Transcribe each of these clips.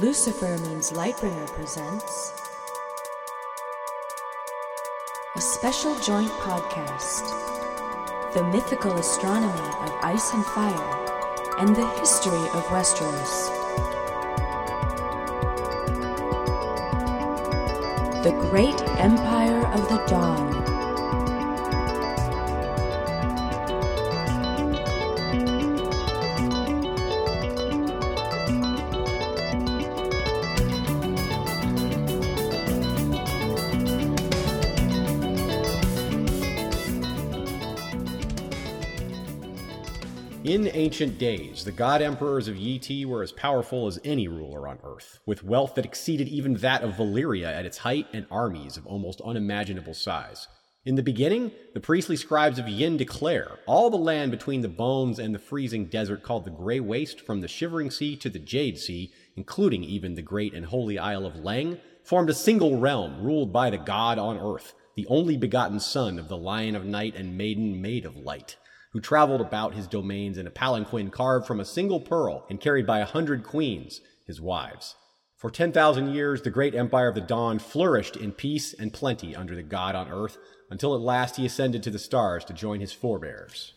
Lucifer Means Lightbringer presents a special joint podcast The Mythical Astronomy of Ice and Fire and the History of Westeros. The Great Empire of the Dawn. Ancient days, the god emperors of Yi Ti were as powerful as any ruler on Earth, with wealth that exceeded even that of Valyria at its height and armies of almost unimaginable size. In the beginning, the priestly scribes of Yin declare all the land between the bones and the freezing desert called the Grey Waste from the Shivering Sea to the Jade Sea, including even the great and holy Isle of Leng, formed a single realm ruled by the god on Earth, the only begotten son of the Lion of Night and Maiden Made of Light who traveled about his domains in a palanquin carved from a single pearl and carried by a hundred queens, his wives. For 10,000 years, the great empire of the dawn flourished in peace and plenty under the god on earth, until at last he ascended to the stars to join his forebears.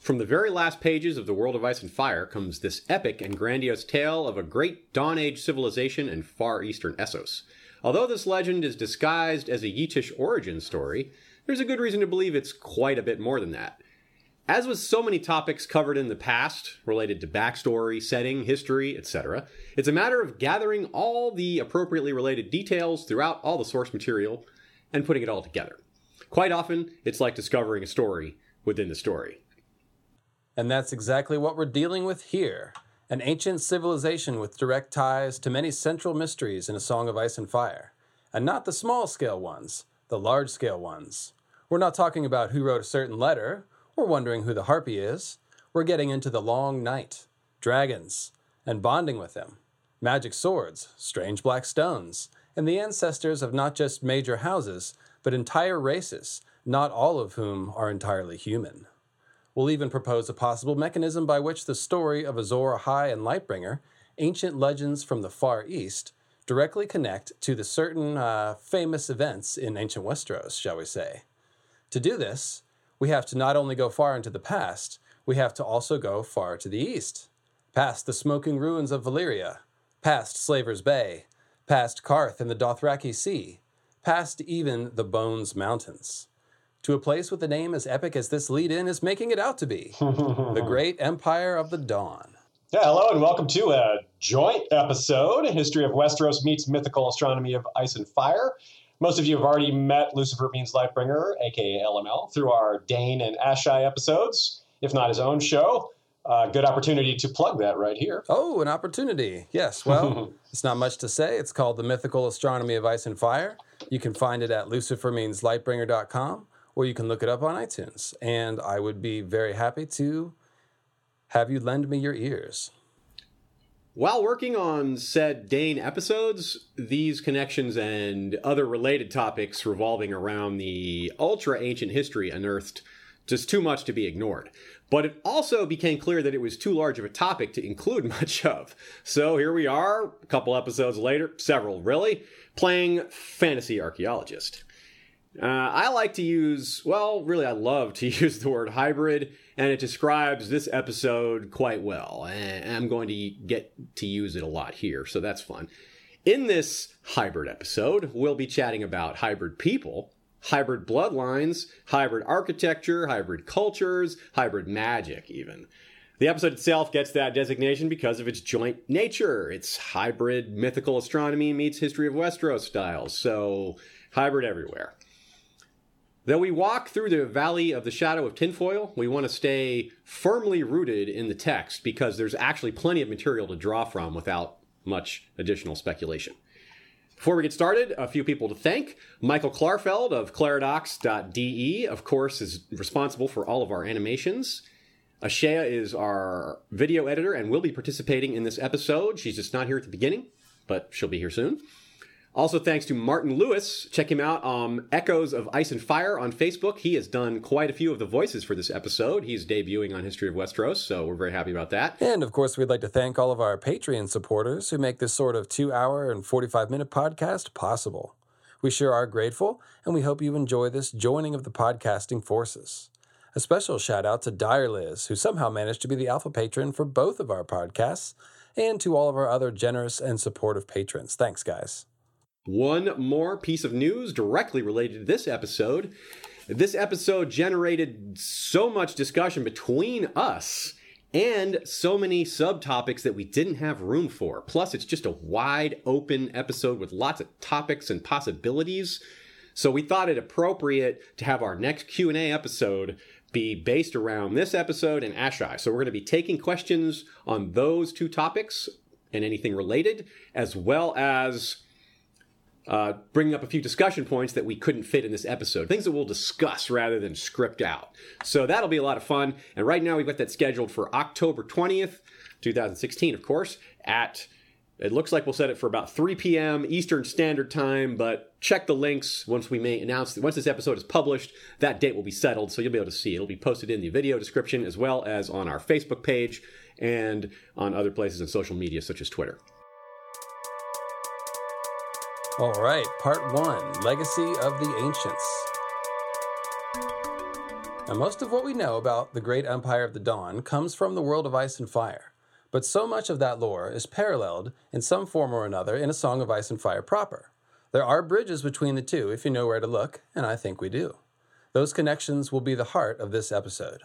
From the very last pages of The World of Ice and Fire comes this epic and grandiose tale of a great Dawn Age civilization in far eastern Essos. Although this legend is disguised as a Yitish origin story, there's a good reason to believe it's quite a bit more than that. As with so many topics covered in the past, related to backstory, setting, history, etc., it's a matter of gathering all the appropriately related details throughout all the source material and putting it all together. Quite often, it's like discovering a story within the story. And that's exactly what we're dealing with here an ancient civilization with direct ties to many central mysteries in A Song of Ice and Fire. And not the small scale ones, the large scale ones. We're not talking about who wrote a certain letter we're wondering who the Harpy is. We're getting into the long night, dragons, and bonding with them, magic swords, strange black stones, and the ancestors of not just major houses, but entire races, not all of whom are entirely human. We'll even propose a possible mechanism by which the story of Azor Ahai and Lightbringer, ancient legends from the Far East, directly connect to the certain uh, famous events in ancient Westeros, shall we say. To do this, we have to not only go far into the past, we have to also go far to the east, past the smoking ruins of Valyria, past Slaver's Bay, past Qarth and the Dothraki Sea, past even the Bones Mountains, to a place with a name as epic as this lead in is making it out to be the Great Empire of the Dawn. Yeah, hello and welcome to a joint episode a History of Westeros meets Mythical Astronomy of Ice and Fire. Most of you have already met Lucifer Means Lightbringer, aka LML, through our Dayne and Asshai episodes, if not his own show. Uh, good opportunity to plug that right here. Oh, an opportunity. Yes. Well, it's not much to say. It's called The Mythical Astronomy of Ice and Fire. You can find it at lucifermeanslightbringer.com or you can look it up on iTunes. And I would be very happy to have you lend me your ears. While working on said Dayne episodes, these connections and other related topics revolving around the ultra ancient history unearthed just too much to be ignored. But it also became clear that it was too large of a topic to include much of. So here we are, a couple episodes later, several really, playing fantasy archaeologist. Uh, I like to use, well, really, I love to use the word hybrid and it describes this episode quite well. And I'm going to get to use it a lot here, so that's fun. In this hybrid episode, we'll be chatting about hybrid people, hybrid bloodlines, hybrid architecture, hybrid cultures, hybrid magic, even. The episode itself gets that designation because of its joint nature. It's hybrid mythical astronomy meets history of Westeros styles, so hybrid everywhere. Though we walk through the valley of the shadow of tinfoil, we want to stay firmly rooted in the text because there's actually plenty of material to draw from without much additional speculation. Before we get started, a few people to thank. Michael Klarfeld of claridox.de, of course, is responsible for all of our animations. Ashea is our video editor and will be participating in this episode. She's just not here at the beginning, but she'll be here soon. Also, thanks to Martin Lewis. Check him out on Echoes of Ice and Fire on Facebook. He has done quite a few of the voices for this episode. He's debuting on History of Westeros, so we're very happy about that. And of course, we'd like to thank all of our Patreon supporters who make this sort of two hour and 45 minute podcast possible. We sure are grateful, and we hope you enjoy this joining of the podcasting forces. A special shout out to Dire Liz, who somehow managed to be the alpha patron for both of our podcasts, and to all of our other generous and supportive patrons. Thanks, guys. One more piece of news directly related to this episode. This episode generated so much discussion between us and so many subtopics that we didn't have room for. Plus, it's just a wide open episode with lots of topics and possibilities. So we thought it appropriate to have our next Q&A episode be based around this episode and Asshai. So we're going to be taking questions on those two topics and anything related, as well as uh, bringing up a few discussion points that we couldn't fit in this episode, things that we'll discuss rather than script out. So that'll be a lot of fun. And right now we've got that scheduled for October 20th, 2016, of course, at it looks like we'll set it for about 3 p.m. Eastern Standard Time, but check the links once we may announce once this episode is published, that date will be settled, so you'll be able to see. It'll be posted in the video description as well as on our Facebook page and on other places in social media such as Twitter. All right, part one Legacy of the Ancients. Now, most of what we know about the Great Empire of the Dawn comes from the world of ice and fire, but so much of that lore is paralleled in some form or another in A Song of Ice and Fire proper. There are bridges between the two if you know where to look, and I think we do. Those connections will be the heart of this episode.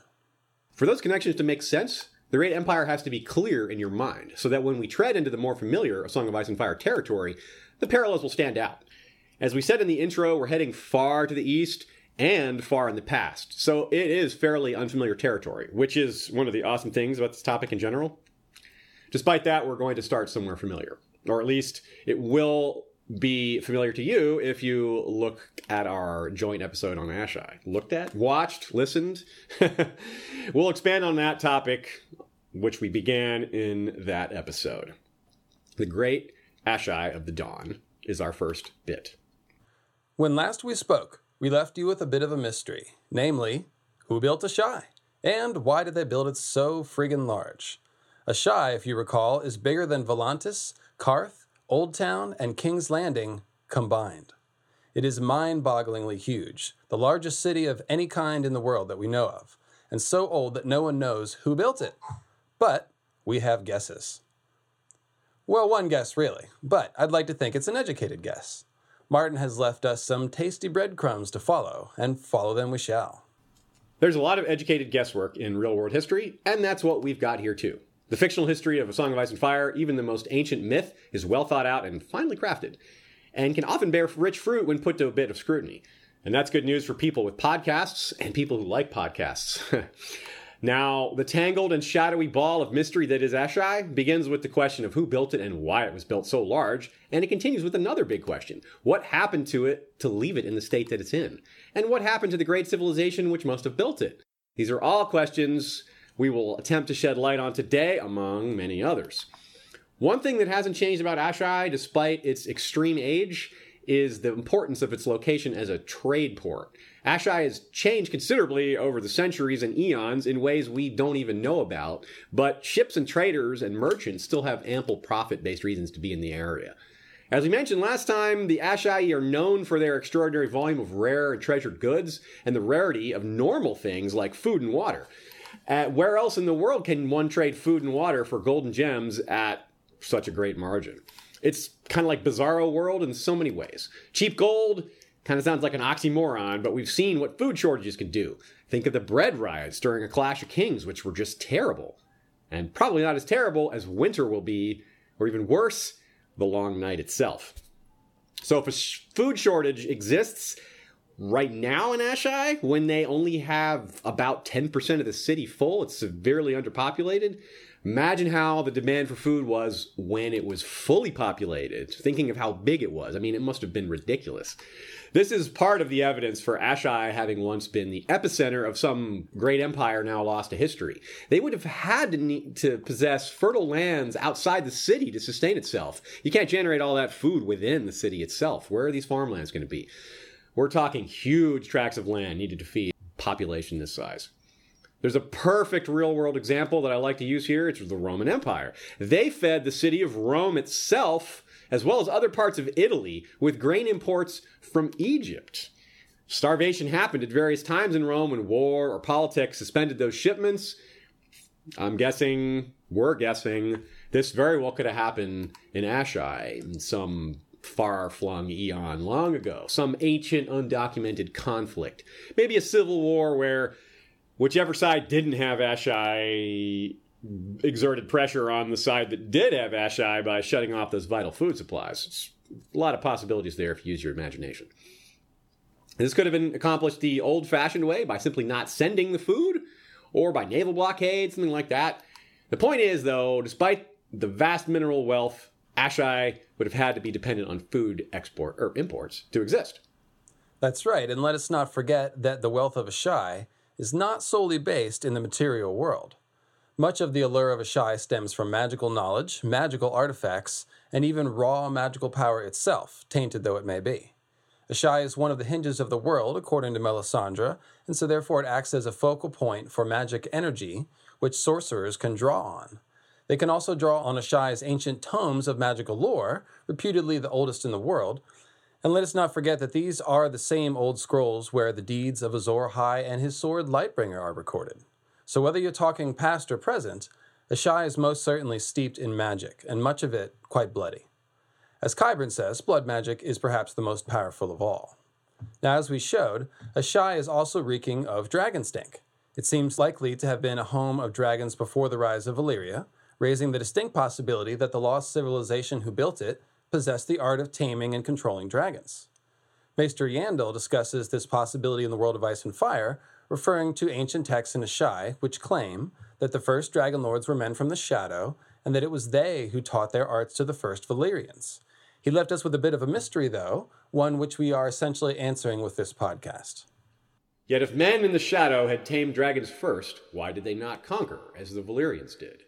For those connections to make sense, the Great Empire has to be clear in your mind, so that when we tread into the more familiar A Song of Ice and Fire territory, the parallels will stand out. As we said in the intro, we're heading far to the east and far in the past. So it is fairly unfamiliar territory, which is one of the awesome things about this topic in general. Despite that, we're going to start somewhere familiar, or at least it will be familiar to you if you look at our joint episode on Asshai. Looked at, watched, listened. we'll expand on that topic, which we began in that episode. The great Asshai of the Dawn is our first bit. When last we spoke, we left you with a bit of a mystery, namely, who built Asshai? And why did they build it so friggin' large? Asshai, if you recall, is bigger than Volantis, Qarth, Old Town, and King's Landing combined. It is mind bogglingly huge, the largest city of any kind in the world that we know of, and so old that no one knows who built it. But we have guesses. Well, one guess, really, but I'd like to think it's an educated guess. Martin has left us some tasty breadcrumbs to follow, and follow them we shall. There's a lot of educated guesswork in real world history, and that's what we've got here too. The fictional history of A Song of Ice and Fire, even the most ancient myth, is well thought out and finely crafted, and can often bear rich fruit when put to a bit of scrutiny. And that's good news for people with podcasts and people who like podcasts. Now, the tangled and shadowy ball of mystery that is Asshai begins with the question of who built it and why it was built so large, and it continues with another big question. What happened to it to leave it in the state that it's in? And what happened to the great civilization which must have built it? These are all questions we will attempt to shed light on today, among many others. One thing that hasn't changed about Asshai, despite its extreme age, is the importance of its location as a trade port. Asshai has changed considerably over the centuries and eons in ways we don't even know about, but ships and traders and merchants still have ample profit based reasons to be in the area. As we mentioned last time, the Asshai are known for their extraordinary volume of rare and treasured goods and the rarity of normal things like food and water. Uh, where else in the world can one trade food and water for golden gems at such a great margin? It's kind of like Bizarro World in so many ways. Cheap gold, Kind of sounds like an oxymoron, but we've seen what food shortages can do. Think of the bread riots during a Clash of Kings, which were just terrible. And probably not as terrible as winter will be, or even worse, the long night itself. So if a sh- food shortage exists, right now in Asshai, when they only have about 10% of the city full, it's severely underpopulated. Imagine how the demand for food was when it was fully populated, thinking of how big it was. I mean, it must have been ridiculous. This is part of the evidence for Asshai having once been the epicenter of some great empire now lost to history. They would have had to need to possess fertile lands outside the city to sustain itself. You can't generate all that food within the city itself. Where are these farmlands going to be? We're talking huge tracts of land needed to feed population this size. There's a perfect real world example that I like to use here. It's the Roman Empire. They fed the city of Rome itself, as well as other parts of Italy, with grain imports from Egypt. Starvation happened at various times in Rome when war or politics suspended those shipments. I'm guessing, we're guessing, this very well could have happened in Asshai in some far flung eon long ago, some ancient undocumented conflict. Maybe a civil war where whichever side didn't have Asshai exerted pressure on the side that did have Asshai by shutting off those vital food supplies. It's a lot of possibilities there if you use your imagination. This could have been accomplished the old fashioned way by simply not sending the food or by naval blockade, something like that. The point is, though, despite the vast mineral wealth, Asshai would have had to be dependent on food export or imports to exist. That's right, and let us not forget that the wealth of Asshai is not solely based in the material world. Much of the allure of Asshai stems from magical knowledge, magical artifacts, and even raw magical power itself, tainted though it may be. Asshai is one of the hinges of the world, according to Melisandre, and so therefore it acts as a focal point for magic energy, which sorcerers can draw on. They can also draw on Asshai's ancient tomes of magical lore, reputedly the oldest in the world, and let us not forget that these are the same old scrolls where the deeds of Azor Ahai and his sword Lightbringer are recorded. So whether you're talking past or present, Asshai is most certainly steeped in magic, and much of it quite bloody. As Qyburn says, blood magic is perhaps the most powerful of all. Now, as we showed, Asshai is also reeking of dragon stink. It seems likely to have been a home of dragons before the rise of Valyria, raising the distinct possibility that the lost civilization who built it possessed the art of taming and controlling dragons. Maester Yandel discusses this possibility in the world of Ice and Fire, referring to ancient texts in Asshai, which claim that the first dragon lords were men from the shadow, and that it was they who taught their arts to the first Valyrians. He left us with a bit of a mystery, though, one which we are essentially answering with this podcast. Yet if men in the shadow had tamed dragons first, why did they not conquer, as the Valyrians did?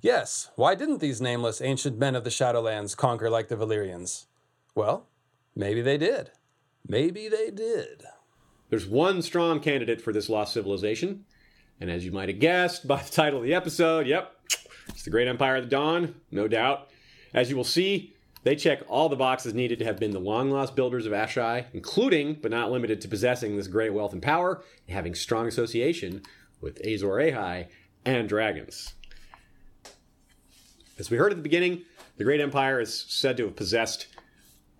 Yes, why didn't these nameless ancient men of the Shadowlands conquer like the Valyrians? Well, maybe they did. Maybe they did. There's one strong candidate for this lost civilization, and as you might have guessed by the title of the episode, yep, it's the Great Empire of the Dawn, no doubt. As you will see, they check all the boxes needed to have been the long lost builders of Asshai, including, but not limited to possessing this great wealth and power, and having strong association with Azor Ahai and dragons. As we heard at the beginning, the Great Empire is said to have possessed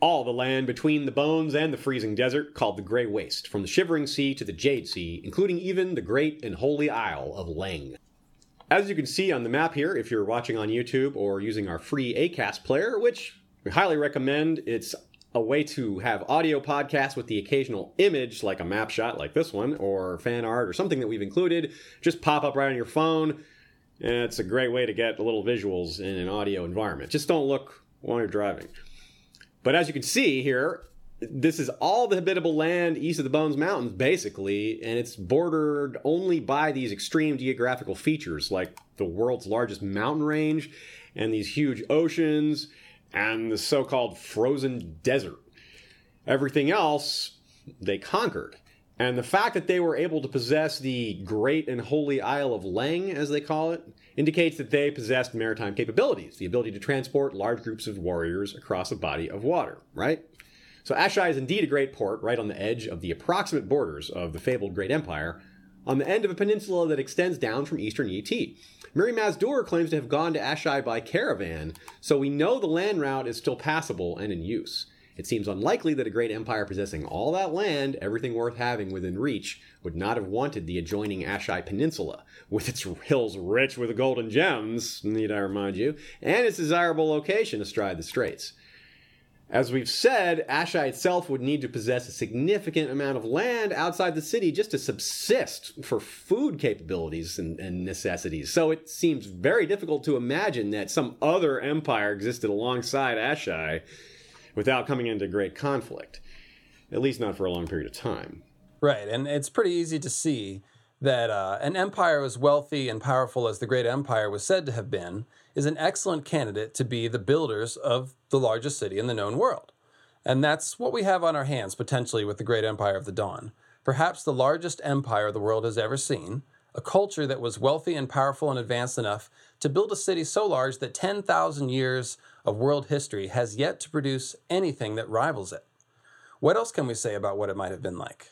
all the land between the bones and the freezing desert called the Grey Waste, from the Shivering Sea to the Jade Sea, including even the great and holy Isle of Leng. As you can see on the map here, if you're watching on YouTube or using our free ACAST player, which we highly recommend, it's a way to have audio podcasts with the occasional image, like a map shot like this one, or fan art, or something that we've included, just pop up right on your phone it's a great way to get little visuals in an audio environment. Just don't look while you're driving. But as you can see here, this is all the habitable land east of the Bones Mountains, basically, and it's bordered only by these extreme geographical features like the world's largest mountain range and these huge oceans and the so called frozen desert. Everything else they conquered. And the fact that they were able to possess the great and holy Isle of Leng, as they call it, indicates that they possessed maritime capabilities, the ability to transport large groups of warriors across a body of water, right? So Asshai is indeed a great port right on the edge of the approximate borders of the fabled Great Empire, on the end of a peninsula that extends down from eastern Yi Ti. Mirri Maz Duur claims to have gone to Ashai by caravan, so we know the land route is still passable and in use. It seems unlikely that a great empire possessing all that land, everything worth having within reach, would not have wanted the adjoining Asshai Peninsula, with its hills rich with golden gems, need I remind you, and its desirable location astride the straits. As we've said, Asshai itself would need to possess a significant amount of land outside the city just to subsist for food capabilities and, and, necessities. So it seems very difficult to imagine that some other empire existed alongside Asshai without coming into great conflict, at least not for a long period of time. Right, and it's pretty easy to see that uh, an empire as wealthy and powerful as the Great Empire was said to have been is an excellent candidate to be the builders of the largest city in the known world. And that's what we have on our hands potentially with the Great Empire of the Dawn. Perhaps the largest empire the world has ever seen, a culture that was wealthy and powerful and advanced enough to build a city so large that 10,000 years of world history has yet to produce anything that rivals it. What else can we say about what it might have been like?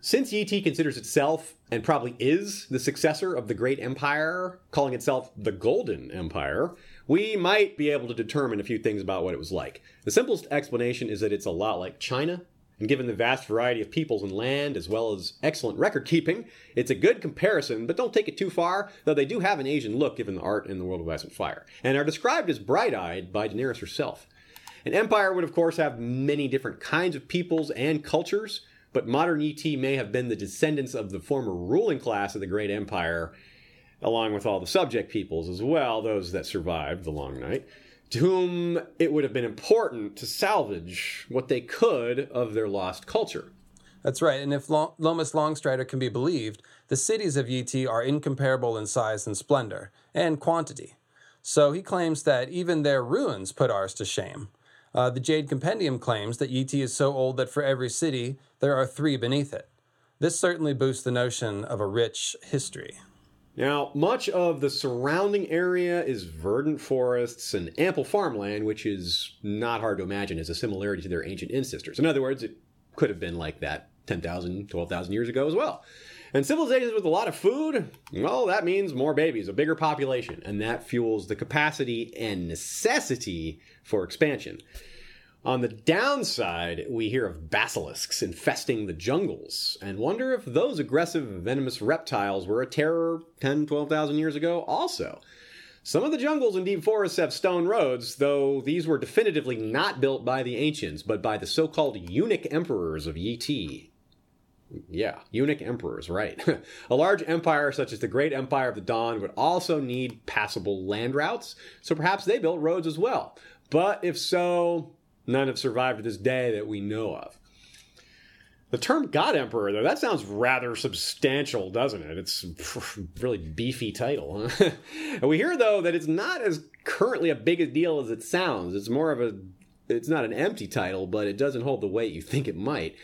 Since Yi Ti considers itself, and probably is, the successor of the Great Empire, calling itself the Golden Empire, we might be able to determine a few things about what it was like. The simplest explanation is that it's a lot like China, and given the vast variety of peoples and land, as well as excellent record keeping, it's a good comparison, but don't take it too far, though they do have an Asian look given the art in the world of Ice and Fire, and are described as bright eyed by Daenerys herself. An empire would, of course, have many different kinds of peoples and cultures, but modern Yi Ti may have been the descendants of the former ruling class of the Great Empire, along with all the subject peoples as well, those that survived the Long Night, to whom it would have been important to salvage what they could of their lost culture. That's right, and if Lomas Longstrider can be believed, the cities of Yi are incomparable in size and splendor, and quantity. So he claims that even their ruins put ours to shame. Uh, the Jade Compendium claims that Yi is so old that for every city, there are three beneath it. This certainly boosts the notion of a rich history. Now, much of the surrounding area is verdant forests and ample farmland, which is not hard to imagine as a similarity to their ancient ancestors. In other words, it could have been like that 10,000, 12,000 years ago as well. And civilizations with a lot of food, well, that means more babies, a bigger population, and that fuels the capacity and necessity for expansion. On the downside, we hear of basilisks infesting the jungles and wonder if those aggressive, venomous reptiles were a terror 10, 12,000 years ago also. Some of the jungles and deep forests have stone roads, though these were definitively not built by the ancients, but by the so called eunuch emperors of Yi Yeah, eunuch emperors, right. a large empire such as the Great Empire of the Dawn would also need passable land routes, so perhaps they built roads as well. But if so, none have survived to this day that we know of. The term God Emperor, though, that sounds rather substantial, doesn't it? It's a really beefy title. we hear, though, that it's not as currently a big a deal as it sounds. It's more of a, it's not an empty title, but it doesn't hold the weight you think it might.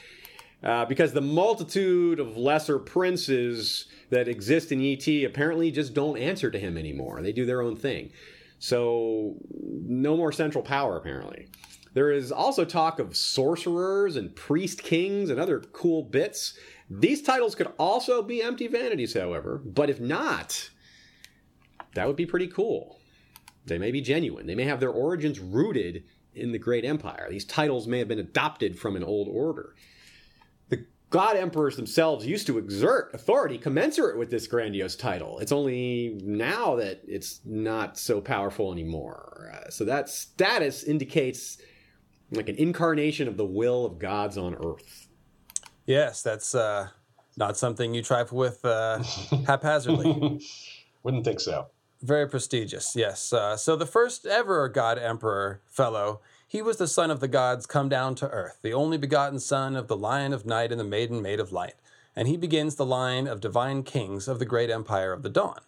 Uh, because the multitude of lesser princes that exist in Yi Ti apparently just don't answer to him anymore. They do their own thing. So, no more central power, apparently. There is also talk of sorcerers and priest kings and other cool bits. These titles could also be empty vanities, however, but if not, that would be pretty cool. They may be genuine. They may have their origins rooted in the great empire. These titles may have been adopted from an old order. The god emperors themselves used to exert authority commensurate with this grandiose title. It's only now that it's not so powerful anymore. Uh, so that status indicates like an incarnation of the will of gods on earth. Yes, that's uh, not something you trifle with uh, haphazardly. Wouldn't think so. Very prestigious, yes. Uh, so the first ever God Emperor fellow, he was the son of the gods come down to earth, the only begotten son of the Lion of Night and the Maiden Made of Light. And he begins the line of divine kings of the great empire of the dawn.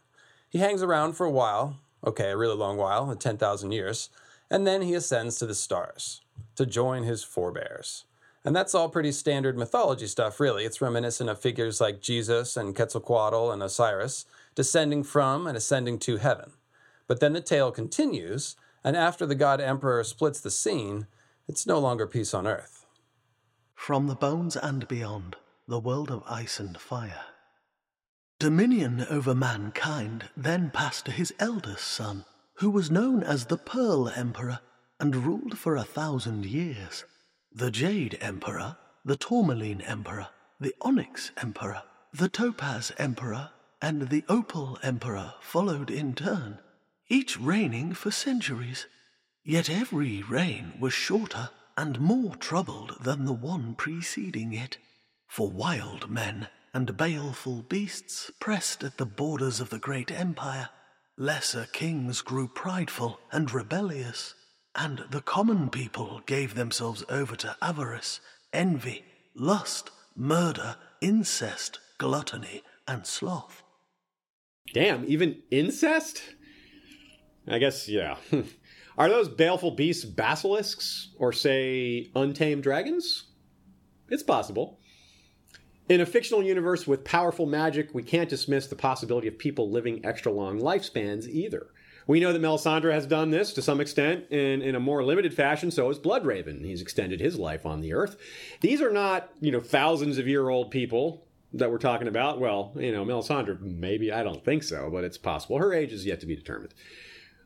He hangs around for a while, okay, a really long while, 10,000 years, and then he ascends to the stars to join his forebears. And that's all pretty standard mythology stuff, really. It's reminiscent of figures like Jesus and Quetzalcoatl and Osiris descending from and ascending to heaven. But then the tale continues, and after the god emperor splits the scene, it's no longer peace on earth. From the bones and beyond, the world of ice and fire. Dominion over mankind then passed to his eldest son, who was known as the Pearl Emperor and ruled for a thousand years. The Jade Emperor, the Tourmaline Emperor, the Onyx Emperor, the Topaz Emperor, and the Opal Emperor followed in turn, each reigning for centuries. Yet every reign was shorter and more troubled than the one preceding it. For wild men and baleful beasts pressed at the borders of the great empire. Lesser kings grew prideful and rebellious, and the common people gave themselves over to avarice, envy, lust, murder, incest, gluttony, and sloth. Damn, even incest? I guess, yeah. Are those baleful beasts basilisks, or say, untamed dragons? It's possible. In a fictional universe with powerful magic, we can't dismiss the possibility of people living extra long lifespans either. We know that Melisandre has done this to some extent in, in a more limited fashion, so has Bloodraven. He's extended his life on the earth. These are not, you know, thousands of year old people that we're talking about. Well, you know, Melisandre, maybe, I don't think so, but it's possible. Her age is yet to be determined.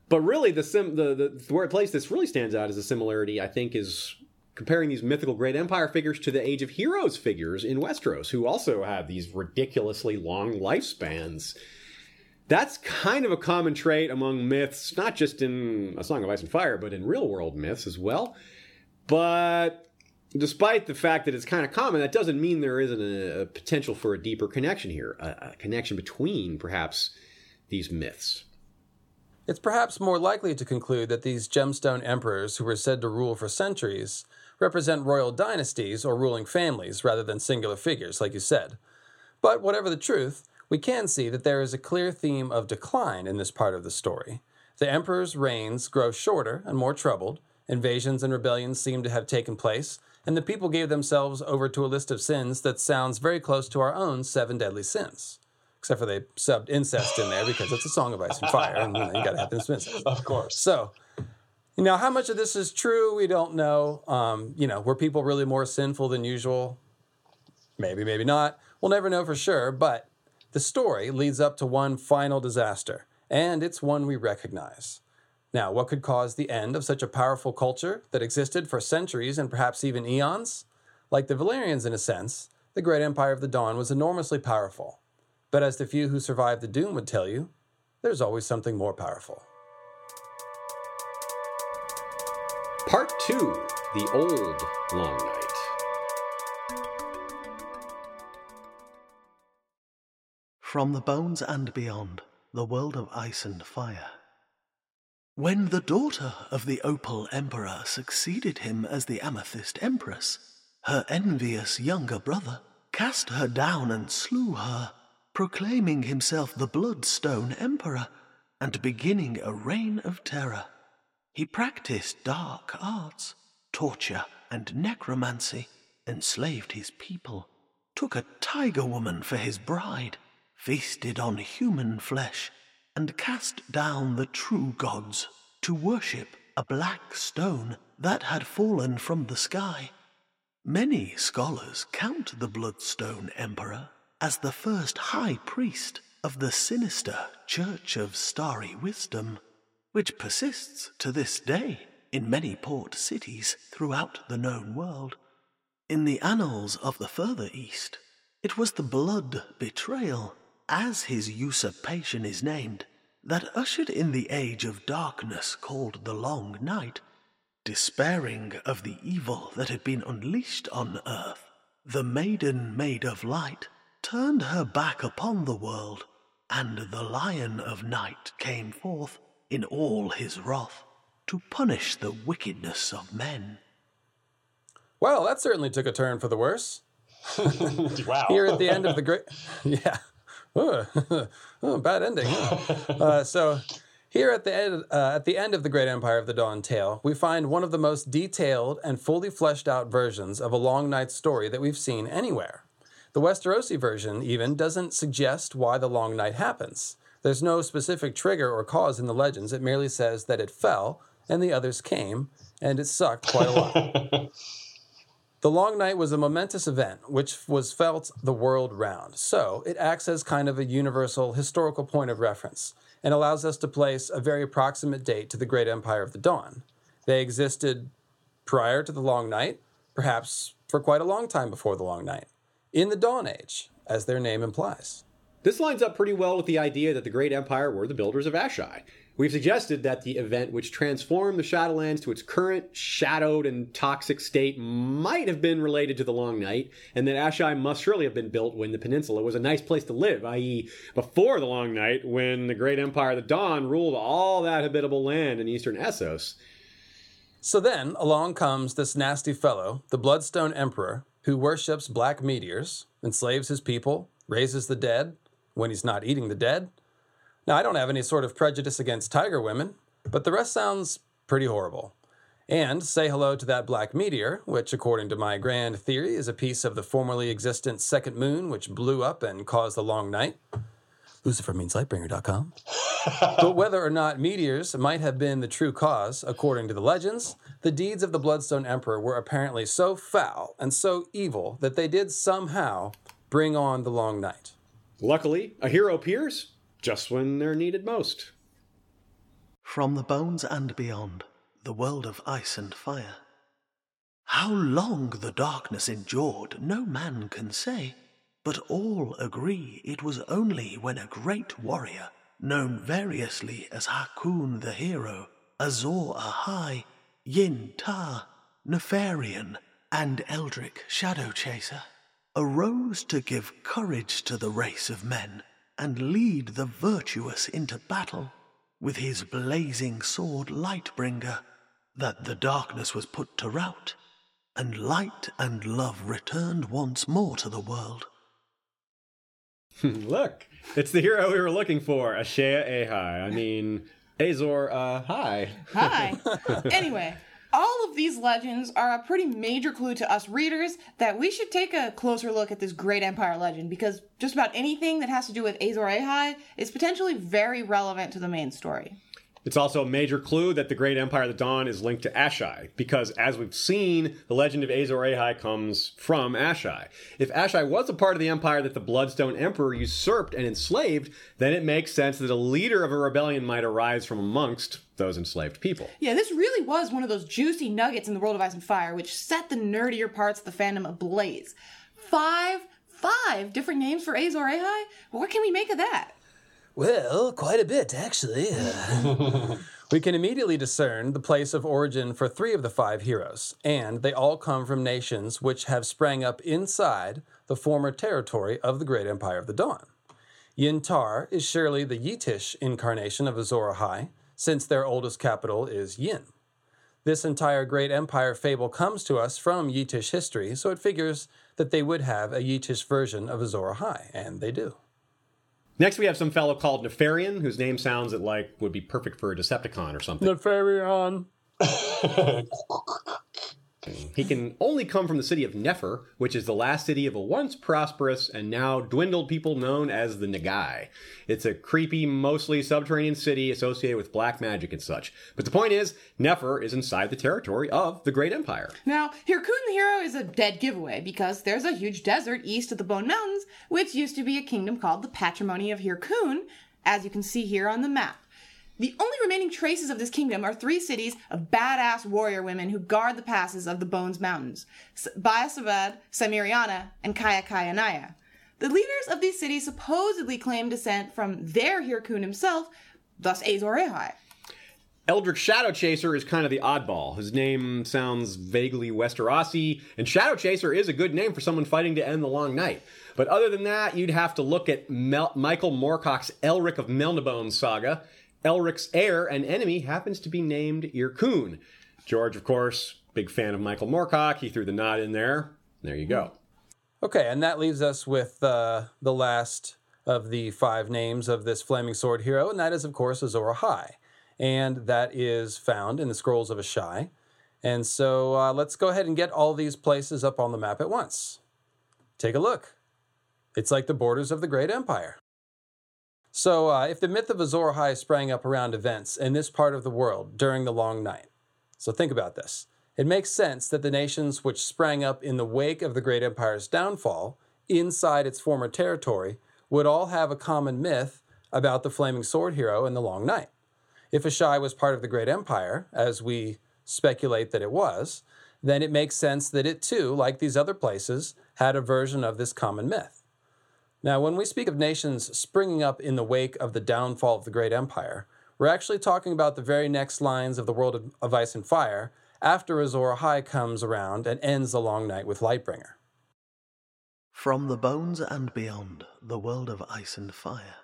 But really, the, sim, the, the, where place this really stands out as a similarity, I think, is comparing these mythical great empire figures to the Age of Heroes figures in Westeros, who also have these ridiculously long lifespans. That's kind of a common trait among myths, not just in A Song of Ice and Fire, but in real world myths as well. But despite the fact that it's kind of common, that doesn't mean there isn't a, a potential for a deeper connection here, a, a connection between perhaps these myths. It's perhaps more likely to conclude that these gemstone emperors who were said to rule for centuries represent royal dynasties or ruling families rather than singular figures, like you said. But whatever the truth, we can see that there is a clear theme of decline in this part of the story. The emperor's reigns grow shorter and more troubled, invasions and rebellions seem to have taken place, and the people gave themselves over to a list of sins that sounds very close to our own seven deadly sins. Except for they subbed incest in there because it's a song of ice and fire, and you, know, you gotta have incest. Of course. So, you know, how much of this is true, we don't know. Um, you know, were people really more sinful than usual? Maybe, maybe not. We'll never know for sure, but the story leads up to one final disaster, and it's one we recognize. Now, what could cause the end of such a powerful culture that existed for centuries and perhaps even eons? Like the Valyrians, in a sense, the great empire of the Dawn was enormously powerful. But as the few who survived the doom would tell you, there's always something more powerful. Part 2 The Old Long Night. From the Bones and Beyond, the world of ice and fire. When the daughter of the Opal Emperor succeeded him as the Amethyst Empress, her envious younger brother cast her down and slew her, proclaiming himself the Bloodstone Emperor and beginning a reign of terror. He practiced dark arts, torture, and necromancy, enslaved his people, took a tiger woman for his bride, feasted on human flesh, and cast down the true gods to worship a black stone that had fallen from the sky. Many scholars count the Bloodstone Emperor as the first high priest of the sinister Church of Starry Wisdom which persists to this day in many port cities throughout the known world. In the annals of the further East, it was the blood betrayal, as his usurpation is named, that ushered in the age of darkness called the Long Night. Despairing of the evil that had been unleashed on earth, the maiden Made of Light turned her back upon the world, and the Lion of Night came forth in all his wrath to punish the wickedness of men. Well, that certainly took a turn for the worse. wow. Here at the end of the great, yeah, oh, bad ending. Uh, so, here at the end, uh, at the end of the Great Empire of the Dawn tale, we find one of the most detailed and fully fleshed out versions of a Long Night story that we've seen anywhere. The Westerosi version even doesn't suggest why the Long Night happens. There's no specific trigger or cause in the legends. It merely says that it fell and the others came, and it sucked quite a lot. the Long Night was a momentous event which was felt the world round. So it acts as kind of a universal historical point of reference and allows us to place a very approximate date to the Great Empire of the Dawn. They existed prior to the Long Night, perhaps for quite a long time before the Long Night, in the Dawn Age, as their name implies. This lines up pretty well with the idea that the Great Empire were the builders of Asshai. We've suggested that the event which transformed the Shadowlands to its current shadowed and toxic state might have been related to the Long Night, and that Asshai must surely have been built when the peninsula was a nice place to live, i.e., before the Long Night, when the great empire of the Dawn ruled all that habitable land in eastern Essos. So then along comes this nasty fellow, the Bloodstone Emperor, who worships black meteors, enslaves his people, raises the dead when he's not eating the dead, now, I don't have any sort of prejudice against tiger women, but the rest sounds pretty horrible. And say hello to that black meteor, which, according to my grand theory, is a piece of the formerly existent second moon which blew up and caused the long night. Lucifer means lightbringer.com. but whether or not meteors might have been the true cause, according to the legends, the deeds of the Bloodstone Emperor were apparently so foul and so evil that they did somehow bring on the long night. Luckily, a hero appears just when they're needed most. From the bones and beyond, the world of ice and fire. How long the darkness endured, no man can say, but all agree it was only when a great warrior, known variously as Hyrkoon the hero, Azor Ahai, Yin Tar, Neferion, and Eldric Shadow Chaser, arose to give courage to the race of men and lead the virtuous into battle with his blazing sword Lightbringer, that the darkness was put to rout, and light and love returned once more to the world. Look, it's the hero we were looking for, Ashea Ahai. I mean, Azor, uh, hi. Hi. anyway, all of these legends are a pretty major clue to us readers that we should take a closer look at this great empire legend because just about anything that has to do with Azor Ahai is potentially very relevant to the main story. It's also a major clue that the Great Empire of the Dawn is linked to Asshai, because as we've seen, the legend of Azor Ahai comes from Asshai. If Asshai was a part of the empire that the Bloodstone Emperor usurped and enslaved, then it makes sense that a leader of a rebellion might arise from amongst those enslaved people. Yeah, this really was one of those juicy nuggets in the world of Ice and Fire, which set the nerdier parts of the fandom ablaze. Five, five different names for Azor Ahai? What can we make of that? Well, quite a bit, actually. Uh, we can immediately discern the place of origin for three of the five heroes, and they all come from nations which have sprang up inside the former territory of the great empire of the Dawn. Yintar is surely the Yitish incarnation of Azor Ahai, since their oldest capital is Yin. This entire great empire fable comes to us from Yitish history, so it figures that they would have a Yitish version of Azor Ahai, and they do. Next, we have some fellow called Neferion, whose name sounds like would be perfect for a Decepticon or something. Neferion. He can only come from the city of Nefer, which is the last city of a once prosperous and now dwindled people known as the N'ghai. It's a creepy, mostly subterranean city associated with black magic and such. But the point is, Nefer is inside the territory of the Great Empire. Now, Hyrkoon the Hero is a dead giveaway because there's a huge desert east of the Bone Mountains, which used to be a kingdom called the Patrimony of Hyrkoon, as you can see here on the map. The only remaining traces of this kingdom are three cities of badass warrior women who guard the passes of the Bones Mountains Bayasabhad, Samyriana, and Kayakayanaya. The leaders of these cities supposedly claim descent from their Hyrkoon himself, thus Azor Ahai. Eldric Shadow Chaser is kind of the oddball. His name sounds vaguely Westerosi, and Shadow Chaser is a good name for someone fighting to end the long night. But other than that, you'd have to look at Mel- Michael Moorcock's Elric of Melniboné saga, Elric's heir and enemy happens to be named Yyrkoon. George, of course, big fan of Michael Moorcock. He threw the nod in there. There you go. Okay, and that leaves us with uh, the last of the five names of this Flaming Sword hero, and that is, of course, Azor Ahai. And that is found in the Scrolls of Asshai. And so uh, let's go ahead and get all these places up on the map at once. Take a look. It's like the borders of the Great Empire. So, uh, if the myth of Azor Ahai sprang up around events in this part of the world during the Long Night, so think about this. It makes sense that the nations which sprang up in the wake of the Great Empire's downfall, inside its former territory, would all have a common myth about the Flaming Sword hero in the Long Night. If Asshai was part of the Great Empire, as we speculate that it was, then it makes sense that it too, like these other places, had a version of this common myth. Now, when we speak of nations springing up in the wake of the downfall of the great empire, We're actually talking about the very next lines of the world of, Ice and Fire after Azor Ahai comes around and ends the long night with Lightbringer. From the bones and beyond, the world of ice and fire.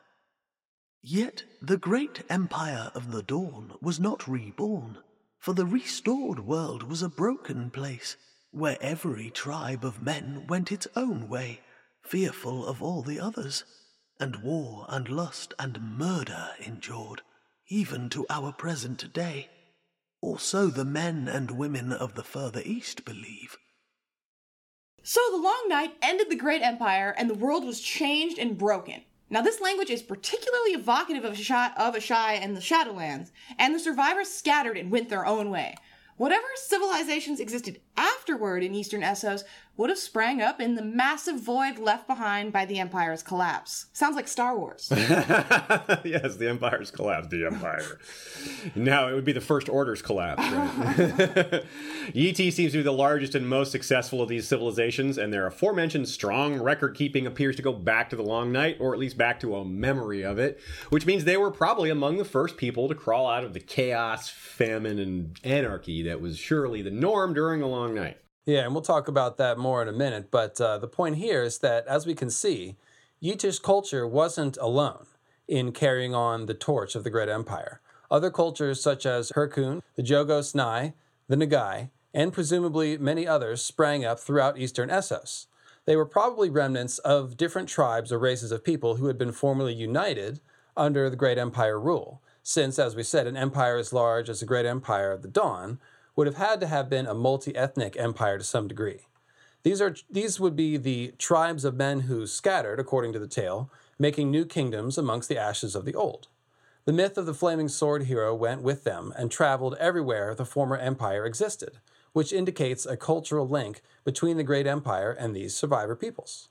Yet the great empire of the dawn was not reborn, for the restored world was a broken place, where every tribe of men went its own way, fearful of all the others, and war and lust and murder endured, even to our present day. Or so the men and women of the further east believe. So the long night ended the great empire, and the world was changed and broken. Now, this language is particularly evocative of Asshai, of Asshai and the Shadowlands, and the survivors scattered and went their own way. Whatever civilizations existed afterward in Eastern Essos would have sprang up in the massive void left behind by the Empire's collapse. Sounds like Star Wars. yes, the Empire's collapse. The Empire. now it would be the First Order's collapse, right? Yi Ti seems to be the largest and most successful of these civilizations, and their aforementioned strong record keeping appears to go back to the Long Night, or at least back to a memory of it, which means they were probably among the first people to crawl out of the chaos, famine, and anarchy that was surely the norm during the Long Night. Yeah, and we'll talk about that more in a minute. But uh, the point here is that, as we can see, Yitish culture wasn't alone in carrying on the torch of the Great Empire. Other cultures, such as Hyrkoon, the Jogos Nhai, the N'ghai, and presumably many others, sprang up throughout eastern Essos. They were probably remnants of different tribes or races of people who had been formerly united under the Great Empire rule, since, as we said, an empire as large as the Great Empire of the Dawn would have had to have been a multi-ethnic empire to some degree. These are these would be the tribes of men who scattered, according to the tale, making new kingdoms amongst the ashes of the old. The myth of the flaming sword hero went with them and traveled everywhere the former empire existed, which indicates a cultural link between the great empire and these survivor peoples.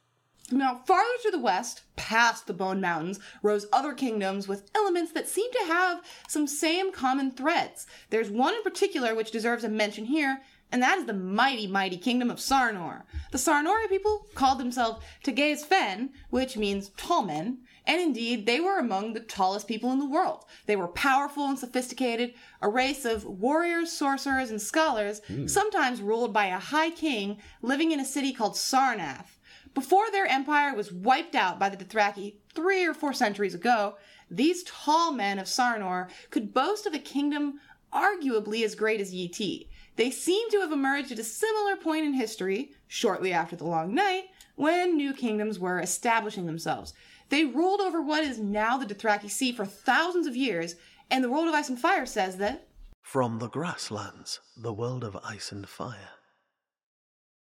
Now, farther to the west, past the Bone Mountains, rose other kingdoms with elements that seem to have some same common threads. There's one in particular which deserves a mention here, and that is the mighty, mighty kingdom of Sarnor. The Sarnori people called themselves Tagaez Fen, which means tall men, and indeed, they were among the tallest people in the world. They were powerful and sophisticated, a race of warriors, sorcerers, and scholars, hmm. sometimes ruled by a high king living in a city called Sarnath. Before their empire was wiped out by the Dothraki three or four centuries ago, these tall men of Sarnor could boast of a kingdom arguably as great as Yi They seem to have emerged at a similar point in history, shortly after the Long Night, when new kingdoms were establishing themselves. They ruled over what is now the Dothraki Sea for thousands of years, and the World of Ice and Fire says that From the grasslands, the world of ice and fire.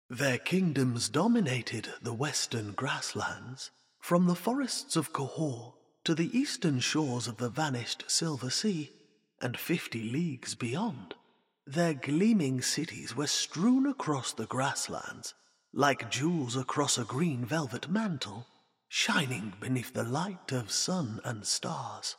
Their kingdoms dominated the western grasslands, from the forests of Kohor to the eastern shores of the vanished Silver Sea, and fifty leagues beyond. Their gleaming cities were strewn across the grasslands, like jewels across a green velvet mantle, shining beneath the light of sun and stars.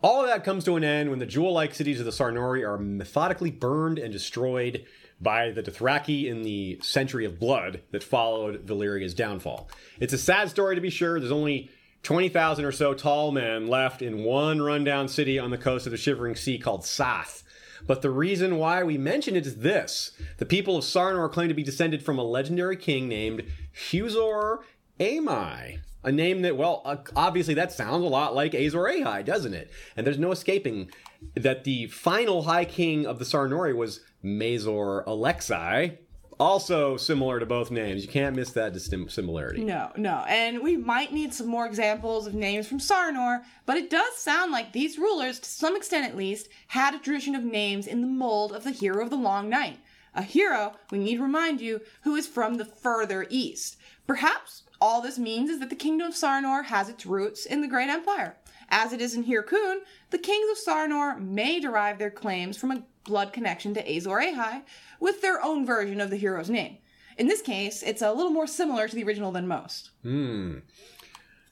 All of that comes to an end when the jewel-like cities of the Sarnori are methodically burned and destroyed by the Dothraki in the Century of Blood that followed Valyria's downfall. It's a sad story to be sure. There's only 20,000 or so tall men left in one rundown city on the coast of the Shivering Sea called Sath. But the reason why we mention it is this. The people of Sarnor claim to be descended from a legendary king named Huzor Amai. A name that, well, uh, obviously that sounds a lot like Azor Ahai, doesn't it? And there's no escaping that the final High King of the Sarnori was Mazor Alexi, also similar to both names. You can't miss that distim- similarity. No, no. And we might need some more examples of names from Sarnor, but it does sound like these rulers, to some extent at least, had a tradition of names in the mold of the hero of the Long Night. A hero, we need to remind you, who is from the further east. Perhaps all this means is that the kingdom of Sarnor has its roots in the Great Empire. As it is in Hyrkoon, the kings of Sarnor may derive their claims from a blood connection to Azor Ahai, with their own version of the hero's name. In this case, it's a little more similar to the original than most. Hmm.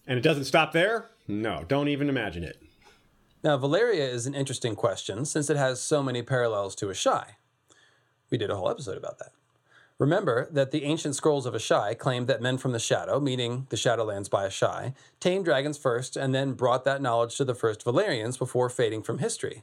And it doesn't stop there? No, don't even imagine it. Now, Valyria is an interesting question since it has so many parallels to Asshai. We did a whole episode about that. Remember that the ancient scrolls of Asshai claimed that men from the Shadow, meaning the Shadowlands by Asshai, tamed dragons first and then brought that knowledge to the first Valyrians before fading from history.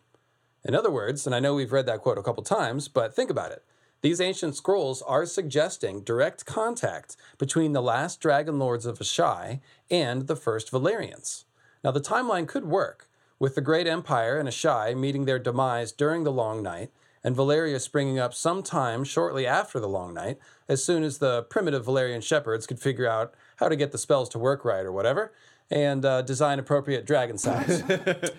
In other words, and I know we've read that quote a couple times, but think about it. These ancient scrolls are suggesting direct contact between the last dragon lords of Asshai and the first Valyrians. Now, the timeline could work, with the Great Empire and Asshai meeting their demise during the Long Night, and Valyria springing up sometime shortly after the Long Night, as soon as the primitive Valyrian shepherds could figure out how to get the spells to work right or whatever, and uh, design appropriate dragon size.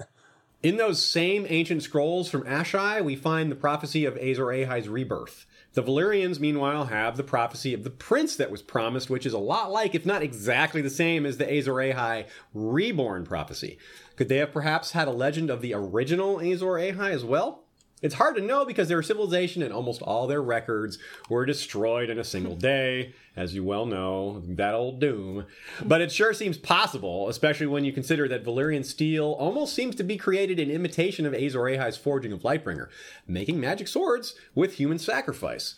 In those same ancient scrolls from Asshai, we find the prophecy of Azor Ahai's rebirth. The Valyrians, meanwhile, have the prophecy of the prince that was promised, which is a lot like, if not exactly the same, as the Azor Ahai reborn prophecy. Could they have perhaps had a legend of the original Azor Ahai as well? It's hard to know because their civilization and almost all their records were destroyed in a single day, as you well know, that old doom. But it sure seems possible, especially when you consider that Valyrian steel almost seems to be created in imitation of Azor Ahai's forging of Lightbringer, making magic swords with human sacrifice.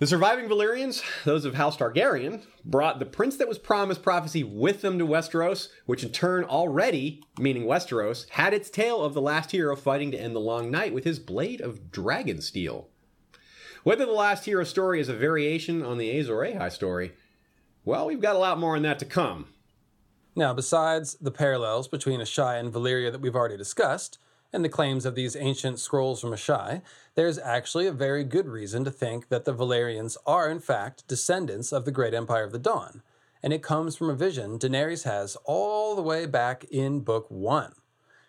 The surviving Valyrians, those of House Targaryen, brought the prince that was promised prophecy with them to Westeros, which in turn already, meaning Westeros, had its tale of the last hero fighting to end the long night with his blade of dragon steel. Whether the last hero story is a variation on the Azor Ahai story, well, we've got a lot more on that to come. Now, besides the parallels between Asshai and Valyria that we've already discussed, and the claims of these ancient scrolls from Asshai, there's actually a very good reason to think that the Valyrians are, in fact, descendants of the great Empire of the Dawn. And it comes from a vision Daenerys has all the way back in Book 1.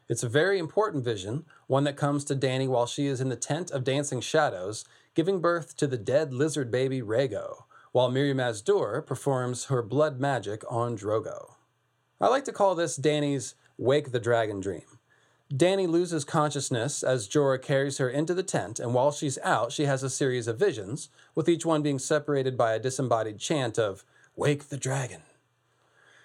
It's a very important vision, one that comes to Dany while she is in the tent of dancing shadows, giving birth to the dead lizard baby Rhaego, while Mirri Maz Duur performs her blood magic on Drogo. I like to call this Dany's Wake the Dragon dream. Dany loses consciousness as Jorah carries her into the tent, and while she's out, she has a series of visions, with each one being separated by a disembodied chant of, Wake the Dragon.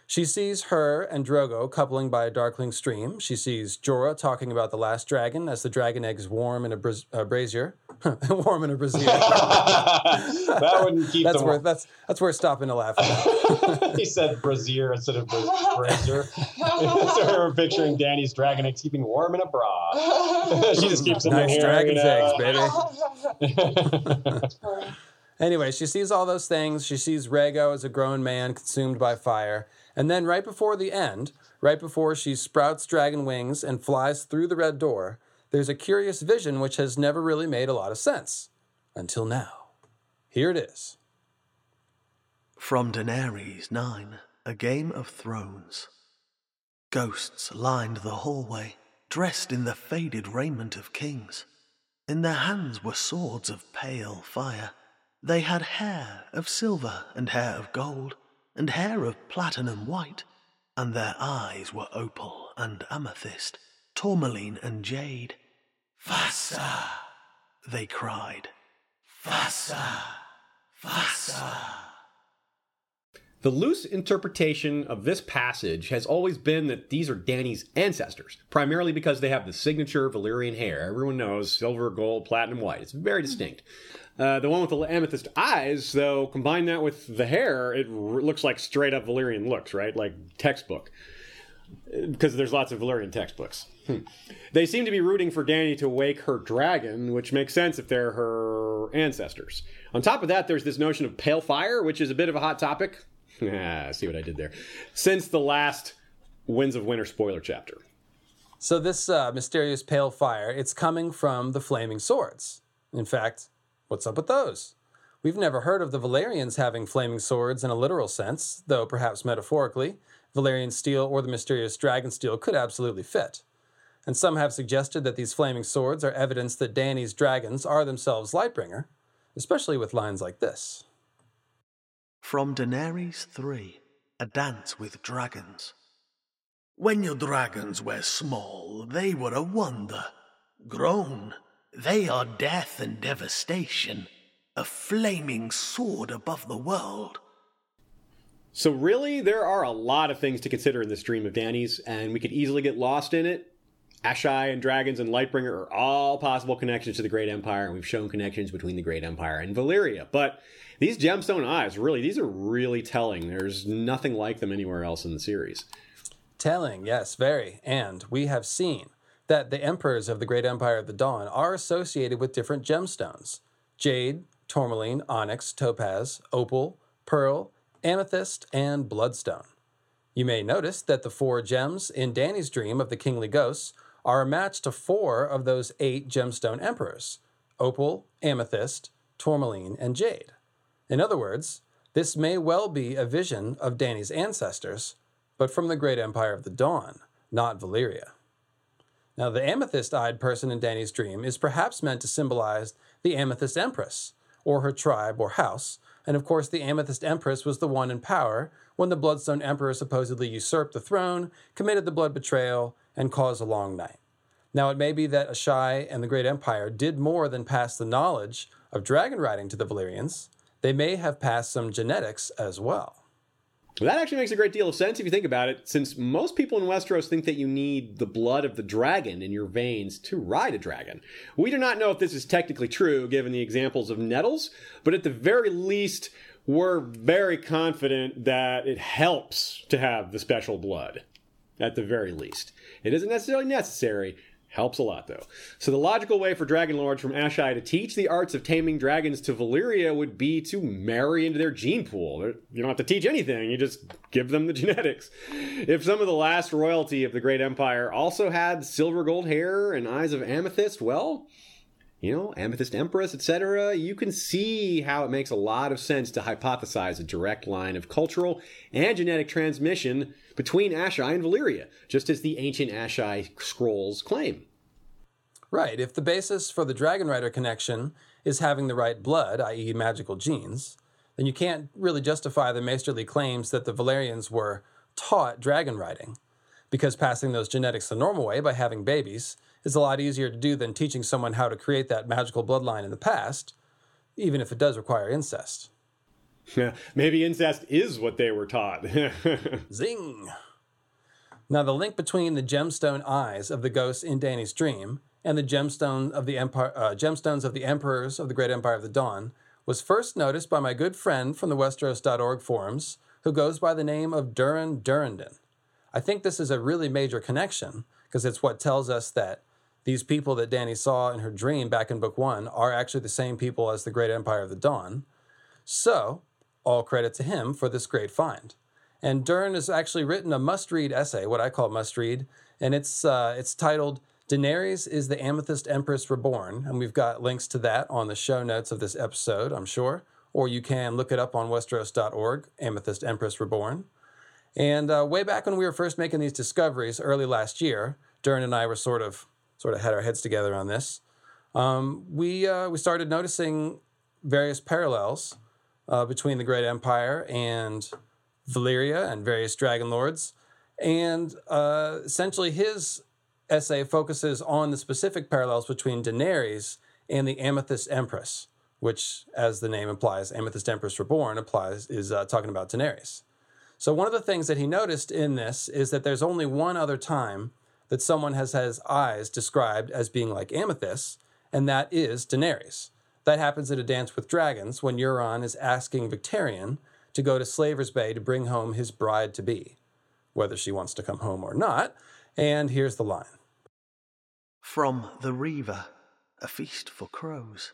She sees her and Drogo coupling by a darkling stream. She sees Jorah talking about the last dragon as the dragon eggs warm in a bra- uh, brazier. warm in a brazier. that wouldn't keep that's them. worth that's that's worth stopping to laugh at. he said brazier instead of brazier. so we're picturing Dany's dragon eggs keeping warm in a bra. she just keeps them in nice here. dragon's you know. eggs, baby. Anyway, she sees all those things. She sees Rhaego as a grown man consumed by fire. And then, right before the end, right before she sprouts dragon wings and flies through the red door, there's a curious vision which has never really made a lot of sense. Until now. Here it is. From Daenerys 9, A Game of Thrones. Ghosts lined the hallway, dressed in the faded raiment of kings. In their hands were swords of pale fire. They had hair of silver and hair of gold, and hair of platinum white, and their eyes were opal and amethyst, tourmaline and jade. Vasa! They cried. Vasa! Vasa! The loose interpretation of this passage has always been that these are Dany's ancestors, primarily because they have the signature Valyrian hair. Everyone knows silver, gold, platinum, white. It's very hmm. distinct. Uh, the one with the amethyst eyes, though, combine that with the hair, it r- looks like straight up Valyrian looks, right? Like textbook. Because there's lots of Valyrian textbooks. Hmm. They seem to be rooting for Dany to wake her dragon, which makes sense if they're her ancestors. On top of that, there's this notion of pale fire, which is a bit of a hot topic. ah, see what I did there. Since the last Winds of Winter spoiler chapter. So this uh, mysterious pale fire, it's coming from the flaming swords. In fact, what's up with those? We've never heard of the Valyrians having flaming swords in a literal sense, though perhaps metaphorically, Valyrian steel or the mysterious dragon steel could absolutely fit. And some have suggested that these flaming swords are evidence that Dany's dragons are themselves Lightbringer, especially with lines like this. From Daenerys 3 A Dance with Dragons. When your dragons were small, they were a wonder. Grown, they are death and devastation, a flaming sword above the world. So, really, there are a lot of things to consider in this dream of Dany's, and we could easily get lost in it. Asshai and dragons and Lightbringer are all possible connections to the Great Empire, and we've shown connections between the Great Empire and Valyria. But these gemstone eyes, really, these are really telling. There's nothing like them anywhere else in the series. Telling, yes, very. And we have seen that the emperors of the Great Empire of the Dawn are associated with different gemstones jade, tourmaline, onyx, topaz, opal, pearl, amethyst, and bloodstone. You may notice that the four gems in Dany's dream of the kingly ghosts are a match to four of those eight gemstone emperors opal, amethyst, tourmaline, and jade. In other words, this may well be a vision of Dany's ancestors, but from the great empire of the dawn, not Valyria. Now, the amethyst eyed person in Dany's dream is perhaps meant to symbolize the Amethyst Empress, or her tribe or house, and of course, the Amethyst Empress was the one in power when the Bloodstone Emperor supposedly usurped the throne, committed the blood betrayal, and caused a long night. Now, it may be that Asshai and the Great Empire did more than pass the knowledge of dragon riding to the Valyrians. They may have passed some genetics as well. Well, that actually makes a great deal of sense if you think about it, since most people in Westeros think that you need the blood of the dragon in your veins to ride a dragon. We do not know if this is technically true, given the examples of nettles, but at the very least, we're very confident that it helps to have the special blood. At the very least. It isn't necessarily necessary, Helps a lot, though. So the logical way for Dragon Lords from Asshai to teach the arts of taming dragons to Valyria would be to marry into their gene pool. You don't have to teach anything, you just give them the genetics. If some of the last royalty of the Great Empire also had silver gold hair and eyes of amethyst, well, you know, Amethyst Empress, etc., you can see how it makes a lot of sense to hypothesize a direct line of cultural and genetic transmission between Asshai and Valyria, just as the ancient Asshai scrolls claim. Right. If the basis for the Dragon Rider connection is having the right blood, i.e., magical genes, then you can't really justify the maesterly claims that the Valyrians were taught dragon riding, because passing those genetics the normal way by having babies is a lot easier to do than teaching someone how to create that magical bloodline in the past, even if it does require incest. Yeah, Maybe incest is what they were taught. Zing! Now, the link between the gemstone eyes of the ghosts in Dany's dream and the gemstone of the empire, uh, gemstones of the emperors of the Great Empire of the Dawn was first noticed by my good friend from the Westeros.org forums, who goes by the name of Durran Durrandon. I think this is a really major connection because it's what tells us that these people that Dany saw in her dream back in Book One are actually the same people as the Great Empire of the Dawn. So, all credit to him for this great find. And Durran has actually written a must-read essay, what I call must-read, and it's uh, it's titled "Daenerys is the Amethyst Empress Reborn," and we've got links to that on the show notes of this episode, I'm sure, or you can look it up on Westeros.org, Amethyst Empress Reborn. And uh, way back when we were first making these discoveries early last year, Durran and I were sort of sort of had our heads together on this. Um, we uh, we started noticing various parallels uh, between the Great Empire and Valyria and various dragon lords. And uh, essentially, his essay focuses on the specific parallels between Daenerys and the Amethyst Empress, which, as the name implies, Amethyst Empress Reborn applies is uh, talking about Daenerys. So one of the things that he noticed in this is that there's only one other time that someone has his eyes described as being like amethyst, and that is Daenerys. That happens at a dance with dragons when Euron is asking Victarion to go to Slaver's Bay to bring home his bride to be, whether she wants to come home or not. And here's the line From the Reaver, a feast for crows.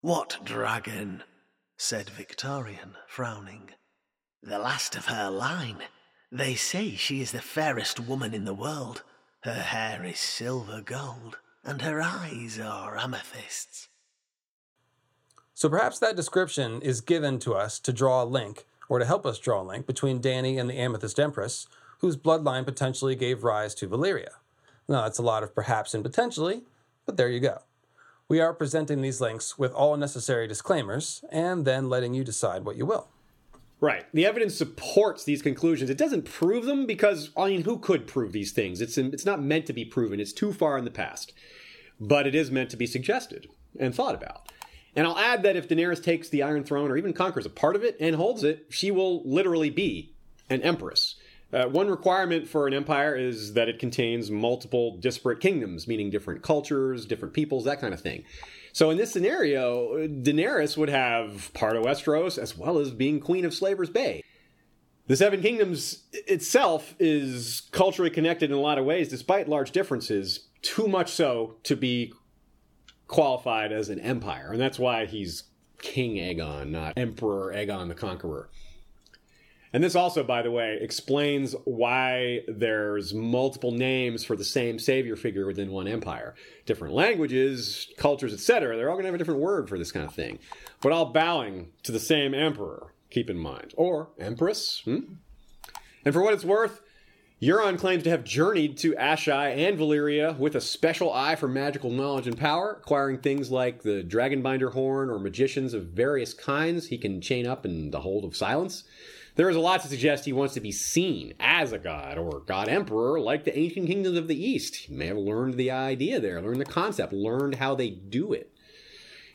What dragon? said Victarion, frowning. The last of her line. They say she is the fairest woman in the world. Her hair is silver gold, and her eyes are amethysts. So perhaps that description is given to us to draw a link, or to help us draw a link, between Dany and the Amethyst Empress, whose bloodline potentially gave rise to Valyria. Now, that's a lot of perhaps and potentially, but there you go. We are presenting these links with all necessary disclaimers, and then letting you decide what you will. Right. The evidence supports these conclusions. It doesn't prove them because, I mean, who could prove these things? It's, it's not meant to be proven. It's too far in the past. But it is meant to be suggested and thought about. And I'll add that if Daenerys takes the Iron Throne or even conquers a part of it and holds it, she will literally be an empress. Uh, one requirement for an empire is that it contains multiple disparate kingdoms, meaning different cultures, different peoples, that kind of thing. So in this scenario, Daenerys would have part of Westeros as well as being queen of Slaver's Bay. The Seven Kingdoms itself is culturally connected in a lot of ways, despite large differences, too much so to be qualified as an empire. And that's why he's King Aegon, not Emperor Aegon the Conqueror. And this also, by the way, explains why there's multiple names for the same savior figure within one empire. Different languages, cultures, etc. They're all going to have a different word for this kind of thing. But all bowing to the same emperor, keep in mind. Or empress. Hmm? And for what it's worth, Euron claims to have journeyed to Asshai and Valyria with a special eye for magical knowledge and power, acquiring things like the Dragonbinder horn or magicians of various kinds he can chain up in the hold of silence. There is a lot to suggest he wants to be seen as a god or god emperor like the ancient kingdoms of the East. He may have learned the idea there, learned the concept, learned how they do it.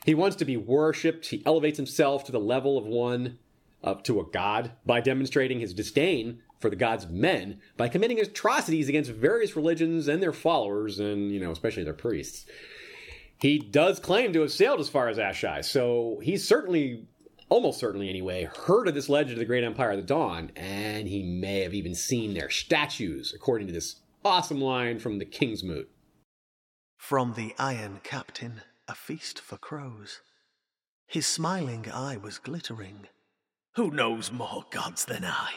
He wants to be worshipped. He elevates himself to the level of one, up to a god, by demonstrating his disdain for the gods of men, by committing atrocities against various religions and their followers, and, you know, especially their priests. He does claim to have sailed as far as Asshai, so he's certainly almost certainly anyway, heard of this legend of the Great Empire of the Dawn, and he may have even seen their statues, according to this awesome line from the King's Moot. From the Iron Captain, a feast for crows. His smiling eye was glittering. Who knows more gods than I?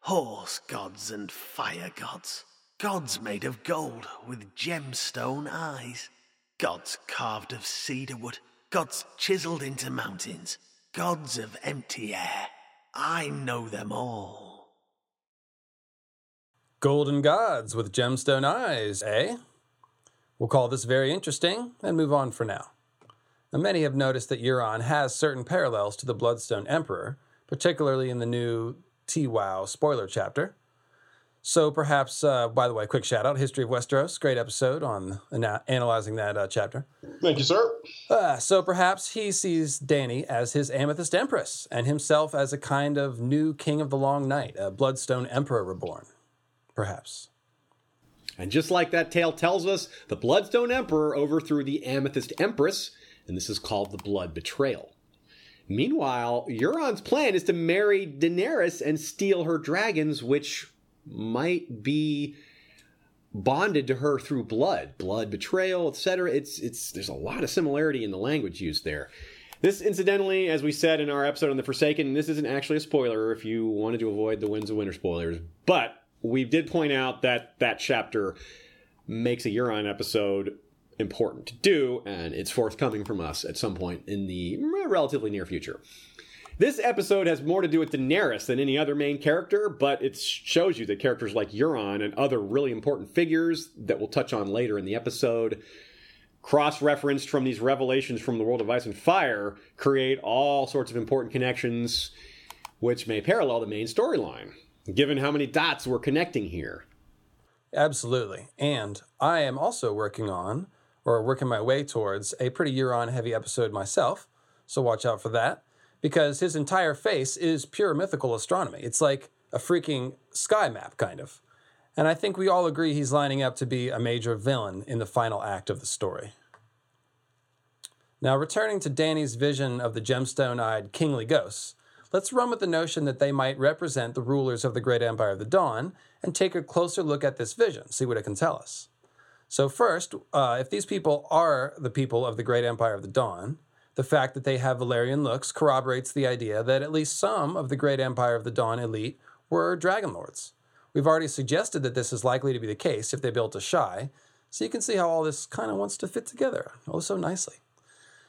Horse gods and fire gods. Gods made of gold with gemstone eyes. Gods carved of cedar wood. Gods chiseled into mountains gods of empty air. I know them all. Golden gods with gemstone eyes, eh? We'll call this very interesting and move on for now. now. Many have noticed that Euron has certain parallels to the Bloodstone Emperor, particularly in the new TWOW spoiler chapter. So perhaps, uh, by the way, quick shout out, History of Westeros, great episode on ana- analyzing that uh, chapter. Thank you, sir. Uh, so perhaps he sees Dany as his Amethyst Empress and himself as a kind of new King of the Long Night, a Bloodstone Emperor reborn. Perhaps. And just like that tale tells us, the Bloodstone Emperor overthrew the Amethyst Empress, and this is called the Blood Betrayal. Meanwhile, Euron's plan is to marry Daenerys and steal her dragons, which might be bonded to her through blood, blood betrayal, etc. It's it's there's a lot of similarity in the language used there. This, incidentally, as we said in our episode on the Forsaken, this isn't actually a spoiler if you wanted to avoid the Winds of Winter spoilers. But we did point out that that chapter makes a Euron episode important to do, and it's forthcoming from us at some point in the relatively near future. This episode has more to do with Daenerys than any other main character, but it shows you that characters like Euron and other really important figures that we'll touch on later in the episode, cross referenced from these revelations from the world of Ice and Fire, create all sorts of important connections which may parallel the main storyline, given how many dots we're connecting here. Absolutely. And I am also working on, or working my way towards, a pretty Euron heavy episode myself, so watch out for that because his entire face is pure mythical astronomy. It's like a freaking sky map, kind of. And I think we all agree he's lining up to be a major villain in the final act of the story. Now, returning to Dany's vision of the gemstone eyed kingly ghosts, let's run with the notion that they might represent the rulers of the great empire of the dawn and take a closer look at this vision, see what it can tell us. So, first, uh, if these people are the people of the great empire of the dawn, the fact that they have Valyrian looks corroborates the idea that at least some of the great Empire of the Dawn elite were Dragon Lords. We've already suggested that this is likely to be the case if they built Asshai, so you can see how all this kind of wants to fit together oh so nicely.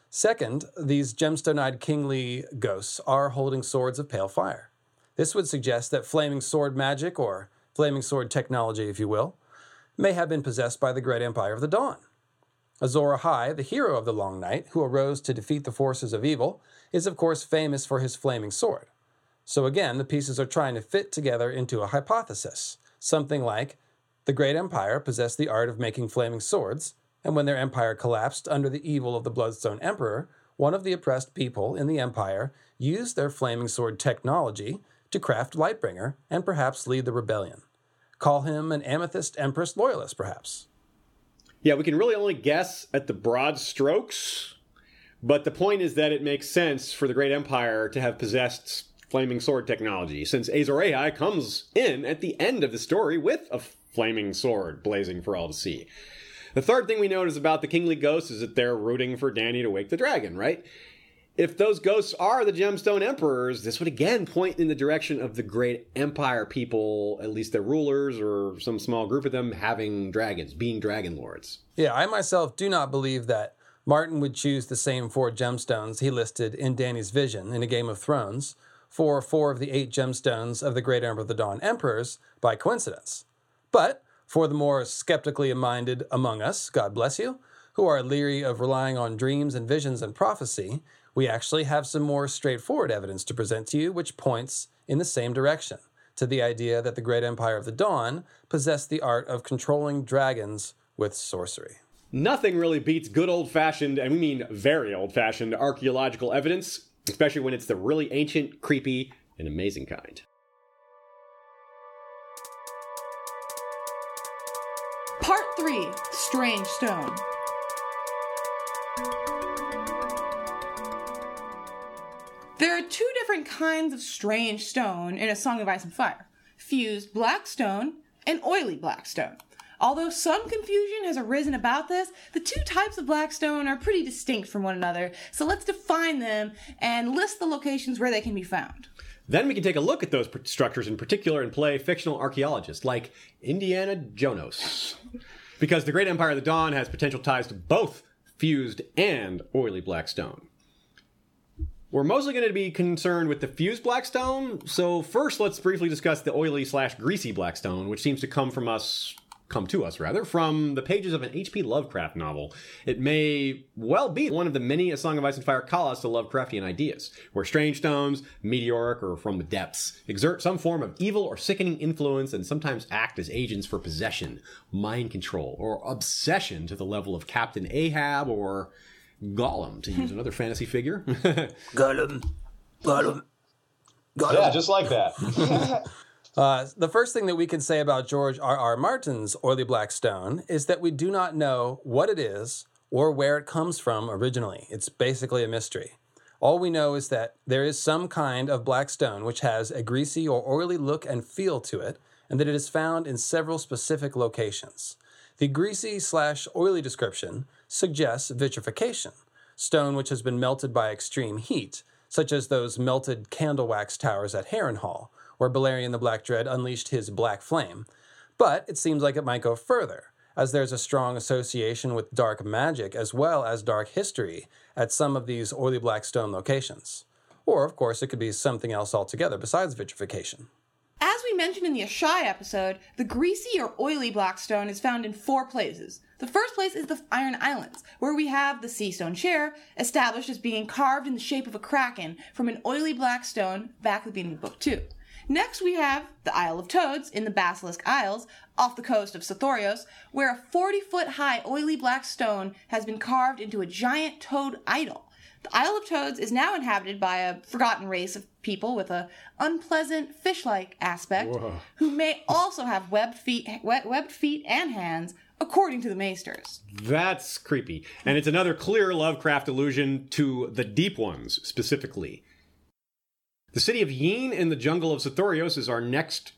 Second, these gemstone eyed kingly ghosts are holding swords of pale fire. This would suggest that flaming sword magic, or flaming sword technology, if you will, may have been possessed by the great empire of the dawn. Azor Ahai, the hero of the Long Night, who arose to defeat the forces of evil, is of course famous for his flaming sword. So again, the pieces are trying to fit together into a hypothesis, something like the great empire possessed the art of making flaming swords, and when their empire collapsed under the evil of the Bloodstone Emperor, one of the oppressed people in the empire used their flaming sword technology to craft Lightbringer and perhaps lead the rebellion. Call him an Amethyst Empress loyalist, perhaps. Yeah, we can really only guess at the broad strokes, but the point is that it makes sense for the Great Empire to have possessed flaming sword technology, since Azor Ahai comes in at the end of the story with a flaming sword blazing for all to see. The third thing we notice about the kingly ghosts is that they're rooting for Dany to wake the dragon, right? If those ghosts are the Gemstone Emperors, this would again point in the direction of the great Empire people, at least their rulers or some small group of them, having dragons, being dragon lords. Yeah, I myself do not believe that Martin would choose the same four gemstones he listed in Dany's vision in A Game of Thrones for four of the eight gemstones of the Great Emperor of the Dawn Emperors by coincidence. But for the more skeptically minded among us, God bless you, who are leery of relying on dreams and visions and prophecy, we actually have some more straightforward evidence to present to you, which points in the same direction to the idea that the great empire of the dawn possessed the art of controlling dragons with sorcery. Nothing really beats good old fashioned, and we mean very old fashioned, archaeological evidence, especially when it's the really ancient, creepy, and amazing kind. Part 3 Strange Stone. Are two different kinds of strange stone in A Song of Ice and Fire fused black stone and oily black stone. Although some confusion has arisen about this, the two types of black stone are pretty distinct from one another, so let's define them and list the locations where they can be found. Then we can take a look at those structures in particular and play fictional archaeologists like Indiana Jones. Because the Great Empire of the Dawn has potential ties to both fused and oily black stone. We're mostly going to be concerned with the fused blackstone, so first let's briefly discuss the oily slash greasy blackstone, which seems to come from us come to us rather from the pages of an H.P. Lovecraft novel. It may well be one of the many A Song of Ice and Fire call-outs to Lovecraftian ideas, where strange stones, meteoric or from the depths, exert some form of evil or sickening influence and sometimes act as agents for possession, mind control, or obsession to the level of Captain Ahab or Gollum, to use another fantasy figure. Gollum. Gollum. Yeah, just like that. Uh, the first thing that we can say about George R. R. Martin's Oily Black Stone is that we do not know what it is or where it comes from originally. It's basically a mystery. All we know is that there is some kind of black stone which has a greasy or oily look and feel to it, and that it is found in several specific locations. The greasy slash oily description suggests vitrification, stone which has been melted by extreme heat, such as those melted candle wax towers at Harrenhal, where Balerion the Black Dread unleashed his black flame. But it seems like it might go further, as there's a strong association with dark magic as well as dark history at some of these oily black stone locations. Or, of course, it could be something else altogether besides vitrification. As we mentioned in the Asshai episode, the greasy or oily black stone is found in four places. The first place is the Iron Islands, where we have the Sea Stone chair, established as being carved in the shape of a kraken from an oily black stone back at the beginning of Book 2. Next, we have the Isle of Toads in the Basilisk Isles, off the coast of Sothoryos, where a 40 foot high oily black stone has been carved into a giant toad idol. The Isle of Toads is now inhabited by a forgotten race of people with a unpleasant fish-like aspect, who may also have webbed feet, webbed feet and hands, according to the Maesters. That's creepy. And it's another clear Lovecraft allusion to the Deep Ones, specifically. The city of Yin in the jungle of Sothoryos is our next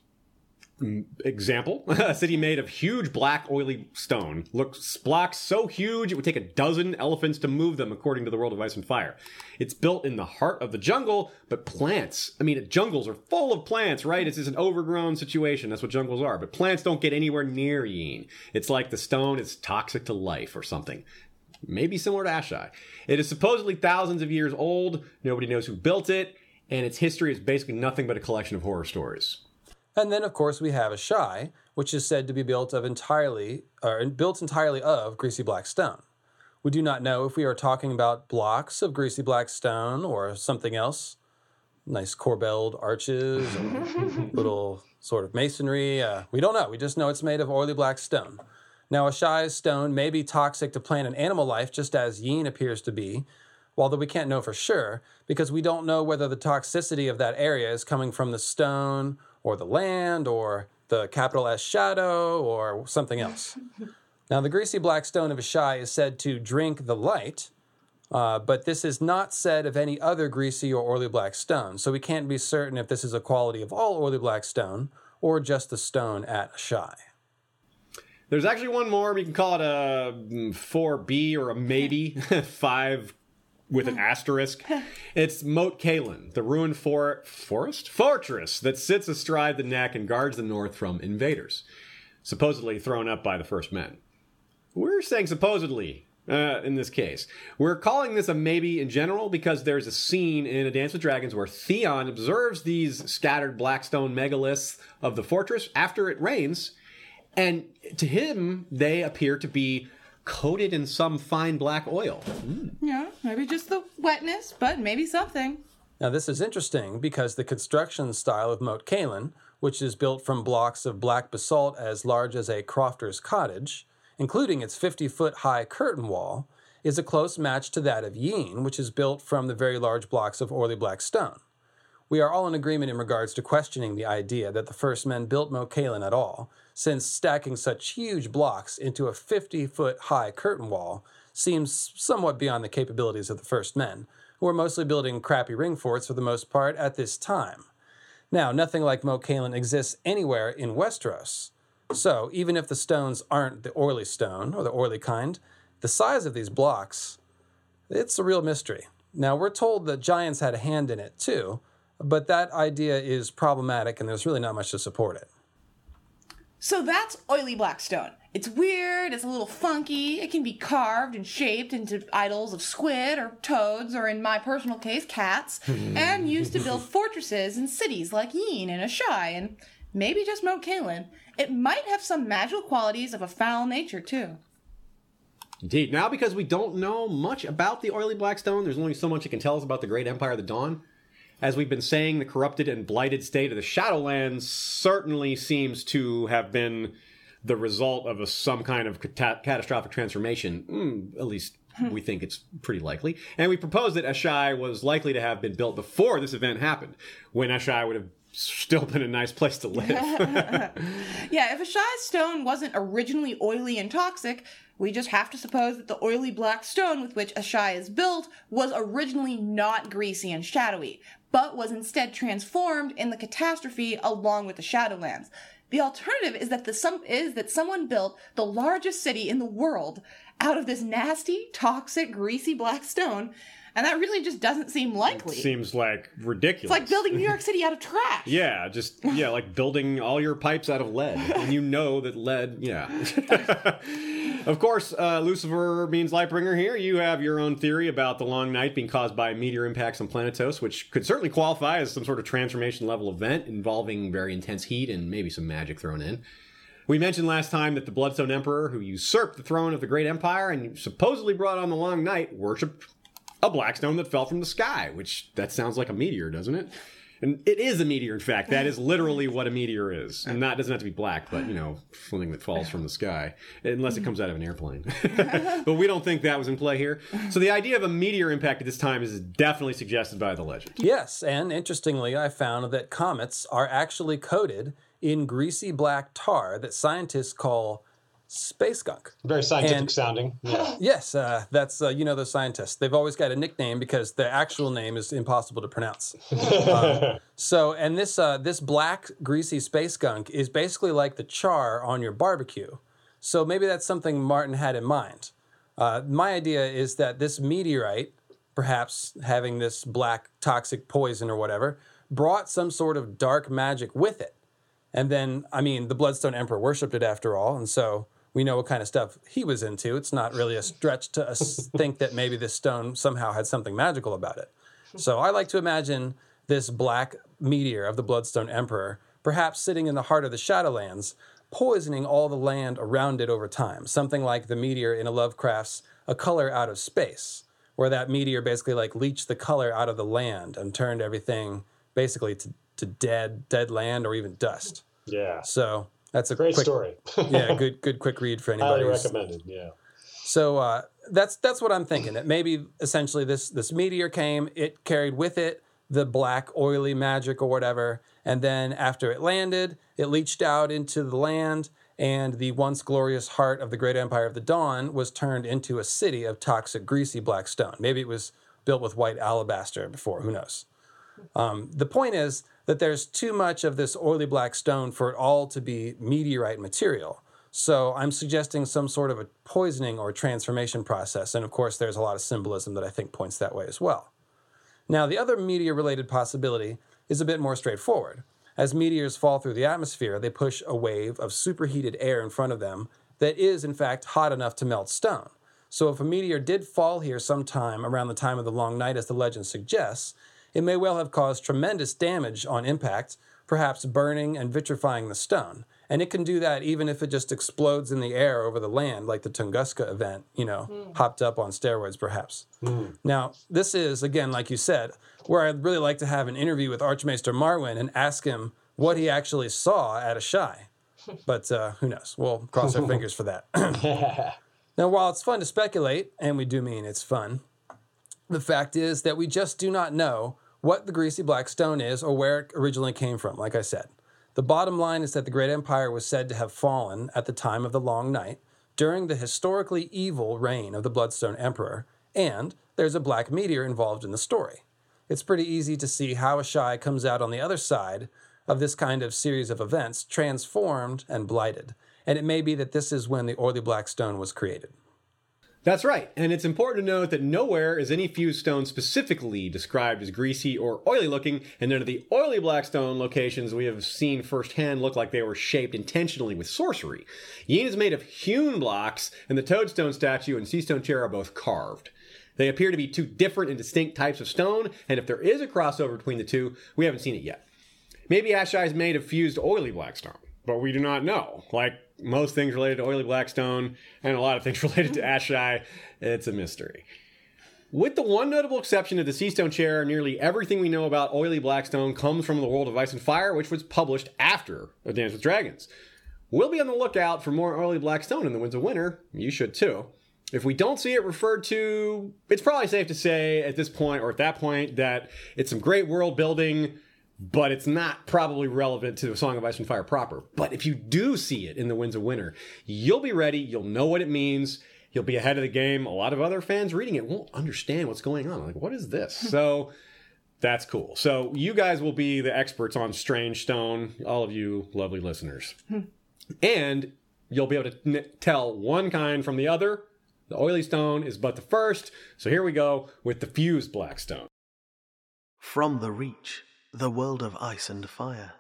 example. a city made of huge black oily stone. Looks blocks so huge it would take a dozen elephants to move them, according to the world of ice and fire. It's built in the heart of the jungle, but plants. I mean, jungles are full of plants, right? It's just an overgrown situation. That's what jungles are. But plants don't get anywhere near Yin. It's like the stone is toxic to life or something. Maybe similar to Asshai. It is supposedly thousands of years old. Nobody knows who built it and its history is basically nothing but a collection of horror stories. And then, of course, we have Asshai, which is said to be built of entirely, or built entirely of greasy black stone. We do not know if we are talking about blocks of greasy black stone or something else. Nice corbelled arches, little sort of masonry. Uh, we don't know. We just know it's made of oily black stone. Now, Asshai's stone may be toxic to plant and animal life, just as Yin appears to be, although we can't know for sure because we don't know whether the toxicity of that area is coming from the stone or the land or the capital S shadow or something else. now, the greasy black stone of Asshai is said to drink the light, uh, but this is not said of any other greasy or oily black stone, so we can't be certain if this is a quality of all oily black stone or just the stone at Asshai. There's actually one more. We can call it a 4B or a maybe 5 with an asterisk. It's Moat Cailin, the ruined for- forest fortress that sits astride the neck and guards the north from invaders, supposedly thrown up by the first men. We're saying supposedly uh, in this case. We're calling this a maybe in general because there's a scene in A Dance with Dragons where Theon observes these scattered blackstone megaliths of the fortress after it rains, and to him, they appear to be coated in some fine black oil. Mm. Yeah, maybe just the wetness, but maybe something. Now, this is interesting because the construction style of Moat Cailin, which is built from blocks of black basalt as large as a crofter's cottage, including its 50 foot high curtain wall, is a close match to that of Yin, which is built from the very large blocks of oily black stone. We are all in agreement in regards to questioning the idea that the first men built Moat Cailin at all, since stacking such huge blocks into a 50 foot high curtain wall seems somewhat beyond the capabilities of the first men, who were mostly building crappy ring forts for the most part at this time. Now, nothing like Moat Cailin exists anywhere in Westeros, so even if the stones aren't the oily stone or the oily kind, the size of these blocks, it's a real mystery. Now, we're told that giants had a hand in it too, but that idea is problematic and there's really not much to support it. So that's oily black stone. It's weird, it's a little funky, it can be carved and shaped into idols of squid or toads, or in my personal case, cats, and used to build fortresses and cities like Yin and Asshai, and maybe just Moat Cailin. It might have some magical qualities of a foul nature, too. Indeed. Now, because we don't know much about the oily black stone, there's only so much it can tell us about the great empire of the Dawn. As we've been saying, the corrupted and blighted state of the Shadowlands certainly seems to have been the result of a, some kind of cata- catastrophic transformation. Mm, at least we think it's pretty likely. And we propose that Asshai was likely to have been built before this event happened, when Asshai would have still been a nice place to live. Yeah, if Asshai stone wasn't originally oily and toxic, we just have to suppose that the oily black stone with which Asshai is built was originally not greasy and shadowy, but was instead transformed in the catastrophe along with the Shadowlands. The alternative is that the some is that someone built the largest city in the world out of this nasty, toxic, greasy black stone, and that really just doesn't seem likely. Seems like ridiculous. it's like building New York City out of trash. Yeah, just yeah, like building all your pipes out of lead, and you know that lead. Yeah. of course, uh, Lucifer means Lightbringer. Here, you have your own theory about the long night being caused by meteor impacts on Planetos, which could certainly qualify as some sort of transformation level event involving very intense heat and maybe some magic thrown in. We mentioned last time that the Bloodstone Emperor, who usurped the throne of the Great Empire and supposedly brought on the Long Night, worshipped a black stone that fell from the sky, which that sounds like a meteor, doesn't it? And it is a meteor, in fact. That is literally what a meteor is. And that doesn't have to be black, but, you know, something that falls from the sky, unless it comes out of an airplane. but we don't think that was in play here. So the idea of a meteor impact at this time is definitely suggested by the legend. Yes, and interestingly, I found that comets are actually coated in greasy black tar that scientists call space gunk. Very scientific And- sounding. Yeah. Yes, uh, that's uh, you know the scientists. They've always got a nickname because the actual name is impossible to pronounce. Um, so, and this uh, this black greasy space gunk is basically like the char on your barbecue. So maybe that's something Martin had in mind. Uh, my idea is that this meteorite, perhaps having this black toxic poison or whatever, brought some sort of dark magic with it. And then, I mean, the Bloodstone Emperor worshipped it after all, and so we know what kind of stuff he was into. It's not really a stretch to us think that maybe this stone somehow had something magical about it. So I like to imagine this black meteor of the Bloodstone Emperor, perhaps sitting in the heart of the Shadowlands, poisoning all the land around it over time. Something like the meteor in a Lovecraft's A Color Out of Space, where that meteor basically like leached the color out of the land and turned everything basically to, to dead, dead land or even dust. Yeah. So that's a Great quick, story. yeah, good, good, quick read for anybody. who's- recommended. Yeah. So uh, that's that's what I'm thinking. That maybe essentially this this meteor came, it carried with it the black oily magic or whatever, and then after it landed, it leached out into the land, and the once glorious heart of the great empire of the dawn was turned into a city of toxic, greasy black stone. Maybe it was built with white alabaster before. Who knows? Um, the point is that there's too much of this oily black stone for it all to be meteorite material. So I'm suggesting some sort of a poisoning or transformation process. And of course, there's a lot of symbolism that I think points that way as well. Now, the other meteor related possibility is a bit more straightforward. As meteors fall through the atmosphere, they push a wave of superheated air in front of them that is, in fact, hot enough to melt stone. So, if a meteor did fall here sometime around the time of the long night, as the legend suggests, it may well have caused tremendous damage on impact, perhaps burning and vitrifying the stone. And it can do that even if it just explodes in the air over the land, like the Tunguska event, you know, mm. hopped up on steroids, perhaps. Mm. Now, this is, again, like you said, where I'd really like to have an interview with Archmaester Marwyn and ask him what he actually saw at Asshai. But uh, who knows? We'll cross our fingers for that. now, while it's fun to speculate, and we do mean it's fun, the fact is that we just do not know what the greasy black stone is or where it originally came from, like I said. The bottom line is that the great empire was said to have fallen at the time of the Long Night during the historically evil reign of the Bloodstone Emperor, and there's a black meteor involved in the story. It's pretty easy to see how Asshai comes out on the other side of this kind of series of events, transformed and blighted. And it may be that this is when the oily black stone was created. That's right, and it's important to note that nowhere is any fused stone specifically described as greasy or oily looking, and none of the oily black stone locations we have seen firsthand look like they were shaped intentionally with sorcery. Yeen is made of hewn blocks, and the toadstone statue and sea stone chair are both carved. They appear to be two different and distinct types of stone, and if there is a crossover between the two, we haven't seen it yet. Maybe Asshai is made of fused oily black stone, but we do not know. Like most things related to oily blackstone and a lot of things related to Asshai, it's a mystery. With the one notable exception of the Seastone chair, nearly everything we know about oily blackstone comes from the world of Ice and Fire, which was published after A Dance with Dragons. We'll be on the lookout for more oily blackstone in the Winds of Winter. You should too. If we don't see it referred to, it's probably safe to say at this point or at that point that it's some great world building, but it's not probably relevant to the Song of Ice and Fire proper. But if you do see it in the Winds of Winter, you'll be ready, you'll know what it means, you'll be ahead of the game. A lot of other fans reading it won't understand what's going on. Like, what is this? Hmm. so that's cool. So you guys will be the experts on Strange Stone, all of you lovely listeners. Hmm. and you'll be able to n- tell one kind from the other. The oily stone is but the first. So here we go with the fused black stone. From the Reach the world of ice and fire.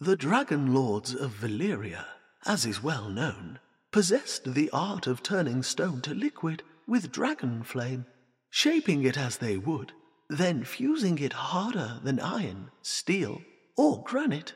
The dragon lords of Valyria, as is well known, possessed the art of turning stone to liquid with dragon flame, shaping it as they would, then fusing it harder than iron, steel, or granite.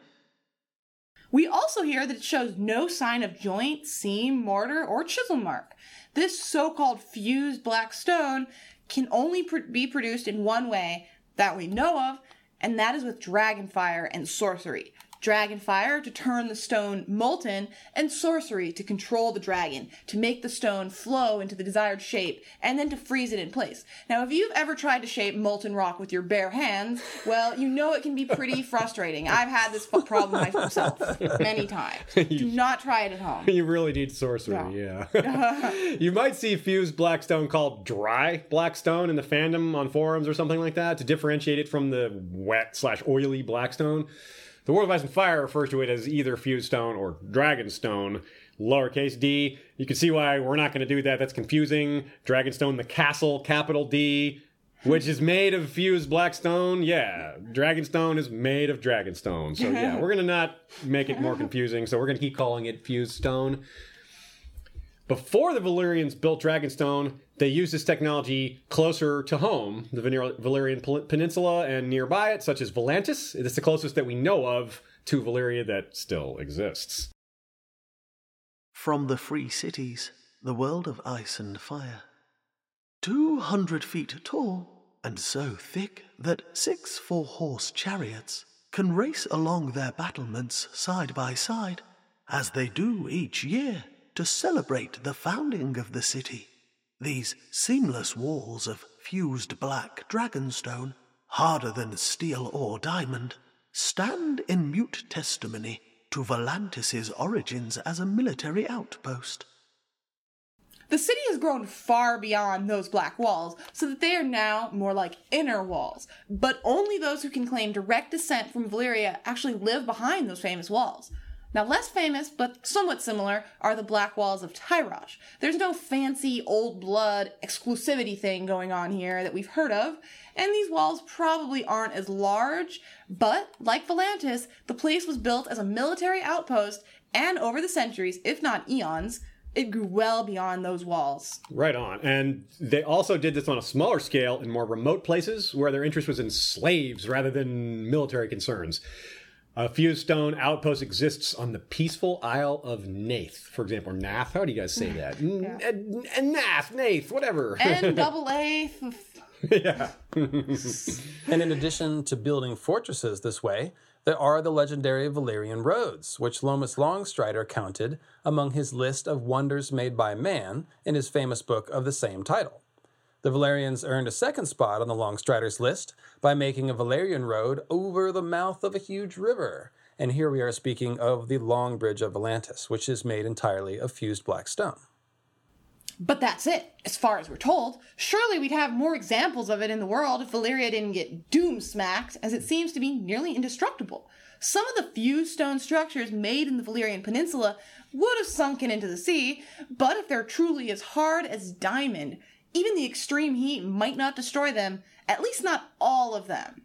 We also hear that it shows no sign of joint, seam, mortar, or chisel mark. This so called fused black stone can only pr- be produced in one way that we know of, and that is with dragonfire and sorcery. Dragonfire to turn the stone molten, and sorcery to control the dragon, to make the stone flow into the desired shape, and then to freeze it in place. Now, if you've ever tried to shape molten rock with your bare hands, well, you know it can be pretty frustrating. I've had this problem myself many times. Do not try it at home. You really need sorcery, yeah. you might see fused blackstone called dry blackstone in the fandom on forums or something like that to differentiate it from the wet slash oily blackstone. The World of Ice and Fire refers to it as either Fused Stone or Dragonstone, lowercase d. You can see why we're not going to do that. That's confusing. Dragonstone, the castle, capital D, which is made of fused black stone. Yeah, Dragonstone is made of Dragonstone. So yeah, we're going to not make it more confusing. So we're going to keep calling it Fused Stone. Before the Valyrians built Dragonstone, they used this technology closer to home, the Valyrian Peninsula and nearby it, such as Volantis. It is the closest that we know of to Valyria that still exists. From the free cities, the world of ice and fire. Two hundred feet tall, and so thick that six four horse chariots can race along their battlements side by side, as they do each year to celebrate the founding of the city. These seamless walls of fused black dragonstone, harder than steel or diamond, stand in mute testimony to Volantis's origins as a military outpost. The city has grown far beyond those black walls, so that they are now more like inner walls. But only those who can claim direct descent from Valyria actually live behind those famous walls. Now, less famous, but somewhat similar, are the Black Walls of Tyrosh. There's no fancy old blood exclusivity thing going on here that we've heard of, and these walls probably aren't as large, but like Volantis, the place was built as a military outpost, and over the centuries, if not eons, it grew well beyond those walls. Right on. And they also did this on a smaller scale in more remote places where their interest was in slaves rather than military concerns. A fused stone outpost exists on the peaceful Isle of Naath, for example. Naath, how do you guys say that? N- N- N- Naath, Naath, whatever. N double A. yeah. And in addition to building fortresses this way, there are the legendary Valyrian roads, which Lomas Longstrider counted among his list of wonders made by man in his famous book of the same title. The Valyrians earned a second spot on the Longstriders list by making a Valyrian road over the mouth of a huge river. And here we are speaking of the Long Bridge of Volantis, which is made entirely of fused black stone. But that's it, as far as we're told. Surely we'd have more examples of it in the world if Valyria didn't get doom smacked, as it seems to be nearly indestructible. Some of the fused stone structures made in the Valyrian Peninsula would have sunken into the sea, but if they're truly as hard as diamond, even the extreme heat might not destroy them, at least not all of them.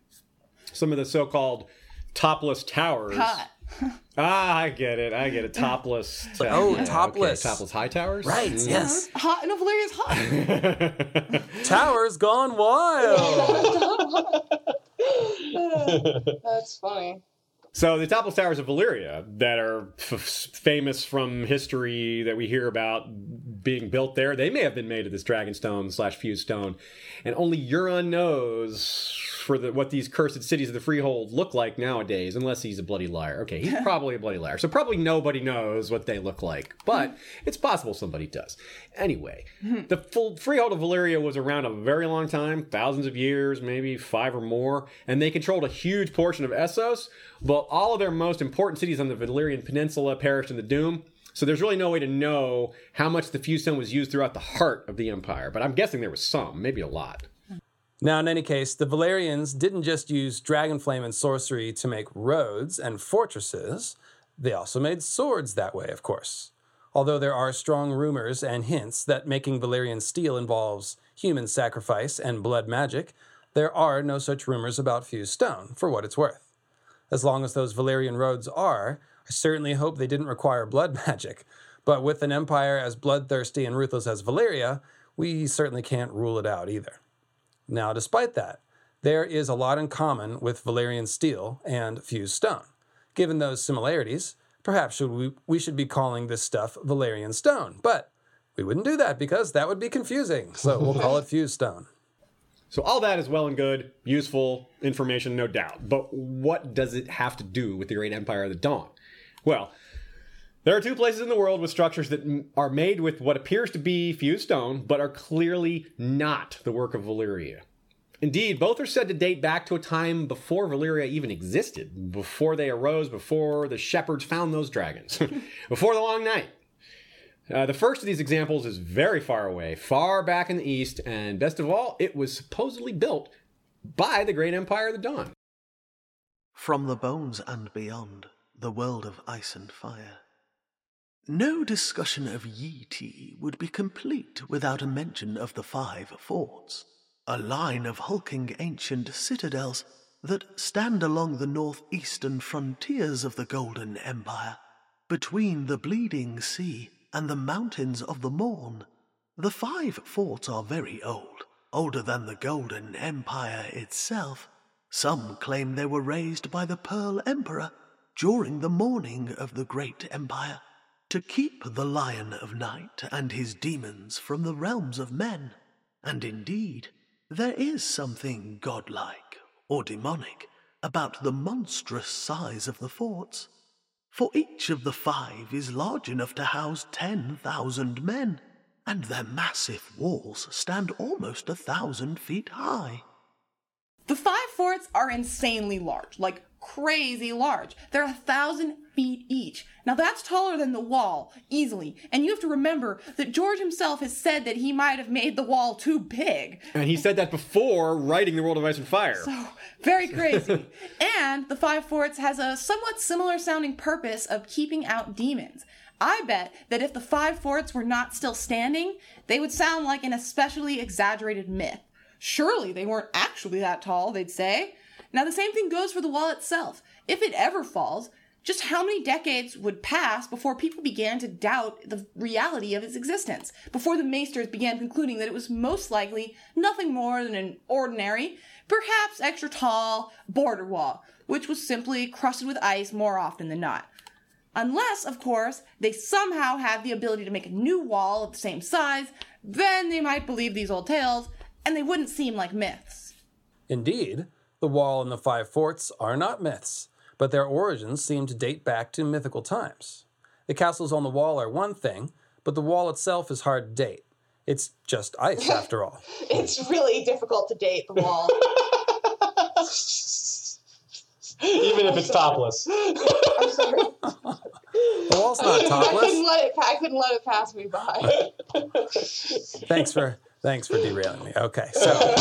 Some of the so called topless towers. Hot. Ah, I get it. I get it. Topless. Oh, okay, topless. Topless high towers? Right, Mm. yes. Hot, no, Valyria's hot. Towers gone wild! That's funny. So the topless towers of Valyria that are f- famous from history that we hear about being built there, they may have been made of this dragonstone slash fused stone, and only Euron knows for the, what these cursed cities of the Freehold look like nowadays, unless he's a bloody liar. Okay, he's probably a bloody liar, so probably nobody knows what they look like, but it's possible somebody does. Anyway, the full Freehold of Valyria was around a very long time, thousands of years, maybe five or more, and they controlled a huge portion of Essos, but all of their most important cities on the Valyrian Peninsula perished in the Doom. So there's really no way to know how much the fused stone was used throughout the heart of the empire, but I'm guessing there was some, maybe a lot. Now, in any case, the Valyrians didn't just use dragonflame and sorcery to make roads and fortresses, they also made swords that way, of course. Although there are strong rumors and hints that making Valyrian steel involves human sacrifice and blood magic, there are no such rumors about fused stone, for what it's worth. As long as those Valyrian roads are, I certainly hope they didn't require blood magic. But with an empire as bloodthirsty and ruthless as Valyria, we certainly can't rule it out either. Now, despite that, there is a lot in common with Valyrian steel and fused stone. Given those similarities, perhaps should we, we should be calling this stuff Valyrian stone. But we wouldn't do that because that would be confusing. So we'll call it fused stone. So all that is well and good, useful information, no doubt. But what does it have to do with the Great Empire of the Dawn? Well, there are two places in the world with structures that are made with what appears to be fused stone, but are clearly not the work of Valyria. Indeed, both are said to date back to a time before Valyria even existed, before they arose, before the shepherds found those dragons, before the Long Night. Uh, the first of these examples is very far away, far back in the east, and best of all, it was supposedly built by the great empire of the dawn. From the bones and beyond, the world of ice and fire. No discussion of Yi Ti would be complete without a mention of the Five Forts, a line of hulking ancient citadels that stand along the northeastern frontiers of the Golden Empire, between the Bleeding Sea and the mountains of the Morn. The five forts are very old, older than the Golden Empire itself. Some claim they were raised by the Pearl Emperor during the morning of the Great Empire to keep the Lion of Night and his demons from the realms of men. And indeed, there is something godlike or demonic about the monstrous size of the forts. For each of the five is large enough to house 10,000 men, and their massive walls stand almost a thousand feet high. The five forts are insanely large, like crazy large. They're a thousand feet each. Now that's taller than the wall, easily. And you have to remember that George himself has said that he might have made the wall too big. And he said that before writing The World of Ice and Fire. So, very crazy. and the Five Forts has a somewhat similar sounding purpose of keeping out demons. I bet that if the Five Forts were not still standing, they would sound like an especially exaggerated myth. Surely they weren't actually that tall, they'd say. Now, the same thing goes for the wall itself. If it ever falls, just how many decades would pass before people began to doubt the reality of its existence? Before the maesters began concluding that it was most likely nothing more than an ordinary, perhaps extra tall, border wall, which was simply crusted with ice more often than not. Unless, of course, they somehow have the ability to make a new wall of the same size, then they might believe these old tales, and they wouldn't seem like myths. Indeed, the wall and the five forts are not myths, but their origins seem to date back to mythical times. The castles on the wall are one thing, but the wall itself is hard to date. It's just ice, after all. It's really difficult to date the wall. Even if it's topless. I'm sorry. The wall's not I topless. couldn't let it. I couldn't let it pass me by. Thanks for thanks for derailing me. Okay, so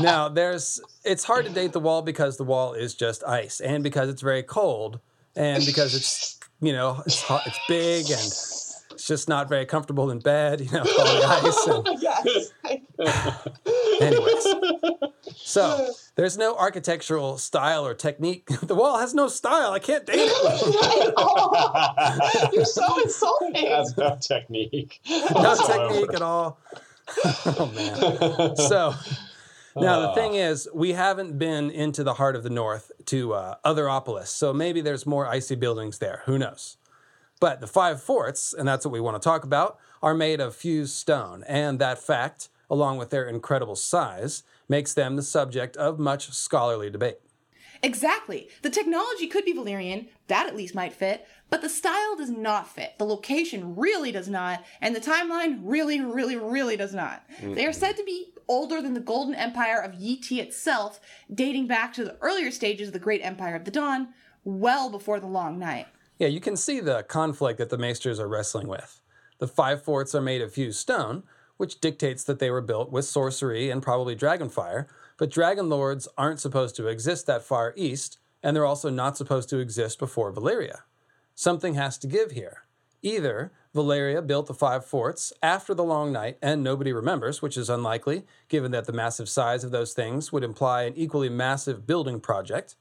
now there's it's hard to date the wall because the wall is just ice, and because it's very cold, and because it's you know it's hot, it's big, and it's just not very comfortable in bed. You know, all the ice. And, yes. anyways, so there's no architectural style or technique. The wall has no style. I can't date it. Oh, you're so insulting. Has no technique. no technique at all. oh man. So now the thing is, we haven't been into the heart of the north to uh, Otheropolis, so maybe there's more icy buildings there. Who knows? But the five forts, and that's what we want to talk about, are made of fused stone, and that fact, along with their incredible size, makes them the subject of much scholarly debate. Exactly. The technology could be Valyrian, that at least might fit, but the style does not fit. The location really does not, and the timeline really, really, really does not. They are said to be older than the Golden Empire of Yi-Ti itself, dating back to the earlier stages of the Great Empire of the Dawn, well before the Long Night. Yeah, you can see the conflict that the maesters are wrestling with. The five forts are made of fused stone, which dictates that they were built with sorcery and probably dragonfire, but dragon lords aren't supposed to exist that far east, and they're also not supposed to exist before Valyria. Something has to give here. Either Valyria built the five forts after the long night and nobody remembers, which is unlikely, given that the massive size of those things would imply an equally massive building project.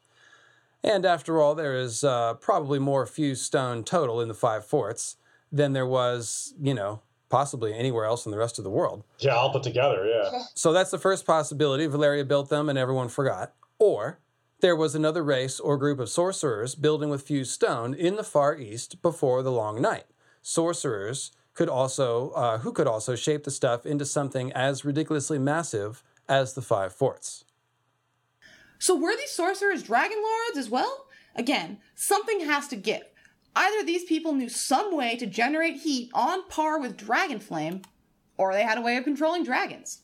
And after all, there is uh, probably more fused stone total in the five forts than there was, you know, possibly anywhere else in the rest of the world. Yeah, all put together, yeah. So that's the first possibility. Valyria built them and everyone forgot. Or there was another race or group of sorcerers building with fused stone in the far east before the long night. Sorcerers could also, uh, who could also shape the stuff into something as ridiculously massive as the five forts. So were these sorcerers dragon lords as well? Again, something has to give. Either these people knew some way to generate heat on par with dragon flame, or they had a way of controlling dragons.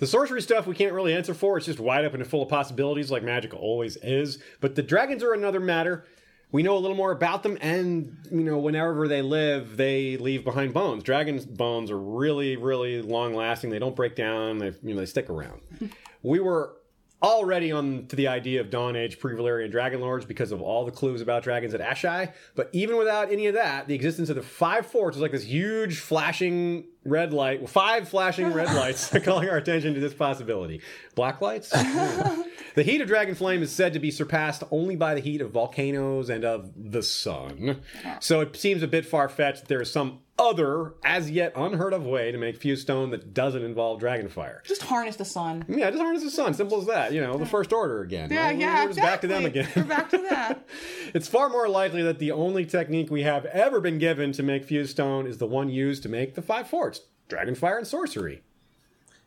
The sorcery stuff we can't really answer for. It's just wide open and full of possibilities, like magic always is. But the dragons are another matter. We know a little more about them, and you know, whenever they live, they leave behind bones. Dragons' bones are really, really long lasting. They don't break down. They, you know, they stick around. we were already on to the idea of Dawn Age pre-Valyrian Dragon Lords because of all the clues about dragons at Asshai. But even without any of that, the existence of the five forts is like this huge flashing red light, five flashing red lights calling our attention to this possibility. Black lights? the heat of dragon flame is said to be surpassed only by the heat of volcanoes and of the sun. So it seems a bit far-fetched that there is some other, as yet unheard of way to make fused stone that doesn't involve dragon fire. Just harness the sun. Yeah, just harness the sun. Simple as that. You know, the first order again. Yeah, Well, yeah, We're just back to them again. We're back to that. it's far more likely that the only technique we have ever been given to make fused stone is the one used to make the five forts dragonfire and sorcery.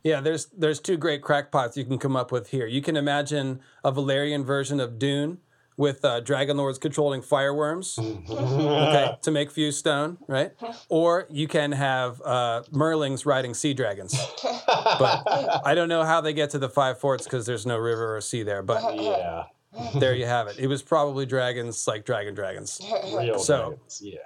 Yeah, there's there's two great crackpots you can come up with here. You can imagine a Valyrian version of Dune, with uh, dragon lords controlling firewyrms okay, to make fused stone, right? Or you can have uh, merlings riding sea dragons. But I don't know how they get to the five forts because there's no river or sea there. But yeah, there you have it. It was probably dragons like dragon dragons. real So- dragons, yeah.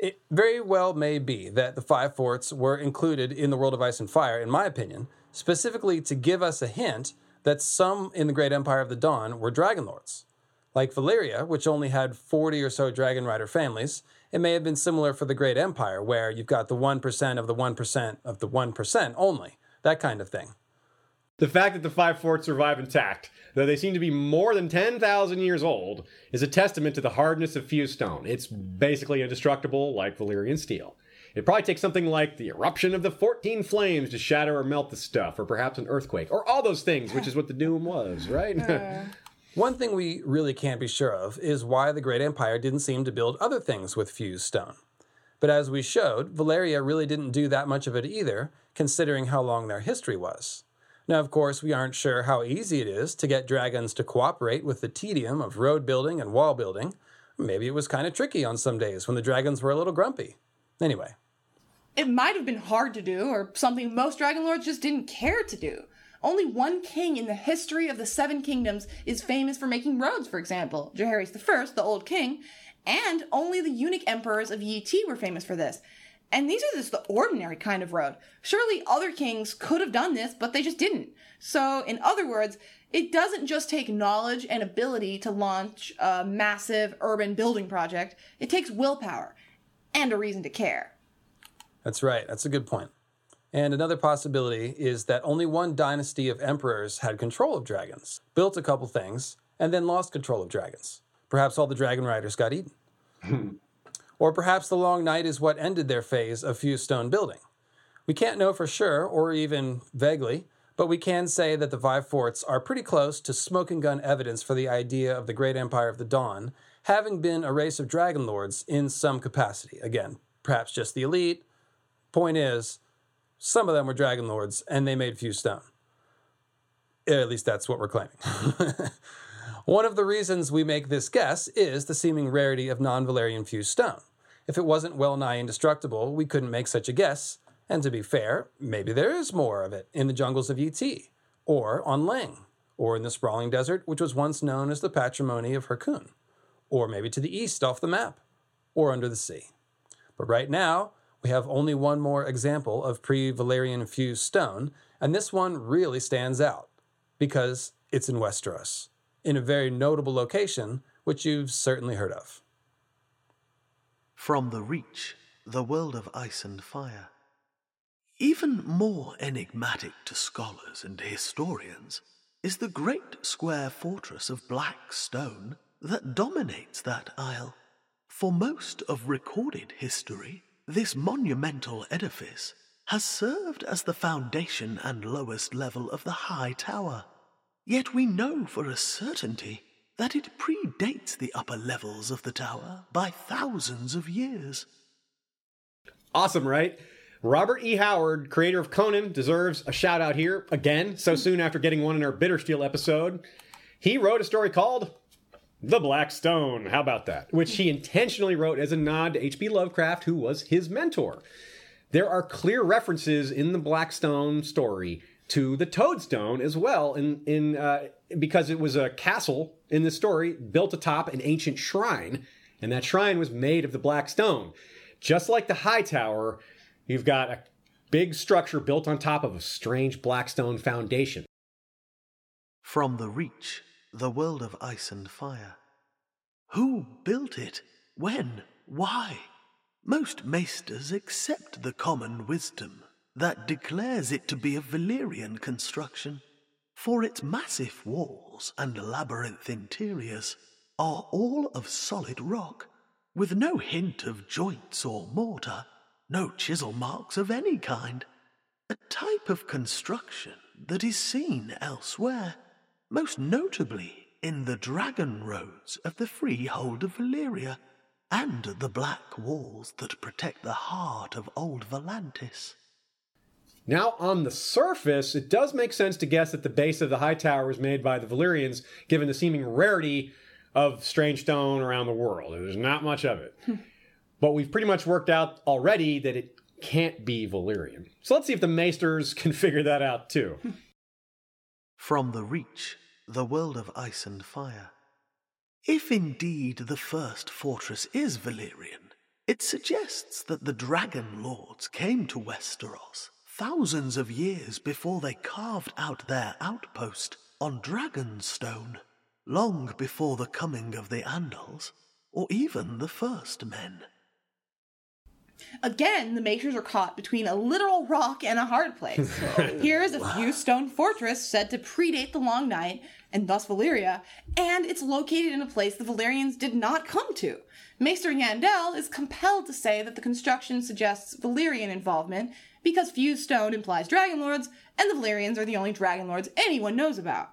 It very well may be that the five forts were included in the World of Ice and Fire, in my opinion, specifically to give us a hint that some in the Great Empire of the Dawn were dragon lords. Like Valyria, which only had 40 or so dragon rider families, it may have been similar for the Great Empire, where you've got the 1% of the 1% of the 1% only, that kind of thing. The fact that the five forts survive intact, though they seem to be more than 10,000 years old, is a testament to the hardness of fused stone. It's basically indestructible like Valyrian steel. It probably takes something like the eruption of the 14 flames to shatter or melt the stuff, or perhaps an earthquake, or all those things, which is what the Doom was, right? Uh. One thing we really can't be sure of is why the Great Empire didn't seem to build other things with fused stone. But as we showed, Valyria really didn't do that much of it either, considering how long their history was. Now, of course, we aren't sure how easy it is to get dragons to cooperate with the tedium of road building and wall building. Maybe it was kind of tricky on some days when the dragons were a little grumpy. Anyway, It might have been hard to do, or something most Dragon Lords just didn't care to do. Only one king in the history of the Seven Kingdoms is famous for making roads, for example, Jaehaerys I, the Old King, and only the eunuch emperors of Yi Ti were famous for this. And these are just the ordinary kind of road. Surely other kings could have done this, but they just didn't. So, in other words, it doesn't just take knowledge and ability to launch a massive urban building project, it takes willpower and a reason to care. That's right. That's a good point. And another possibility is that only one dynasty of emperors had control of dragons, built a couple things, and then lost control of dragons. Perhaps all the dragon riders got eaten. or perhaps the long night is what ended their phase of fused stone building. We can't know for sure, or even vaguely, but we can say that the five forts are pretty close to smoking gun evidence for the idea of the great empire of the dawn having been a race of dragon lords in some capacity. Again, perhaps just the elite. Point is, some of them were dragon lords and they made fused stone. Eh, at least that's what we're claiming. One of the reasons we make this guess is the seeming rarity of non Valyrian fused stone. If it wasn't well nigh indestructible, we couldn't make such a guess. And to be fair, maybe there is more of it in the jungles of Yi Ti, or on Leng, or in the sprawling desert which was once known as the patrimony of Hyrkoon, or maybe to the east off the map, or under the sea. But right now, we have only one more example of pre Valyrian fused stone, and this one really stands out because it's in Westeros, in a very notable location, which you've certainly heard of. From the Reach, the world of ice and fire. Even more enigmatic to scholars and historians is the great square fortress of black stone that dominates that isle. For most of recorded history, this monumental edifice has served as the foundation and lowest level of the High Tower. Yet we know for a certainty that it predates the upper levels of the tower by thousands of years. Awesome, right? Robert E. Howard, creator of Conan, deserves a shout out here again, so soon after getting one in our Bittersteel episode. He wrote a story called The Black Stone. How about that? Which he intentionally wrote as a nod to H.P. Lovecraft, who was his mentor. There are clear references in the Black Stone story to the Toadstone as well, in, in uh, because it was a castle in the story built atop an ancient shrine, and that shrine was made of the Black Stone. Just like the High Tower, you've got a big structure built on top of a strange black stone foundation. From the Reach, the world of ice and fire. Who built it? When? Why? Most maesters accept the common wisdom that declares it to be a Valyrian construction, for its massive walls and labyrinth interiors are all of solid rock, with no hint of joints or mortar, no chisel marks of any kind. A type of construction that is seen elsewhere, most notably in the dragon roads of the freehold of Valyria and the black walls that protect the heart of old Volantis. Now, on the surface, it does make sense to guess that the base of the High Tower was made by the Valyrians, given the seeming rarity of strange stone around the world. There's not much of it. but we've pretty much worked out already that it can't be Valyrian. So let's see if the Maesters can figure that out too. From the Reach, the world of ice and fire. If indeed the first fortress is Valyrian, it suggests that the Dragon Lords came to Westeros thousands of years before they carved out their outpost on Dragonstone, long before the coming of the Andals, or even the first men. Again, the Maesters are caught between a literal rock and a hard place. Here is a fused stone fortress said to predate the Long Night and thus Valyria, and it's located in a place the Valyrians did not come to. Maester Yandel is compelled to say that the construction suggests Valyrian involvement because fused stone implies dragon lords, and the Valyrians are the only dragon lords anyone knows about.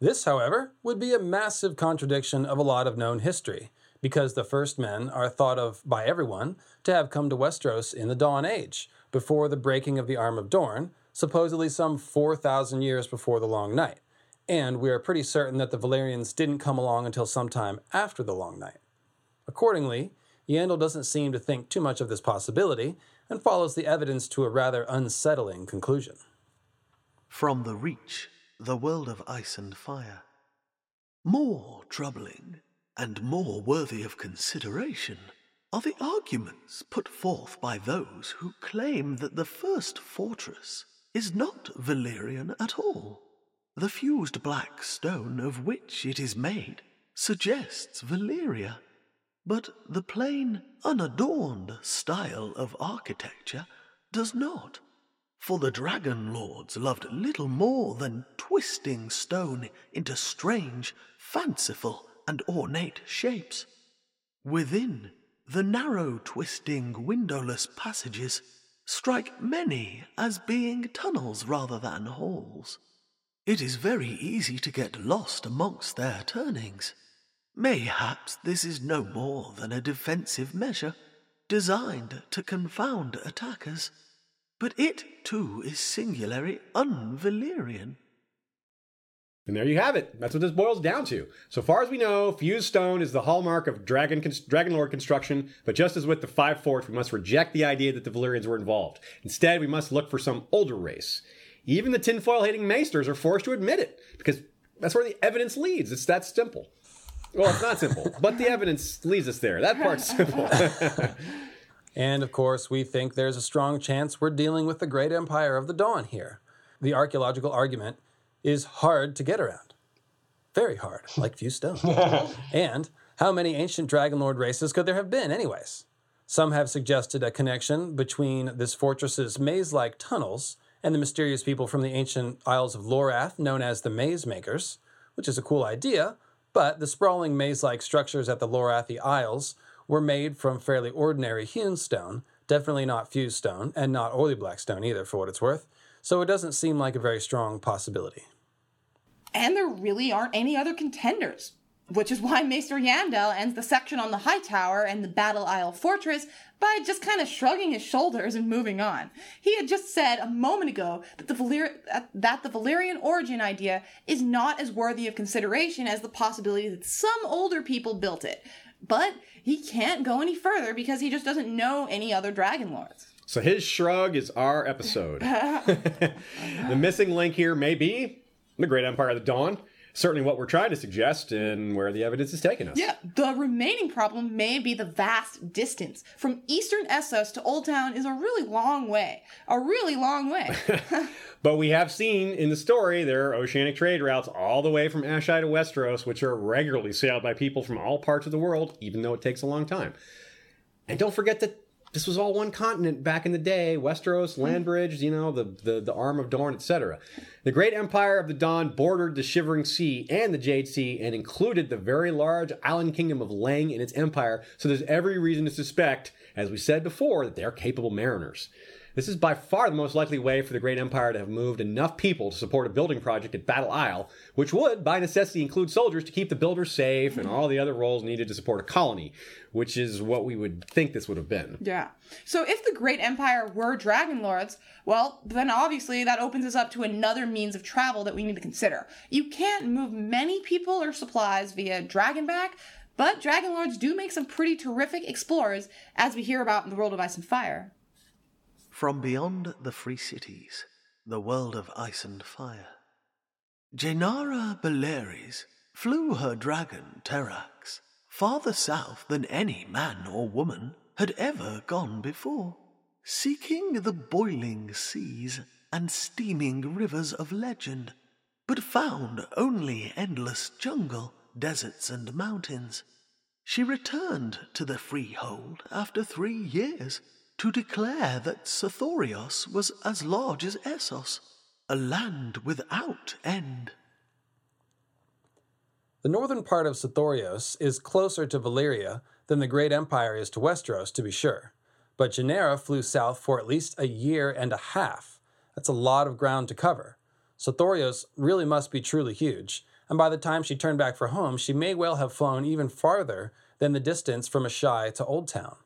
This, however, would be a massive contradiction of a lot of known history, because the first men are thought of by everyone to have come to Westeros in the Dawn Age, before the breaking of the Arm of Dorne, supposedly some 4,000 years before the Long Night. And we are pretty certain that the Valyrians didn't come along until sometime after the Long Night. Accordingly, Yandel doesn't seem to think too much of this possibility and follows the evidence to a rather unsettling conclusion. From the Reach, the world of ice and fire. More troubling and more worthy of consideration are the arguments put forth by those who claim that the first fortress is not Valyrian at all. The fused black stone of which it is made suggests Valyria, but the plain, unadorned style of architecture does not. For the Dragon Lords loved little more than twisting stone into strange, fanciful, and ornate shapes. Within, the narrow, twisting, windowless passages strike many as being tunnels rather than halls. It is very easy to get lost amongst their turnings. Mayhaps this is no more than a defensive measure designed to confound attackers, but it too is singularly un-Valyrian. And there you have it. That's what this boils down to. So far as we know, fused stone is the hallmark of dragon dragon lord construction. But just as with the Five Forts, we must reject the idea that the Valyrians were involved. Instead, we must look for some older race. Even the tinfoil hating maesters are forced to admit it because that's where the evidence leads. It's that simple. Well, it's not simple, but the evidence leads us there. That part's simple. and of course, we think there's a strong chance we're dealing with the great empire of the Dawn here. The archaeological argument is hard to get around. Very hard, like fused stone. and how many ancient Dragon Lord races could there have been, anyways? Some have suggested a connection between this fortress's maze like tunnels and the mysterious people from the ancient Isles of Lorath, known as the Maze Makers, which is a cool idea, but the sprawling maze like structures at the Lorathi Isles were made from fairly ordinary hewn stone, definitely not fused stone, and not oily black stone either, for what it's worth, so it doesn't seem like a very strong possibility. And there really aren't any other contenders which is why Maester Yandel ends the section on the High Tower and the Battle Isle Fortress by just kind of shrugging his shoulders and moving on. He had just said a moment ago that the, Valyr- uh, that the Valyrian origin idea is not as worthy of consideration as the possibility that some older people built it. But he can't go any further because he just doesn't know any other Dragon Lords. So his shrug is our episode. the missing link here may be the Great Empire of the Dawn certainly what we're trying to suggest and where the evidence is taking us. Yeah, the remaining problem may be the vast distance. From eastern Essos to Old Town is a really long way. A really long way. but we have seen in the story there are oceanic trade routes all the way from Asshai to Westeros, which are regularly sailed by people from all parts of the world, even though it takes a long time. And don't forget that this was all one continent back in the day Westeros, hmm. Landbridge, you know, the, the, the arm of Dorne, etc. The great empire of the Dawn bordered the Shivering Sea and the Jade Sea and included the very large island kingdom of Leng in its empire, so there's every reason to suspect, as we said before, that they are capable mariners. This is by far the most likely way for the Great Empire to have moved enough people to support a building project at Battle Isle, which would, by necessity, include soldiers to keep the builders safe and all the other roles needed to support a colony, which is what we would think this would have been. Yeah. So if the Great Empire were Dragon Lords, well, then obviously that opens us up to another means of travel that we need to consider. You can't move many people or supplies via Dragonback, but Dragon Lords do make some pretty terrific explorers, as we hear about in the world of Ice and Fire. From beyond the free cities, the world of ice and fire, Jaenara Belaerys flew her dragon Terrax farther south than any man or woman had ever gone before, seeking the boiling seas and steaming rivers of legend, but found only endless jungle, deserts, and mountains. She returned to the freehold after three years to declare that Sothoryos was as large as Essos, a land without end. The northern part of Sothoryos is closer to Valyria than the Great Empire is to Westeros, to be sure. But Jaenara flew south for at least a year and a half. That's a lot of ground to cover. Sothoryos really must be truly huge, and by the time she turned back for home, she may well have flown even farther than the distance from Asshai to Old Town.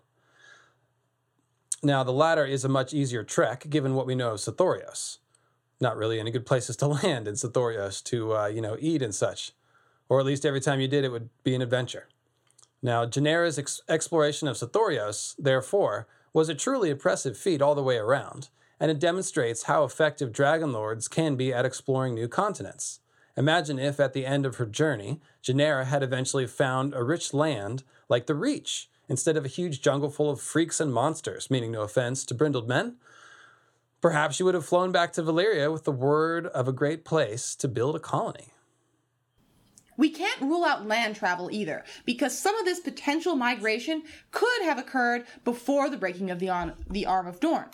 Now, the latter is a much easier trek given what we know of Sothoryos. Not really any good places to land in Sothoryos to, uh, you know, eat and such. Or at least every time you did, it would be an adventure. Now, Jaenara's ex- exploration of Sothoryos, therefore, was a truly impressive feat all the way around, and it demonstrates how effective dragon lords can be at exploring new continents. Imagine if, at the end of her journey, Jaenara had eventually found a rich land like the Reach, instead of a huge jungle full of freaks and monsters, meaning no offense to brindled men. Perhaps you would have flown back to Valyria with the word of a great place to build a colony. We can't rule out land travel either, because some of this potential migration could have occurred before the breaking of the, on- the Arm of Dorne.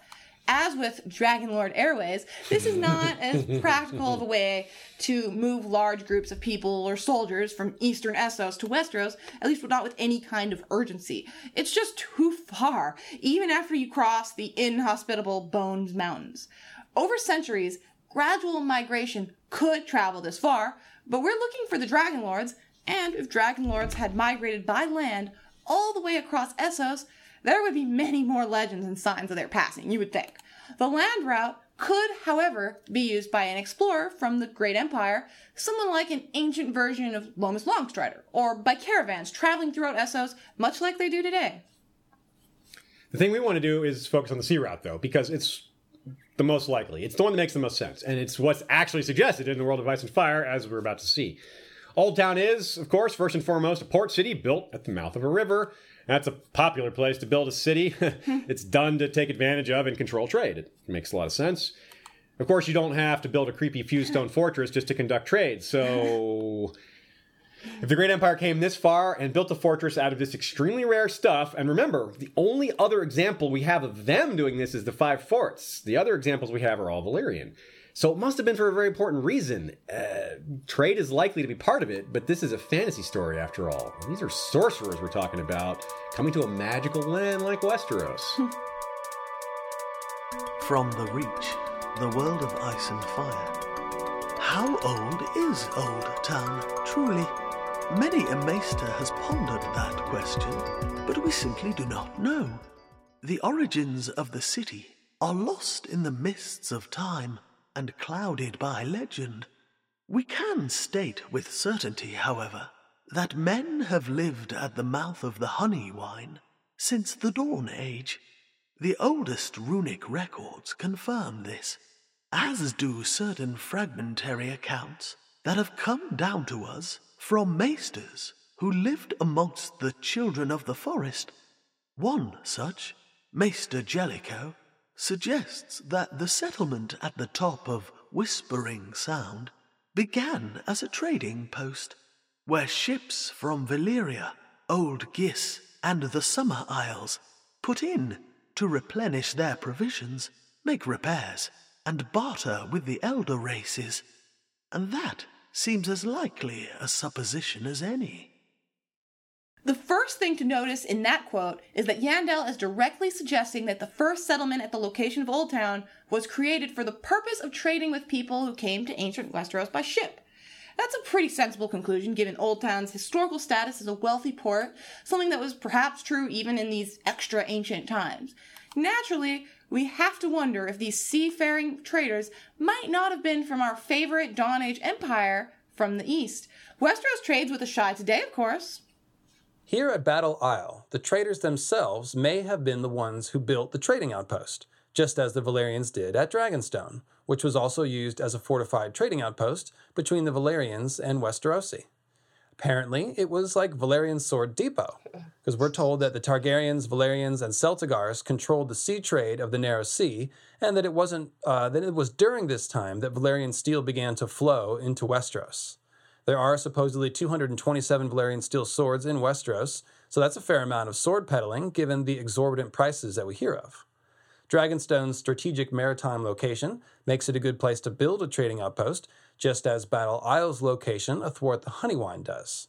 As with Dragon Lord Airways, this is not as practical of a way to move large groups of people or soldiers from eastern Essos to Westeros, at least not with any kind of urgency. It's just too far, even after you cross the inhospitable Bones Mountains. Over centuries, gradual migration could travel this far, but we're looking for the Dragon Lords, and if Dragon Lords had migrated by land all the way across Essos, there would be many more legends and signs of their passing, you would think. The land route could, however, be used by an explorer from the Great Empire, someone like an ancient version of Lomas Longstrider, or by caravans traveling throughout Essos, much like they do today. The thing we want to do is focus on the sea route, though, because it's the most likely. It's the one that makes the most sense, and it's what's actually suggested in the world of Ice and Fire, as we're about to see. Old Town is, of course, first and foremost, a port city built at the mouth of a river. That's a popular place to build a city. it's done to take advantage of and control trade. It makes a lot of sense. Of course, you don't have to build a creepy fused stone fortress just to conduct trade. So, if the Great Empire came this far and built a fortress out of this extremely rare stuff, and remember, the only other example we have of them doing this is the Five Forts. The other examples we have are all Valyrian. So it must have been for a very important reason. Uh, trade is likely to be part of it, but this is a fantasy story after all. These are sorcerers we're talking about, coming to a magical land like Westeros. From the Reach, the world of ice and fire. How old is Old Town, truly? Many a maester has pondered that question, but we simply do not know. The origins of the city are lost in the mists of time and clouded by legend. We can state with certainty, however, that men have lived at the mouth of the honey wine since the Dawn Age. The oldest runic records confirm this, as do certain fragmentary accounts that have come down to us from maesters who lived amongst the children of the forest. One such, Maester Jellicoe, suggests that the settlement at the top of Whispering Sound began as a trading post, where ships from Valyria, Old Ghis, and the Summer Isles put in to replenish their provisions, make repairs, and barter with the elder races. And that seems as likely a supposition as any. The first thing to notice in that quote is that Yandel is directly suggesting that the first settlement at the location of Old Town was created for the purpose of trading with people who came to ancient Westeros by ship. That's a pretty sensible conclusion given Old Town's historical status as a wealthy port, something that was perhaps true even in these extra ancient times. Naturally, we have to wonder if these seafaring traders might not have been from our favorite Dawn Age empire from the east. Westeros trades with the Shy today, of course. Here at Battle Isle, the traders themselves may have been the ones who built the trading outpost, just as the Valyrians did at Dragonstone, which was also used as a fortified trading outpost between the Valyrians and Westerosi. Apparently, it was like Valyrian Sword Depot, because we're told that the Targaryens, Valyrians, and Celtigars controlled the sea trade of the Narrow Sea, and that it wasn't uh, that it was during this time that Valyrian steel began to flow into Westeros. There are supposedly 227 Valyrian steel swords in Westeros, so that's a fair amount of sword peddling given the exorbitant prices that we hear of. Dragonstone's strategic maritime location makes it a good place to build a trading outpost, just as Battle Isle's location athwart the Honeywine does.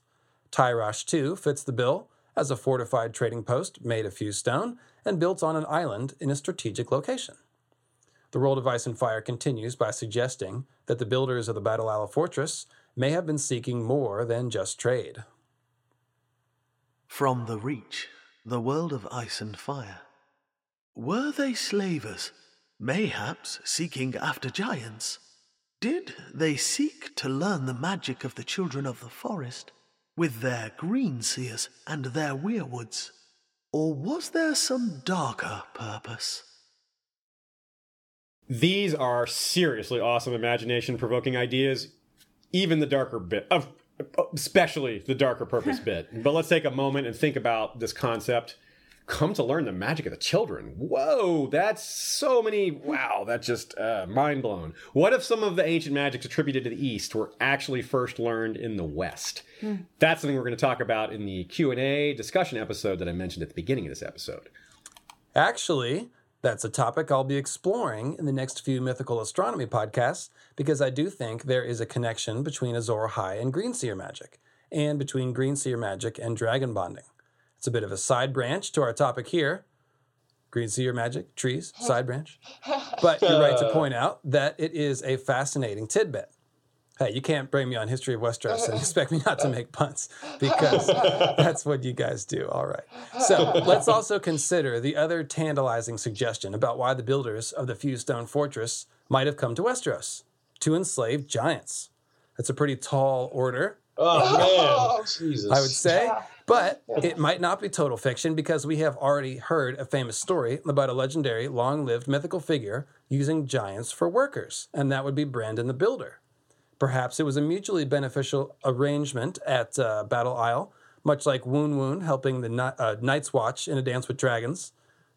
Tyrosh, too, fits the bill as a fortified trading post made of fused stone and built on an island in a strategic location. The World of Ice and Fire continues by suggesting that the builders of the Battle Isle Fortress may have been seeking more than just trade. From the Reach, the world of ice and fire. Were they slavers, mayhaps seeking after giants? Did they seek to learn the magic of the children of the forest with their green seers and their weirwoods? Or was there some darker purpose? These are seriously awesome imagination provoking ideas, even the darker bit of especially the darker purpose bit. But let's take a moment and think about this concept. Come to learn the magic of the children. Whoa, that's so many. Wow, that's just uh, mind blown. What if some of the ancient magics attributed to the East were actually first learned in the West? That's something we're going to talk about in the Q and A discussion episode that I mentioned at the beginning of this episode. Actually, that's a topic I'll be exploring in the next few mythical astronomy podcasts because I do think there is a connection between Azor Ahai and Greenseer magic, and between Greenseer magic and dragon bonding. It's a bit of a side branch to our topic here. Greenseer magic, trees, side branch. But you're right to uh. point out that it is a fascinating tidbit. Hey, you can't bring me on History of Westeros and expect me not to make puns because that's what you guys do. All right. So let's also consider the other tantalizing suggestion about why the builders of the Fused Stone Fortress might have come to Westeros to enslave giants. That's a pretty tall order, Oh man, Jesus! I would say, but it might not be total fiction because we have already heard a famous story about a legendary, long lived mythical figure using giants for workers, and that would be Brandon the Builder. Perhaps it was a mutually beneficial arrangement at uh, Battle Isle, much like Wun Wun helping the Ni- uh, Night's Watch in A Dance with Dragons,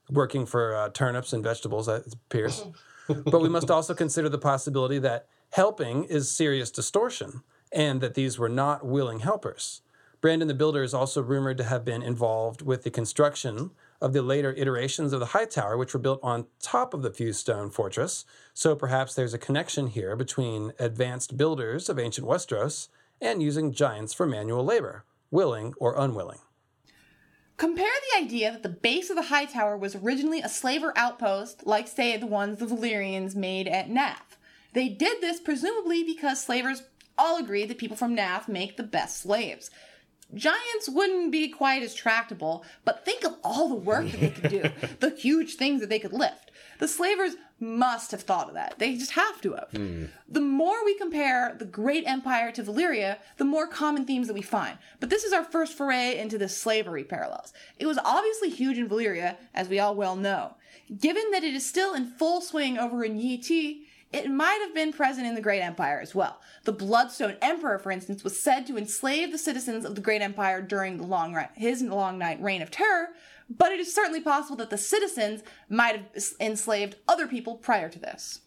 working for uh, turnips and vegetables, it appears. but we must also consider the possibility that helping is serious distortion and that these were not willing helpers. Brandon the Builder is also rumored to have been involved with the construction of the later iterations of the High Tower, which were built on top of the Fused Stone Fortress. So perhaps there's a connection here between advanced builders of ancient Westeros and using giants for manual labor, willing or unwilling. Compare the idea that the base of the High Tower was originally a slaver outpost, like, say, the ones the Valyrians made at Naath. They did this presumably because slavers all agree that people from Naath make the best slaves. Giants wouldn't be quite as tractable, but think of all the work that they could do, the huge things that they could lift. The slavers must have thought of that. They just have to have. Hmm. The more we compare the great empire to Valyria, the more common themes that we find. But this is our first foray into the slavery parallels. It was obviously huge in Valyria, as we all well know. Given that it is still in full swing over in Yi Ti, it might have been present in the Great Empire as well. The Bloodstone Emperor, for instance, was said to enslave the citizens of the Great Empire during the long ri- his long night reign of terror, but it is certainly possible that the citizens might have enslaved other people prior to this.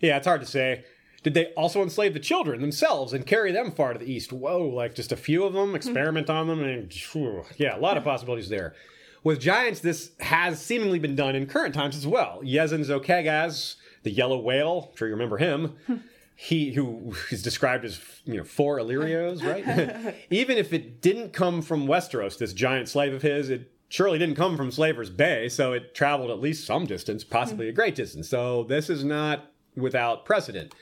Yeah, it's hard to say. Did they also enslave the children themselves and carry them far to the east? Whoa, like just a few of them, experiment on them, and phew, yeah, a lot of possibilities there. With giants, this has seemingly been done in current times as well. Yezzan zo Qaggaz, the yellow whale, I'm sure you remember him, he who is described as you know four Illyrios, right? Even if it didn't come from Westeros, this giant slave of his, it surely didn't come from Slaver's Bay, so it traveled at least some distance, possibly a great distance. So this is not without precedent.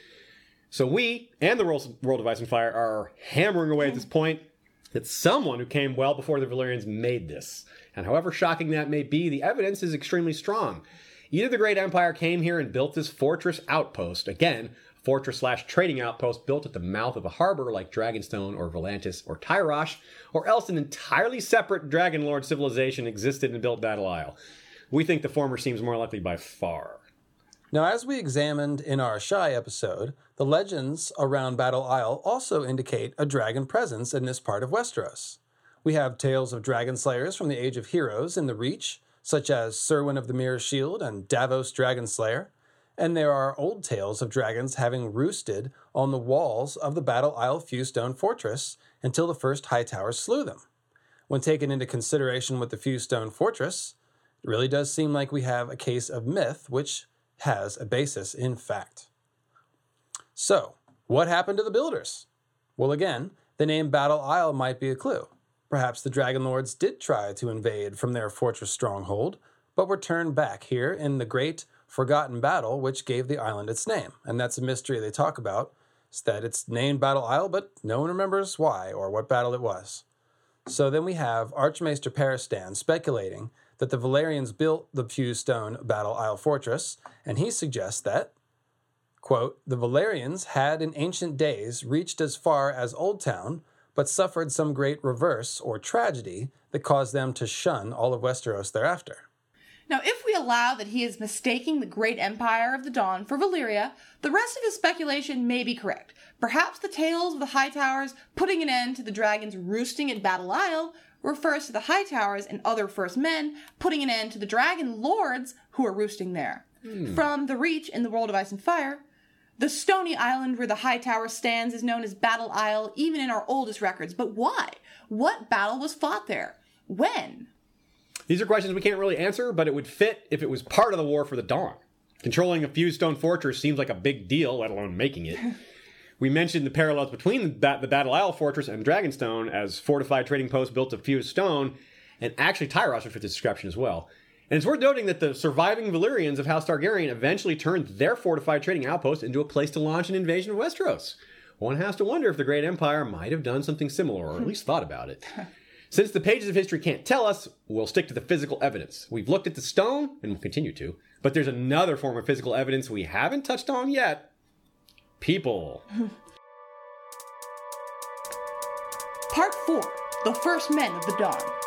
So we and the world, world of Ice and Fire are hammering away at this hmm. point that someone who came well before the Valyrians made this. And however shocking that may be, the evidence is extremely strong. Either the Great Empire came here and built this fortress outpost, again, fortress slash trading outpost built at the mouth of a harbor like Dragonstone or Volantis or Tyrosh, or else an entirely separate Dragon Lord civilization existed and built Battle Isle. We think the former seems more likely by far. Now, as we examined in our Shy episode, the legends around Battle Isle also indicate a dragon presence in this part of Westeros. We have tales of dragon slayers from the Age of Heroes in the Reach, such as Serwyn of the Mirror Shield and Davos Dragon Slayer, and there are old tales of dragons having roosted on the walls of the Battle Isle Fused Stone Fortress until the first Hightowers slew them. When taken into consideration with the Fused Stone Fortress, it really does seem like we have a case of myth which has a basis in fact. So, what happened to the builders? Well, again, the name Battle Isle might be a clue. Perhaps the Dragon Lords did try to invade from their fortress stronghold, but were turned back here in the great forgotten battle which gave the island its name. And that's a mystery they talk about, is that it's named Battle Isle, but no one remembers why or what battle it was. So then we have Archmaester Perestan speculating that the Valyrians built the Fused Stone Battle Isle Fortress, and he suggests that, quote, the Valyrians had in ancient days reached as far as Old Town, but suffered some great reverse or tragedy that caused them to shun all of Westeros thereafter. Now, if we allow that he is mistaking the great empire of the Dawn for Valyria, the rest of his speculation may be correct. Perhaps the tales of the Hightowers putting an end to the dragons roosting at Battle Isle refers to the Hightowers and other First Men putting an end to the dragon lords who are roosting there. Hmm. From the Reach in the World of Ice and Fire, the stony island where the high tower stands is known as Battle Isle, even in our oldest records. But why? What battle was fought there? When? These are questions we can't really answer, but it would fit if it was part of the war for the Dawn. Controlling a fused stone fortress seems like a big deal, let alone making it. we mentioned the parallels between the, Ba- the Battle Isle fortress and Dragonstone as fortified trading posts built of fused stone, and actually Tyrosh would fit this description as well. And it's worth noting that the surviving Valyrians of House Targaryen eventually turned their fortified trading outpost into a place to launch an invasion of Westeros. One has to wonder if the Great Empire might have done something similar, or at least thought about it. Since the pages of history can't tell us, we'll stick to the physical evidence. We've looked at the stone, and we'll continue to, but there's another form of physical evidence we haven't touched on yet people. Part 4 The First Men of the Dawn.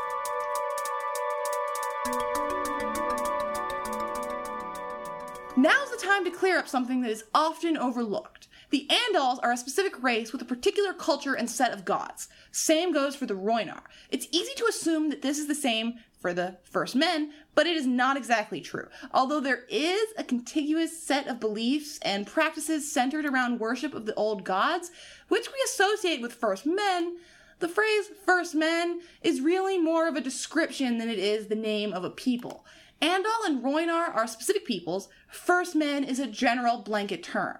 Now's the time to clear up something that is often overlooked. The Andals are a specific race with a particular culture and set of gods. Same goes for the Rhoynar. It's easy to assume that this is the same for the First Men, but it is not exactly true. Although there is a contiguous set of beliefs and practices centered around worship of the old gods, which we associate with First Men, the phrase First Men is really more of a description than it is the name of a people. Andal and Rhoynar are specific peoples. First Men is a general blanket term.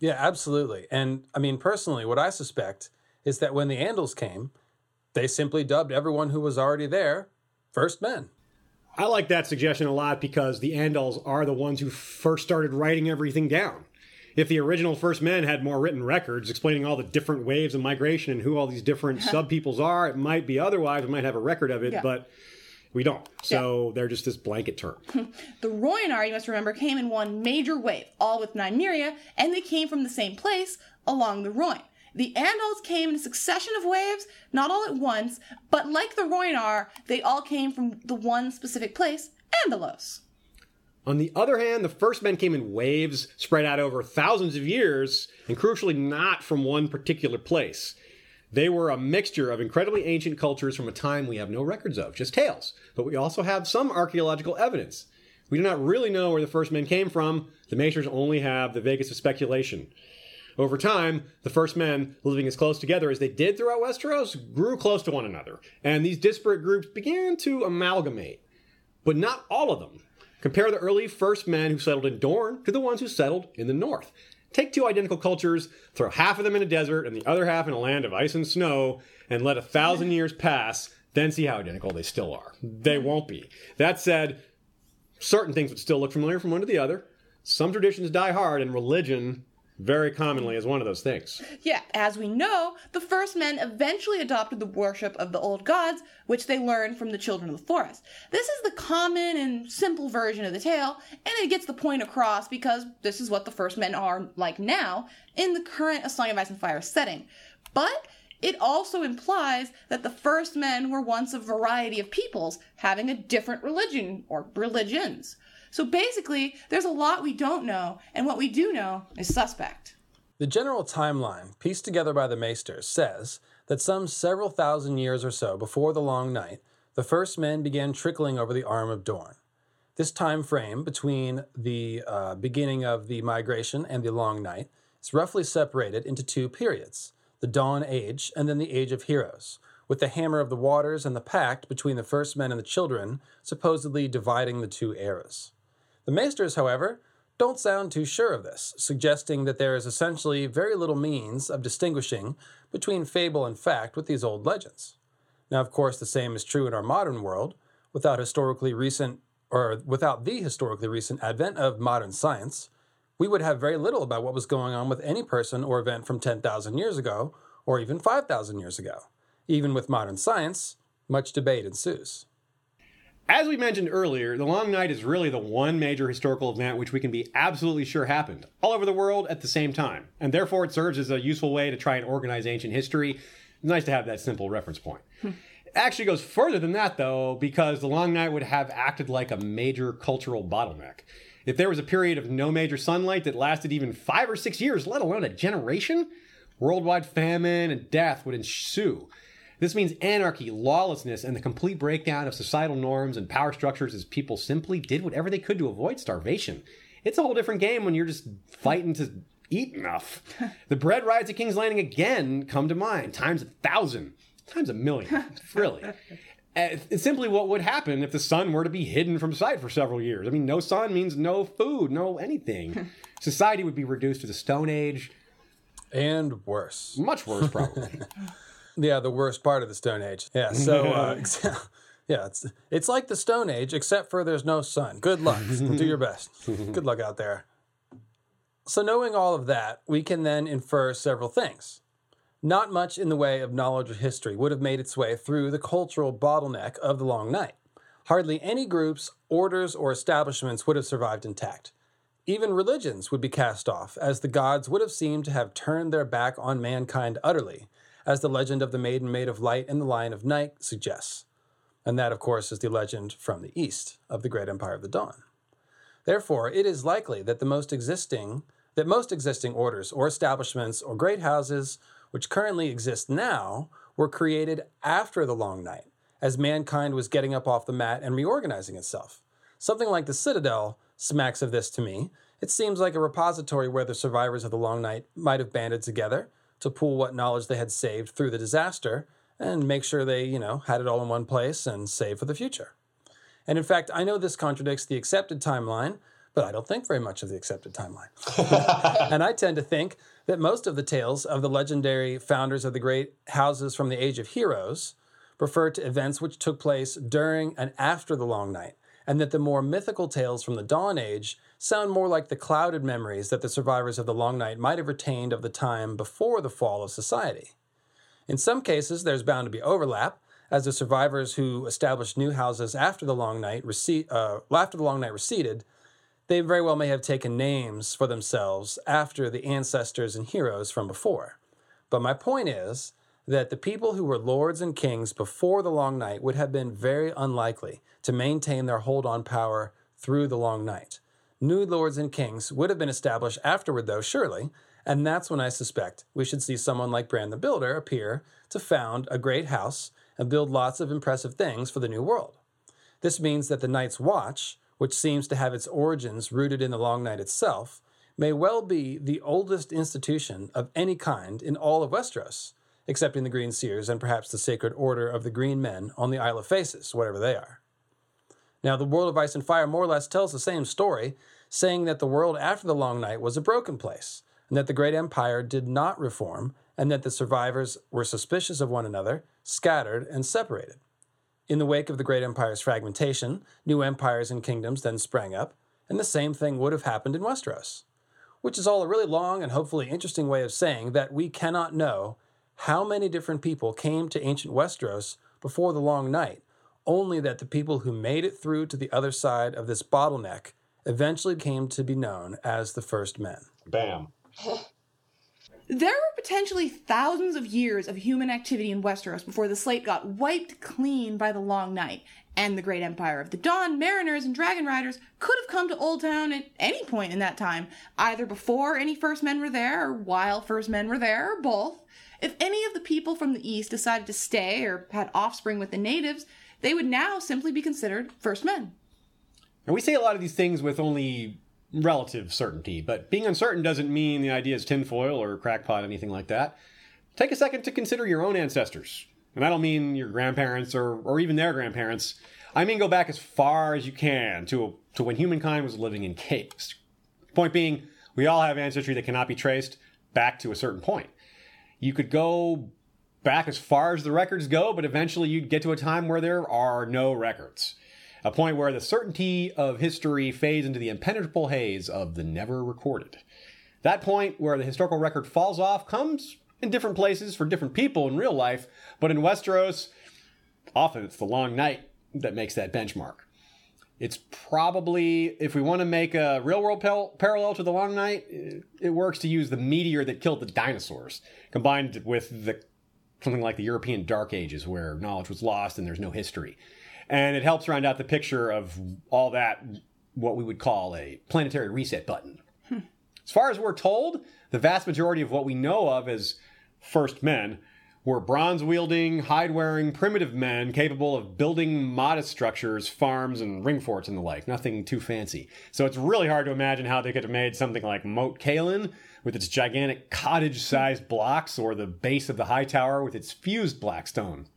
Yeah, absolutely. And I mean, personally, what I suspect is that when the Andals came, they simply dubbed everyone who was already there First Men. I like that suggestion a lot because the Andals are the ones who first started writing everything down. If the original First Men had more written records explaining all the different waves of migration and who all these different subpeoples are, it might be otherwise. We might have a record of it, Yeah. but we don't. So they're just this blanket term. The Rhoynar, you must remember, came in one major wave, all with Nymeria, and they came from the same place along the Rhoyne. The Andals came in a succession of waves, not all at once, but like the Rhoynar, they all came from the one specific place, Andalos. On the other hand, the first men came in waves spread out over thousands of years, and crucially not from one particular place. They were a mixture of incredibly ancient cultures from a time we have no records of, just tales. But we also have some archaeological evidence. We do not really know where the first men came from. The Maesters only have the vaguest of speculation. Over time, the first men, living as close together as they did throughout Westeros, grew close to one another, and these disparate groups began to amalgamate. But not all of them. Compare the early first men who settled in Dorne to the ones who settled in the north. Take two identical cultures, throw half of them in a desert and the other half in a land of ice and snow, and let a thousand years pass, then see how identical they still are. They hmm. won't be. That said, certain things would still look familiar from one to the other. Some traditions die hard, and religion very commonly is one of those things. Yeah, as we know, the first men eventually adopted the worship of the old gods, which they learned from the children of the forest. This is the common and simple version of the tale, and it gets the point across because this is what the first men are like now in the current A Song of Ice and Fire setting. But it also implies that the first men were once a variety of peoples having a different religion or religions. So basically, there's a lot we don't know, and what we do know is suspect. The general timeline, pieced together by the Maesters, says that some several thousand years or so before the Long Night, the first men began trickling over the Arm of Dorne. This time frame between the uh, beginning of the migration and the Long Night is roughly separated into two periods the Dawn Age and then the Age of Heroes, with the Hammer of the Waters and the Pact between the first men and the children supposedly dividing the two eras. The Maesters, however, don't sound too sure of this, suggesting that there is essentially very little means of distinguishing between fable and fact with these old legends. Now, of course, the same is true in our modern world, without historically recent or without the historically recent advent of modern science, we would have very little about what was going on with any person or event from 10,000 years ago or even 5,000 years ago. Even with modern science, much debate ensues. As we mentioned earlier, the Long Night is really the one major historical event which we can be absolutely sure happened all over the world at the same time, and therefore it serves as a useful way to try and organize ancient history. It's nice to have that simple reference point. Hmm. it actually goes further than that, though, because the Long Night would have acted like a major cultural bottleneck. If there was a period of no major sunlight that lasted even five or six years, let alone a generation, worldwide famine and death would ensue. This means anarchy, lawlessness, and the complete breakdown of societal norms and power structures as people simply did whatever they could to avoid starvation. It's a whole different game when you're just fighting to eat enough. the bread riots at King's Landing again come to mind, times a thousand, times a million, really. Uh, It's simply what would happen if the sun were to be hidden from sight for several years. I mean, no sun means no food, no anything. Society would be reduced to the Stone Age, And worse. much worse, probably. Yeah, the worst part of the Stone Age. Yeah, so uh, yeah, it's it's like the Stone Age, except for there's no sun. Good luck. Do your best. Good luck out there. So, knowing all of that, we can then infer several things. Not much in the way of knowledge or history would have made its way through the cultural bottleneck of the Long Night. Hardly any groups, orders, or establishments would have survived intact. Even religions would be cast off, as the gods would have seemed to have turned their back on mankind utterly, as the legend of the Maiden Made of Light and the Lion of Night suggests. And that, of course, is the legend from the east of the great empire of the dawn. Therefore, it is likely that the most existing that most existing orders or establishments or great houses which currently exist now were created after the long night, as mankind was getting up off the mat and reorganizing itself. Something like the Citadel smacks of this to me. It seems like a repository where the survivors of the long night might have banded together to pool what knowledge they had saved through the disaster and make sure they, you know, had it all in one place and save for the future. And in fact, I know this contradicts the accepted timeline, but I don't think very much of the accepted timeline. and I tend to think that most of the tales of the legendary founders of the great houses from the Age of Heroes refer to events which took place during and after the Long Night, and that the more mythical tales from the Dawn Age sound more like the clouded memories that the survivors of the Long Night might have retained of the time before the fall of society. In some cases, there's bound to be overlap, as the survivors who established new houses after the long night recede, uh, after the long night receded, they very well may have taken names for themselves after the ancestors and heroes from before. But my point is that the people who were lords and kings before the long night would have been very unlikely to maintain their hold on power through the long night. New lords and kings would have been established afterward, though, surely, and that's when I suspect we should see someone like Bran the Builder appear to found a great house and build lots of impressive things for the new world. This means that the Night's Watch, which seems to have its origins rooted in the Long Night itself, may well be the oldest institution of any kind in all of Westeros, excepting the Green Seers and perhaps the Sacred Order of the Green Men on the Isle of Faces, whatever they are. Now, the World of Ice and Fire more or less tells the same story, saying that the world after the Long Night was a broken place, and that the great empire did not reform, and that the survivors were suspicious of one another, scattered, and separated. In the wake of the great empire's fragmentation, new empires and kingdoms then sprang up, and the same thing would have happened in Westeros. Which is all a really long and hopefully interesting way of saying that we cannot know how many different people came to ancient Westeros before the Long Night, only that the people who made it through to the other side of this bottleneck eventually came to be known as the First Men. Bam. There were potentially thousands of years of human activity in Westeros before the slate got wiped clean by the Long Night, and the great empire of the Dawn, Mariners, and Dragon Riders could have come to Old Town at any point in that time, either before any First Men were there, or while First Men were there, or both. If any of the people from the East decided to stay or had offspring with the natives, they would now simply be considered First Men. And we say a lot of these things with only relative certainty, but being uncertain doesn't mean the idea is tinfoil or crackpot, or anything like that. Take a second to consider your own ancestors. And I don't mean your grandparents or, or even their grandparents. I mean go back as far as you can to, to when humankind was living in caves. Point being, we all have ancestry that cannot be traced back to a certain point. You could go back as far as the records go, but eventually you'd get to a time where there are no records. A point where the certainty of history fades into the impenetrable haze of the never recorded. That point where the historical record falls off comes in different places for different people in real life, but in Westeros, often it's the long night that makes that benchmark. It's probably, if we want to make a real world pel- parallel to the long night, it, it works to use the meteor that killed the dinosaurs, combined with the something like the European Dark Ages, where knowledge was lost and there's no history. And it helps round out the picture of all that, what we would call a planetary reset button. As far as we're told, the vast majority of what we know of as first men were bronze wielding, hide wearing, primitive men capable of building modest structures, farms, and ring forts and the like. Nothing too fancy. So it's really hard to imagine how they could have made something like Moat Cailin with its gigantic cottage sized blocks or the base of the high tower with its fused black stone.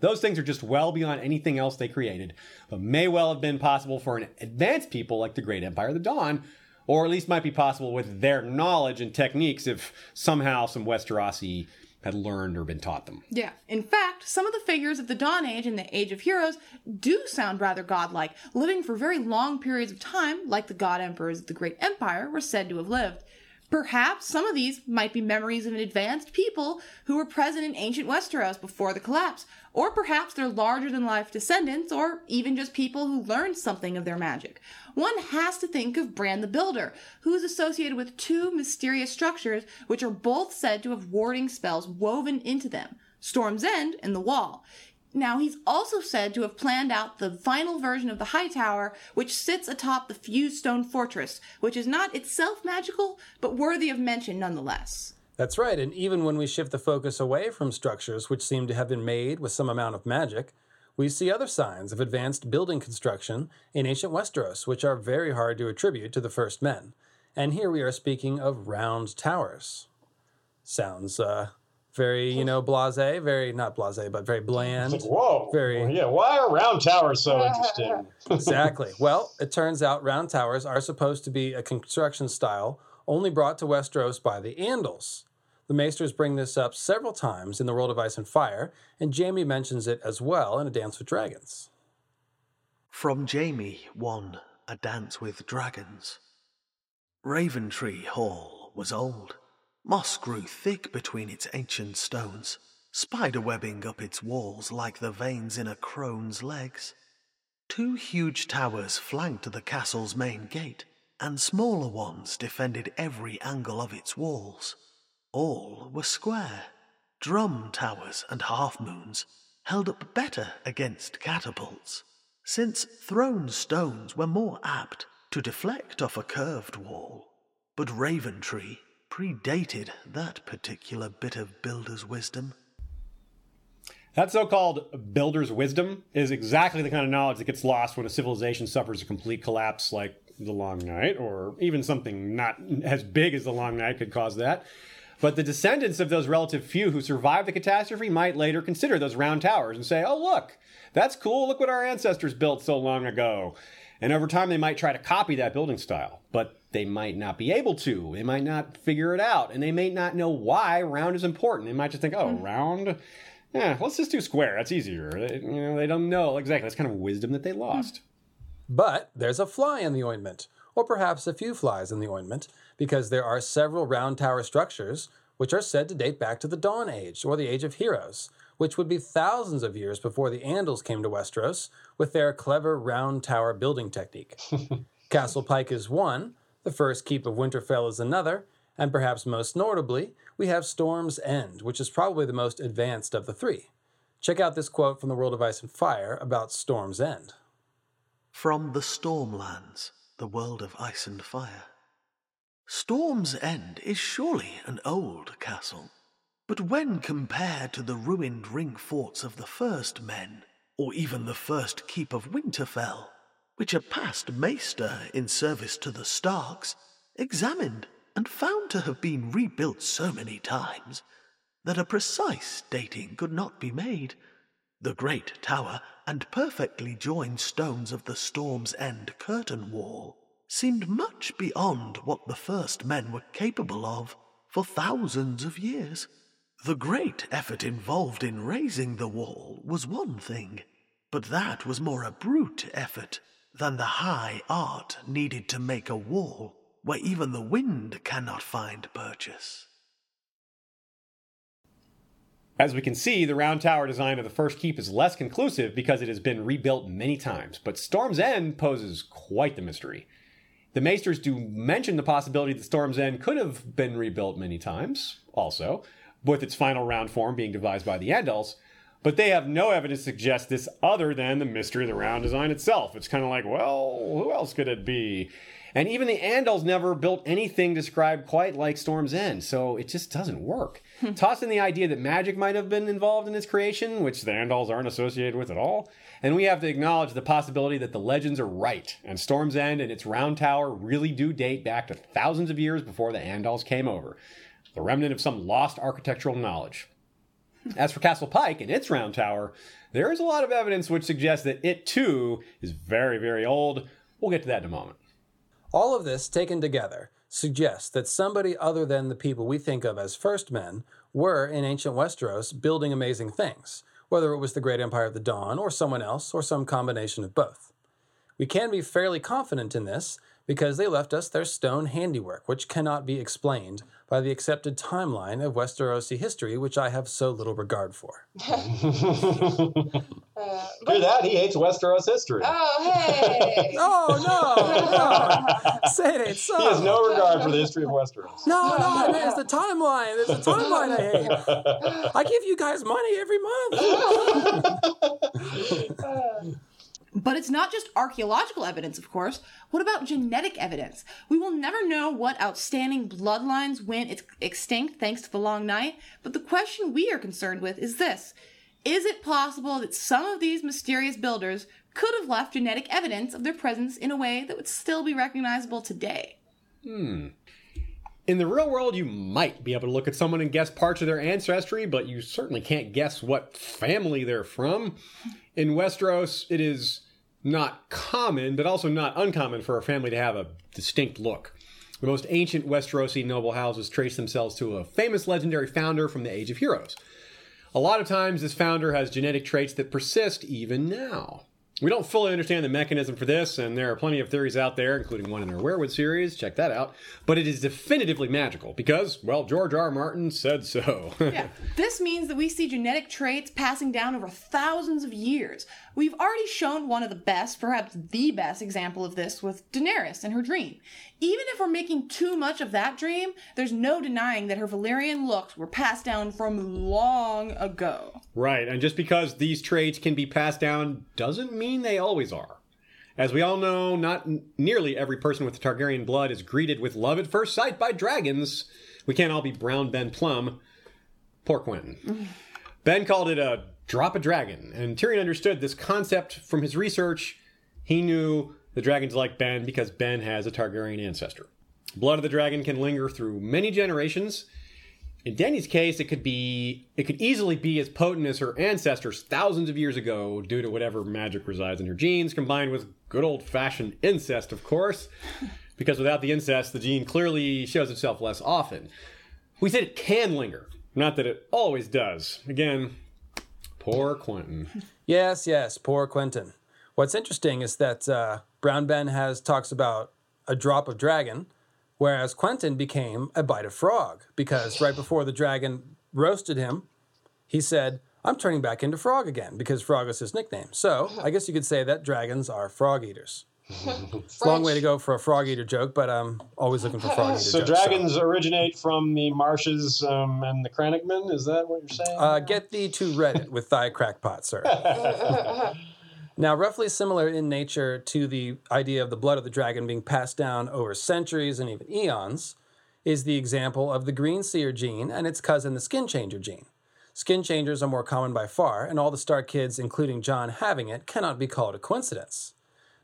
Those things are just well beyond anything else they created, but may well have been possible for an advanced people like the Great Empire of the Dawn, or at least might be possible with their knowledge and techniques if somehow some Westerosi had learned or been taught them. Yeah. In fact, some of the figures of the Dawn Age and the Age of Heroes do sound rather godlike, living for very long periods of time, like the god emperors of the Great Empire were said to have lived. Perhaps some of these might be memories of an advanced people who were present in ancient Westeros before the collapse, or perhaps they're larger than life descendants, or even just people who learned something of their magic. One has to think of Bran the Builder, who is associated with two mysterious structures which are both said to have warding spells woven into them Storm's End and the Wall. Now, he's also said to have planned out the final version of the High Tower, which sits atop the fused stone fortress, which is not itself magical, but worthy of mention nonetheless. That's right, and even when we shift the focus away from structures which seem to have been made with some amount of magic, we see other signs of advanced building construction in ancient Westeros, which are very hard to attribute to the first men. And here we are speaking of round towers. Sounds uh, very, you know, blase, very, not blase, but very bland. It's like, whoa. Very- Well, yeah, why are round towers so interesting? exactly. Well, it turns out round towers are supposed to be a construction style only brought to Westeros by the Andals. The Maesters bring this up several times in the World of Ice and Fire, and Jaime mentions it as well in A Dance with Dragons. From Jaime 1 A Dance with Dragons. Raventree Hall was old. Moss grew thick between its ancient stones, spiderwebbing up its walls like the veins in a crone's legs. Two huge towers flanked the castle's main gate, and smaller ones defended every angle of its walls. All were square. Drum towers and half moons held up better against catapults, since thrown stones were more apt to deflect off a curved wall. But Raventree predated that particular bit of builder's wisdom. That so called builder's wisdom is exactly the kind of knowledge that gets lost when a civilization suffers a complete collapse like the Long Night, or even something not as big as the Long Night could cause that. But the descendants of those relative few who survived the catastrophe might later consider those round towers and say, oh, look, that's cool. Look what our ancestors built so long ago. And over time, they might try to copy that building style. But they might not be able to. They might not figure it out, and they may not know why round is important. They might just think, oh, mm-hmm. round. Yeah, let's just do square. That's easier. They, you know, they don't know exactly. That's kind of wisdom that they hmm. lost. But there's a fly in the ointment, or perhaps a few flies in the ointment, because there are several round tower structures which are said to date back to the Dawn Age, or the Age of Heroes, which would be thousands of years before the Andals came to Westeros with their clever round tower building technique. Castle Pike is one, the first keep of Winterfell is another, and perhaps most notably, we have Storm's End, which is probably the most advanced of the three. Check out this quote from the World of Ice and Fire about Storm's End. From the Stormlands, the world of ice and fire. Storm's End is surely an old castle, but when compared to the ruined ring forts of the first men, or even the first keep of Winterfell, which are past Maester in service to the Starks, examined and found to have been rebuilt so many times that a precise dating could not be made, the great tower and perfectly joined stones of the Storm's End curtain wall seemed much beyond what the first men were capable of for thousands of years. The great effort involved in raising the wall was one thing, but that was more a brute effort than the high art needed to make a wall where even the wind cannot find purchase. As we can see, the round tower design of the first keep is less conclusive because it has been rebuilt many times, but Storm's End poses quite the mystery. The Maesters do mention the possibility that Storm's End could have been rebuilt many times, also, with its final round form being devised by the Andals, but they have no evidence to suggest this other than the mystery of the round design itself. It's kind of like, well, who else could it be? And even the Andals never built anything described quite like Storm's End, so it just doesn't work. Hmm. Toss in the idea that magic might have been involved in its creation, which the Andals aren't associated with at all, and we have to acknowledge the possibility that the legends are right, and Storm's End and its round tower really do date back to thousands of years before the Andals came over. The remnant of some lost architectural knowledge. As for Castle Pike and its round tower, there is a lot of evidence which suggests that it too is very, very old. We'll get to that in a moment. All of this taken together suggests that somebody other than the people we think of as first men were in ancient Westeros building amazing things, whether it was the Great Empire of the Dawn or someone else or some combination of both. We can be fairly confident in this because they left us their stone handiwork, which cannot be explained by the accepted timeline of Westerosi history, which I have so little regard for. Uh, Hear that? He hates Westeros history. oh, hey! Oh no! no. Say it ain't so. he has no regard for the history of Westeros. No, no, It's the timeline. It's the timeline I hate. I give you guys money every month. But it's not just archaeological evidence, of course. What about genetic evidence? We will never know what outstanding bloodlines went extinct thanks to the long night, but the question we are concerned with is this Is it possible that some of these mysterious builders could have left genetic evidence of their presence in a way that would still be recognizable today? Hmm. In the real world, you might be able to look at someone and guess parts of their ancestry, but you certainly can't guess what family they're from. In Westeros, it is not common, but also not uncommon for a family to have a distinct look. The most ancient Westerosi noble houses trace themselves to a famous legendary founder from the Age of Heroes. A lot of times, this founder has genetic traits that persist even now. We don't fully understand the mechanism for this, and there are plenty of theories out there, including one in our Weirwood series. Check that out. But it is definitively magical because, well, George R. R. Martin said so. Yeah. This means that we see genetic traits passing down over thousands of years. We've already shown one of the best, perhaps the best example of this with Daenerys and her dream. Even if we're making too much of that dream, there's no denying that her Valyrian looks were passed down from long ago. right, and just because these traits can be passed down doesn't mean they always are. As we all know, not n- nearly every person with Targaryen blood is greeted with love at first sight by dragons. We can't all be brown Ben Plumm. Poor Quentyn. Ben called it a drop a dragon, and Tyrion understood this concept from his research. He knew the dragons like Ben because Ben has a Targaryen ancestor. Blood of the dragon can linger through many generations. In Dany's case, it could be it could easily be as potent as her ancestors thousands of years ago due to whatever magic resides in her genes, combined with good old fashioned incest, of course. because without the incest, the gene clearly shows itself less often. We said it can linger, not that it always does. Again, poor Quentyn. Yes, yes, poor Quentyn. What's interesting is that uh, Brown Ben has talks about a drop of dragon, whereas Quentyn became a bite of frog because right before the dragon roasted him, he said, "I'm turning back into frog again" because frog is his nickname. So I guess you could say that dragons are frog eaters. It's a long way to go for a frog eater joke, but I'm always looking for frog eater So jokes. dragons originate from the marshes um, and the Crannogman. Is that what you're saying? Uh, get thee to Reddit with thy crackpot, sir. now, roughly similar in nature to the idea of the blood of the dragon being passed down over centuries and even eons is the example of the green seer gene and its cousin, the skin changer gene. Skin changers are more common by far, and all the Stark kids, including Jon, having it cannot be called a coincidence.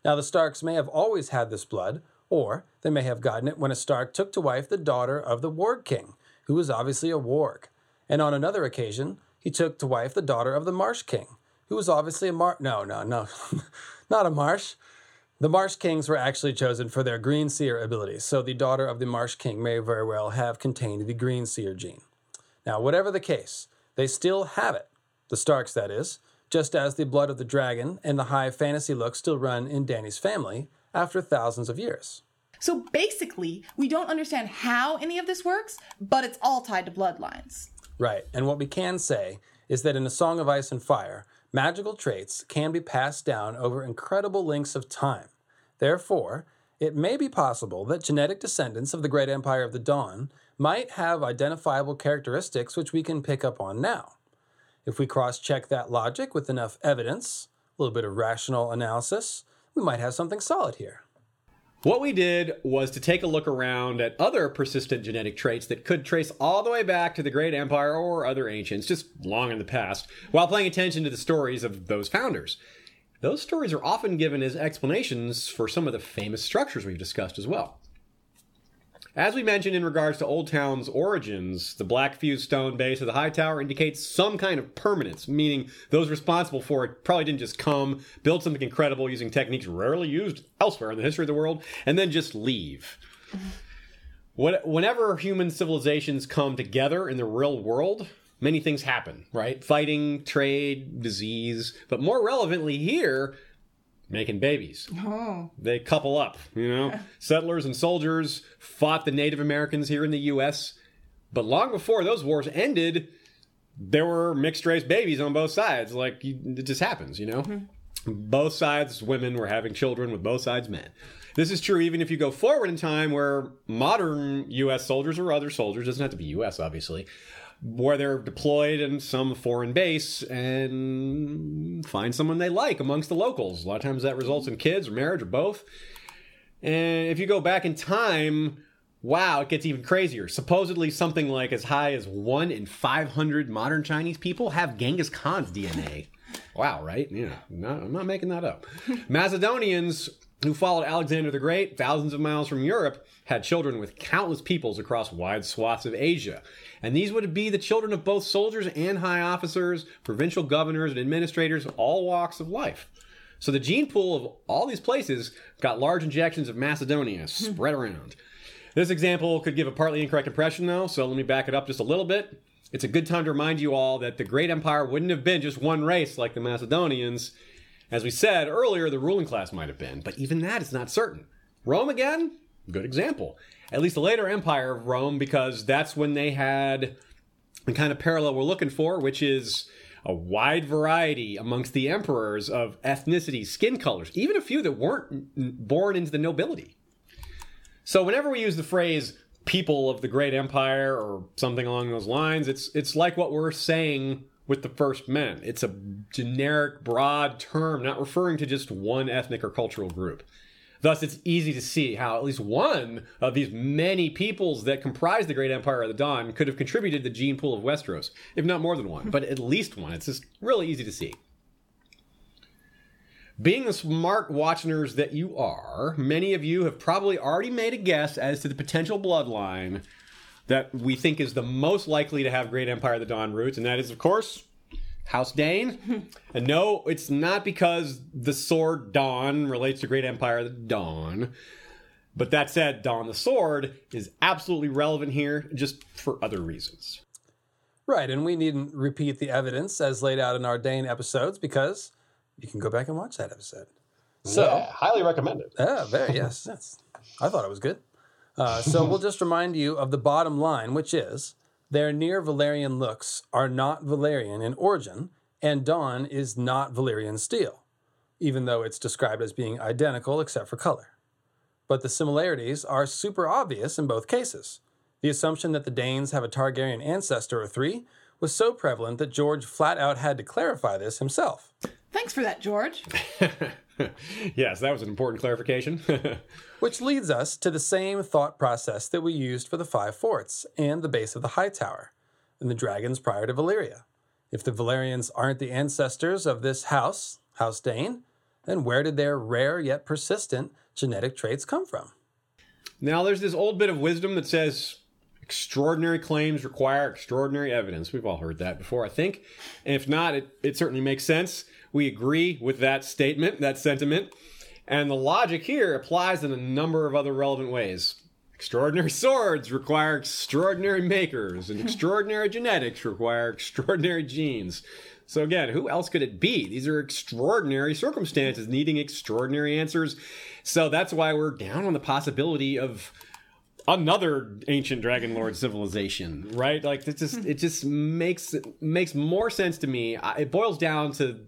Now, the Starks may have always had this blood, or they may have gotten it when a Stark took to wife the daughter of the Warg King, who was obviously a Warg. And on another occasion, he took to wife the daughter of the Marsh King, who was obviously a Mar. No, no, no, not a Marsh. The Marsh Kings were actually chosen for their Green Seer abilities, so the daughter of the Marsh King may very well have contained the Green Seer gene. Now, whatever the case, they still have it, the Starks, that is, just as the blood of the dragon and the high fantasy look still run in Dany's family after thousands of years. So basically, we don't understand how any of this works, but it's all tied to bloodlines. Right, and what we can say is that in A Song of Ice and Fire, magical traits can be passed down over incredible lengths of time. Therefore, it may be possible that genetic descendants of the Great Empire of the Dawn might have identifiable characteristics which we can pick up on now. If we cross check that logic with enough evidence, a little bit of rational analysis, we might have something solid here. What we did was to take a look around at other persistent genetic traits that could trace all the way back to the Great Empire or other ancients, just long in the past, while paying attention to the stories of those founders. Those stories are often given as explanations for some of the famous structures we've discussed as well. As we mentioned in regards to Old Town's origins, the black fused stone base of the High Tower indicates some kind of permanence, meaning those responsible for it probably didn't just come, build something incredible using techniques rarely used elsewhere in the history of the world, and then just leave. Whenever human civilizations come together in the real world, many things happen, right? Fighting, trade, disease, but more relevantly here, making babies. Oh. They couple up, you know. Settlers and soldiers fought the Native Americans here in the U.S., but long before those wars ended, there were mixed race babies on both sides. Like you, it just happens, you know. Mm-hmm. Both sides, women were having children with both sides, men. This is true even if you go forward in time, where modern U.S. soldiers or other soldiers doesn't have to be U.S. obviously, where they're deployed in some foreign base and find someone they like amongst the locals. A lot of times that results in kids or marriage or both. And if you go back in time, wow, it gets even crazier. Supposedly, something like as high as one in 500 modern Chinese people have Genghis Khan's DNA. Wow, right? Yeah, not, I'm not making that up. Macedonians who followed Alexander the Great thousands of miles from Europe had children with countless peoples across wide swaths of Asia. And these would be the children of both soldiers and high officers, provincial governors and administrators, all walks of life. So the gene pool of all these places got large injections of Macedonia hmm. spread around. This example could give a partly incorrect impression, though, so let me back it up just a little bit. It's a good time to remind you all that the Great Empire wouldn't have been just one race like the Macedonians. As we said earlier, the ruling class might have been, but even that is not certain. Rome again? Good example. At least the later empire of Rome, because that's when they had the kind of parallel we're looking for, which is a wide variety amongst the emperors of ethnicity, skin colors, even a few that weren't born into the nobility. So whenever we use the phrase people of the great empire or something along those lines, it's it's like what we're saying with the first men. It's a generic broad term not referring to just one ethnic or cultural group. Thus, it's easy to see how at least one of these many peoples that comprise the Great Empire of the Dawn could have contributed to the gene pool of Westeros, if not more than one, but at least one. It's just really easy to see. Being the smart watchers that you are, many of you have probably already made a guess as to the potential bloodline that we think is the most likely to have Great Empire of the Dawn roots, and that is, of course, House Dayne. and no, it's not because the sword Dawn relates to Great Empire of the Dawn. But that said, Dawn the Sword is absolutely relevant here, just for other reasons. Right, and we needn't repeat the evidence as laid out in our Dayne episodes because you can go back and watch that episode. So, yeah, highly recommended. Yeah, oh, very yes. yes. I thought it was good. Uh, so we'll just remind you of the bottom line, which is their near Valyrian looks are not Valyrian in origin, and Dawn is not Valyrian steel, even though it's described as being identical except for color. But the similarities are super obvious in both cases. The assumption that the Daynes have a Targaryen ancestor or three was so prevalent that George flat out had to clarify this himself. Thanks for that, George. yes, that was an important clarification. Which leads us to the same thought process that we used for the five forts and the base of the High Tower and the dragons prior to Valyria. If the Valyrians aren't the ancestors of this house, House Dayne, then where did their rare yet persistent genetic traits come from? now, there's this old bit of wisdom that says extraordinary claims require extraordinary evidence. We've all heard that before, I think. And if not, it, it certainly makes sense. We agree with that statement, that sentiment. And the logic here applies in a number of other relevant ways. Extraordinary swords require extraordinary makers, and extraordinary genetics require extraordinary genes. So, again, who else could it be? These are extraordinary circumstances needing extraordinary answers. So, that's why we're down on the possibility of another ancient dragon lord civilization right like it just it just makes makes more sense to me it boils down to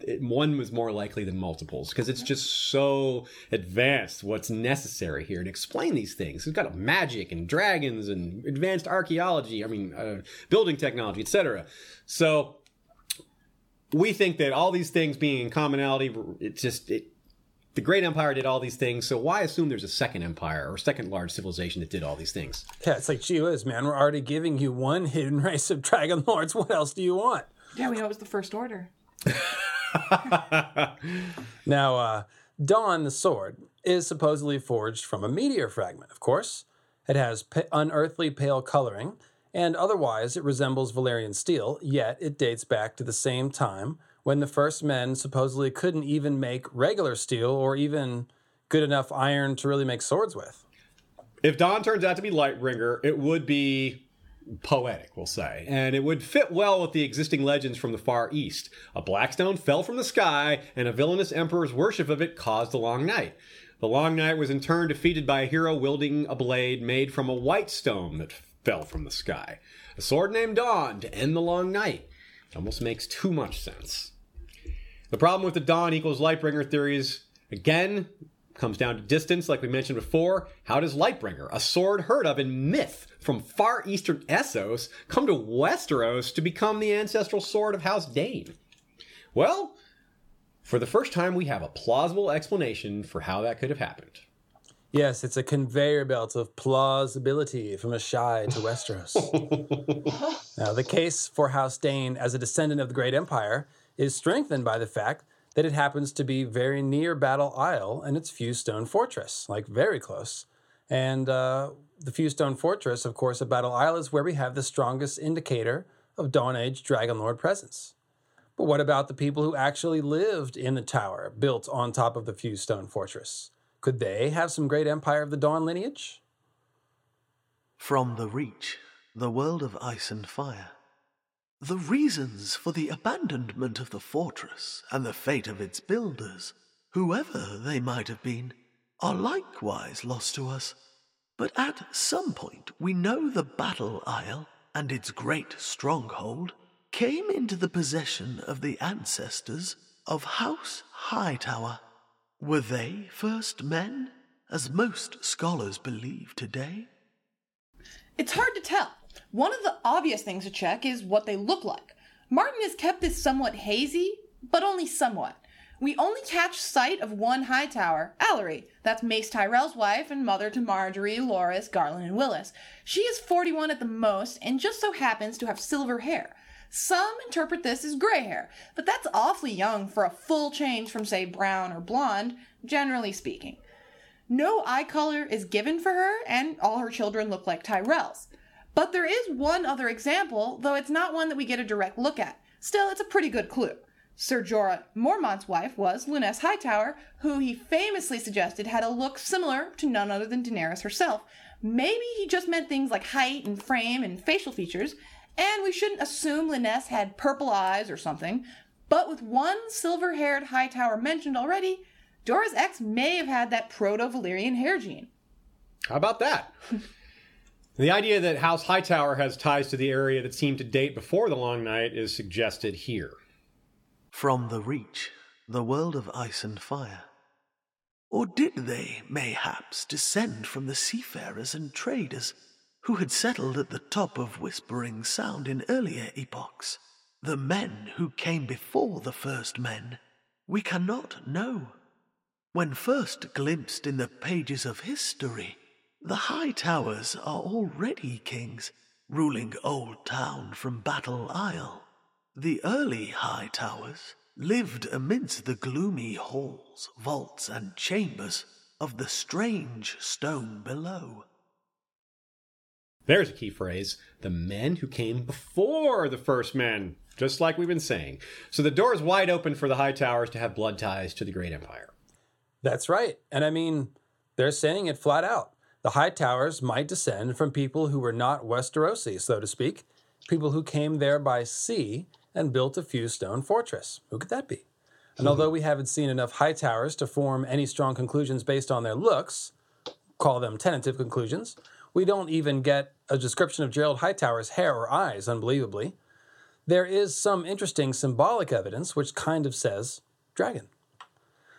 it, one was more likely than multiples because it's just so advanced what's necessary here to explain these things we've got magic and dragons and advanced archaeology i mean uh, building technology etc so we think that all these things being in commonality it just it the great empire did all these things so why assume there's a second empire or second large civilization that did all these things Yeah, it's like, gee whiz, man, we're already giving you one hidden race of dragon lords. What else do you want? Yeah, we know it was the First Order. Now, uh, Dawn the sword is supposedly forged from a meteor fragment, of course. It has unearthly pale coloring, and otherwise it resembles Valyrian steel, yet it dates back to the same time when the first men supposedly couldn't even make regular steel or even good enough iron to really make swords with. if Dawn turns out to be Lightbringer, it would be poetic, we'll say, and it would fit well with the existing legends from the Far East. A black stone fell from the sky, and a villainous emperor's worship of it caused the Long Night. The Long Night was in turn defeated by a hero wielding a blade made from a white stone that fell from the sky. A sword named Dawn to end the Long Night. It almost makes too much sense. The problem with the Dawn equals Lightbringer theories, again, comes down to distance, like we mentioned before. How does Lightbringer, a sword heard of in myth from far eastern Essos, come to Westeros to become the ancestral sword of House Dayne? Well, for the first time, we have a plausible explanation for how that could have happened. Yes, it's a conveyor belt of plausibility from Asshai to Westeros. now, the case for House Dayne as a descendant of the Great Empire is strengthened by the fact that it happens to be very near Battle Isle and its fused stone Fortress, like very close. And uh, the Fused Stone Fortress, of course, at Battle Isle is where we have the strongest indicator of Dawn Age Dragonlord presence. But what about the people who actually lived in the tower built on top of the Fused Stone Fortress? Could they have some great Empire of the Dawn lineage? From the Reach, the world of ice and fire. The reasons for the abandonment of the fortress and the fate of its builders, whoever they might have been, are likewise lost to us. But at some point, we know the Battle Isle and its great stronghold came into the possession of the ancestors of House Hightower. Were they first men, as most scholars believe today? It's hard to tell. One of the obvious things to check is what they look like. Martin has kept this somewhat hazy, but only somewhat. We only catch sight of one high tower, Alerie. That's Mace Tyrell's wife and mother to Margaery, Loras, Garlan, and Willas. She is 41 at the most and just so happens to have silver hair. Some interpret this as gray hair, but that's awfully young for a full change from, say, brown or blonde, generally speaking. No eye color is given for her, and all her children look like Tyrells. But there is one other example, though it's not one that we get a direct look at. Still, it's a pretty good clue. Sir Jorah Mormont's wife was Lynesse Hightower, who he famously suggested had a look similar to none other than Daenerys herself. Maybe he just meant things like height and frame and facial features, and we shouldn't assume Lynesse had purple eyes or something. But with one silver haired Hightower mentioned already, Jorah's ex may have had that proto Valyrian hair gene. How about that? the idea that House Hightower has ties to the area that seemed to date before the Long Night is suggested here. From the Reach, the world of ice and fire. Or did they, mayhaps, descend from the seafarers and traders who had settled at the top of Whispering Sound in earlier epochs? The men who came before the first men, we cannot know. When first glimpsed in the pages of history, the High Towers are already kings, ruling Old Town from Battle Isle. The early High Towers lived amidst the gloomy halls, vaults, and chambers of the strange stone below. There's a key phrase the men who came before the first men, just like we've been saying. So the door is wide open for the High Towers to have blood ties to the Great Empire. That's right. And I mean, they're saying it flat out. The High Towers might descend from people who were not Westerosi, so to speak, people who came there by sea and built a few stone fortress. Who could that be? And hmm. although we haven't seen enough High Towers to form any strong conclusions based on their looks, call them tentative conclusions, we don't even get a description of Gerold Hightower's hair or eyes, unbelievably. There is some interesting symbolic evidence which kind of says dragon.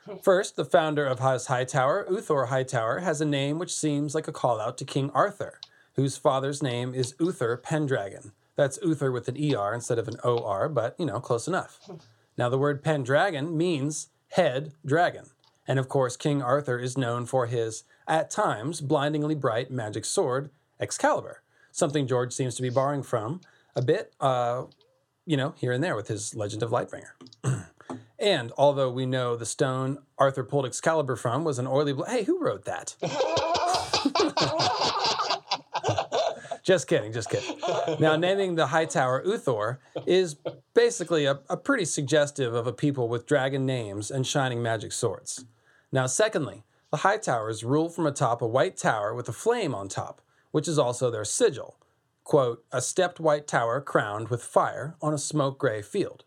Hmm. First, the founder of House Hightower, Uthor Hightower, has a name which seems like a call out to King Arthur, whose father's name is Uther Pendragon. That's Uther with an ER instead of an OR, but you know, close enough. Now, the word Pendragon means head dragon. And of course, King Arthur is known for his, at times, blindingly bright magic sword, Excalibur, something George seems to be borrowing from a bit, uh, you know, here and there with his Legend of Lightbringer. and although we know the stone Arthur pulled Excalibur from was an oily blade, hey, who wrote that? just kidding, just kidding. Now, naming the high tower Uthor is basically a, a pretty suggestive of a people with dragon names and shining magic swords. Now, secondly, the high towers rule from atop a white tower with a flame on top, which is also their sigil. Quote, a stepped white tower crowned with fire on a smoke gray field.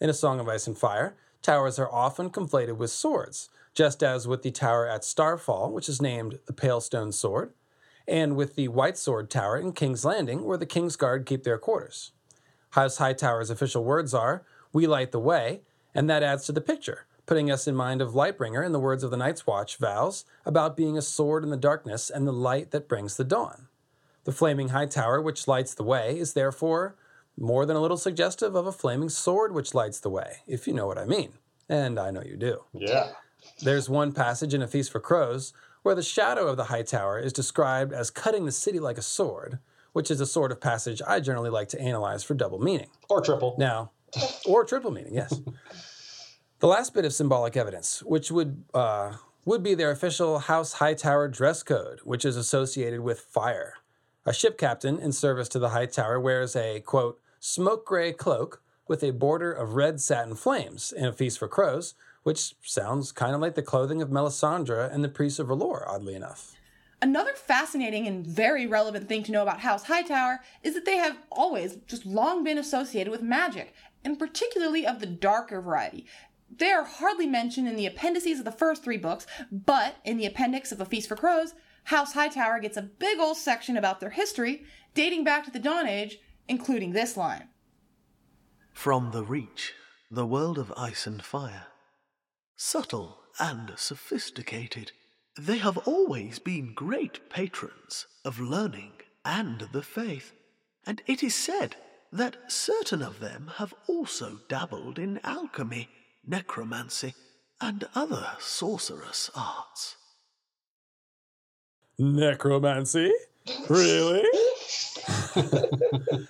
In A Song of Ice and Fire, towers are often conflated with swords, just as with the tower at Starfall, which is named the Pale Stone Sword, and with the White Sword Tower in King's Landing, where the King's Guard keep their quarters. House Hightower's official words are, We light the way, and that adds to the picture, putting us in mind of Lightbringer in the words of the Night's Watch vows about being a sword in the darkness and the light that brings the dawn. The flaming high tower which lights the way is therefore more than a little suggestive of a flaming sword which lights the way, if you know what I mean. And I know you do. Yeah. There's one passage in A Feast for Crows where the shadow of the high tower is described as cutting the city like a sword, which is a sort of passage I generally like to analyze for double meaning. Or triple. Now, or triple meaning, yes. the last bit of symbolic evidence, which would uh, would be their official House High Tower dress code, which is associated with fire. A ship captain in service to the High Tower wears a quote smoke gray cloak with a border of red satin flames in A Feast for Crows, which sounds kind of like the clothing of Melisandre and the priests of R'hllor, oddly enough. Another fascinating and very relevant thing to know about House Hightower is that they have always just long been associated with magic, and particularly of the darker variety. They are hardly mentioned in the appendices of the first three books, but in the appendix of A Feast for Crows, House Hightower gets a big old section about their history, dating back to the Dawn Age, including this line. From the Reach, the world of ice and fire. Subtle and sophisticated, they have always been great patrons of learning and the faith, and it is said that certain of them have also dabbled in alchemy, necromancy, and other sorcerous arts. Necromancy? Really?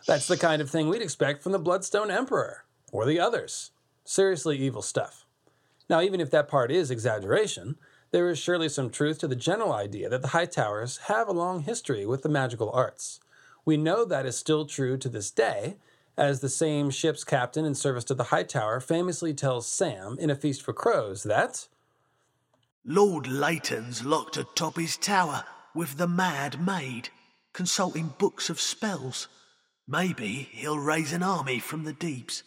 That's the kind of thing we'd expect from the Bloodstone Emperor or the others. Seriously evil stuff. Now, even if that part is exaggeration, there is surely some truth to the general idea that the High Towers have a long history with the magical arts. We know that is still true to this day, as the same ship's captain in service to the Hightower famously tells Sam in A Feast for Crows that Lord Leyton's locked atop his tower with the mad maid, consulting books of spells. Maybe he'll raise an army from the deeps.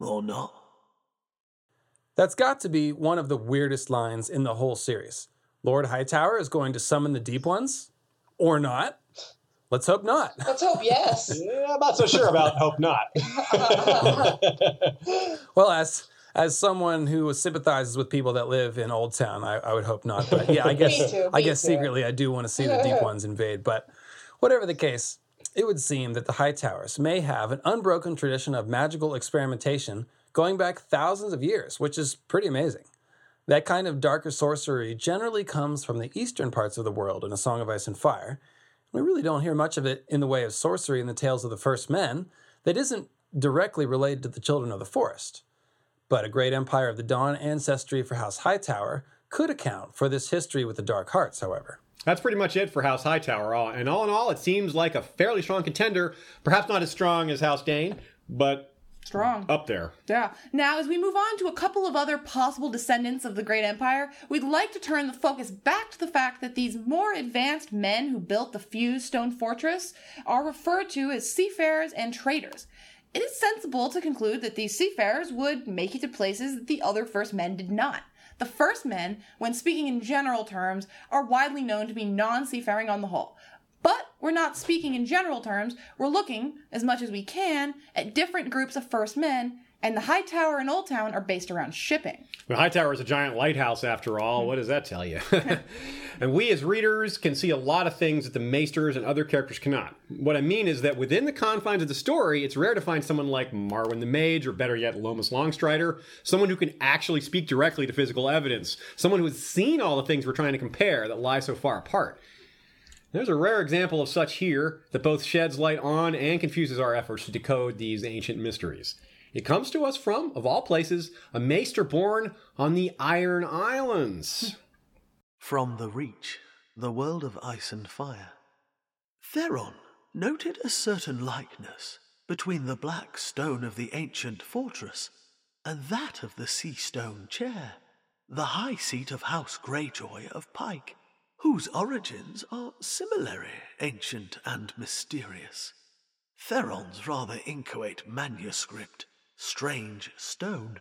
Or not. That's got to be one of the weirdest lines in the whole series. Lord Hightower is going to summon the Deep Ones? Or not? Let's hope not. Let's hope yes. Yeah, I'm not so sure about hope not. Well, as as someone who sympathizes with people that live in Old Town, I, I would hope not. But yeah, I guess too, I guess too. secretly I do want to see the Deep Ones invade. But whatever the case, it would seem that the Hightowers may have an unbroken tradition of magical experimentation going back thousands of years, which is pretty amazing. That kind of darker sorcery generally comes from the eastern parts of the world in A Song of Ice and Fire. We really don't hear much of it in the way of sorcery in the Tales of the First Men that isn't directly related to the Children of the Forest. But a great Empire of the Dawn ancestry for House Hightower could account for this history with the Dark Hearts, however. That's pretty much it for House Hightower. All- And all in all, it seems like a fairly strong contender. Perhaps not as strong as House Dane, but Strong. up there. Yeah. Now, as we move on to a couple of other possible descendants of the Great Empire, we'd like to turn the focus back to the fact that these more advanced men who built the fused stone fortress are referred to as seafarers and traders. It is sensible to conclude that these seafarers would make it to places that the other first men did not. The first men, when speaking in general terms, are widely known to be non seafaring on the whole. But we're not speaking in general terms. We're looking, as much as we can, at different groups of first men, and the High Tower and Old Town are based around shipping. The Hightower is a giant lighthouse, after all. What does that tell you? and we, as readers, can see a lot of things that the Maesters and other characters cannot. What I mean is that within the confines of the story, it's rare to find someone like Marwyn the Mage, or better yet, Lomas Longstrider, someone who can actually speak directly to physical evidence, someone who has seen all the things we're trying to compare that lie so far apart. There's a rare example of such here that both sheds light on and confuses our efforts to decode these ancient mysteries. It comes to us from, of all places, a maester born on the Iron Islands. From the Reach, the world of ice and fire. Theron noted a certain likeness between the black stone of the ancient fortress and that of the sea stone chair, the high seat of House Greyjoy of Pike, whose origins are similarly ancient and mysterious. Theron's rather inchoate manuscript, Strange Stone,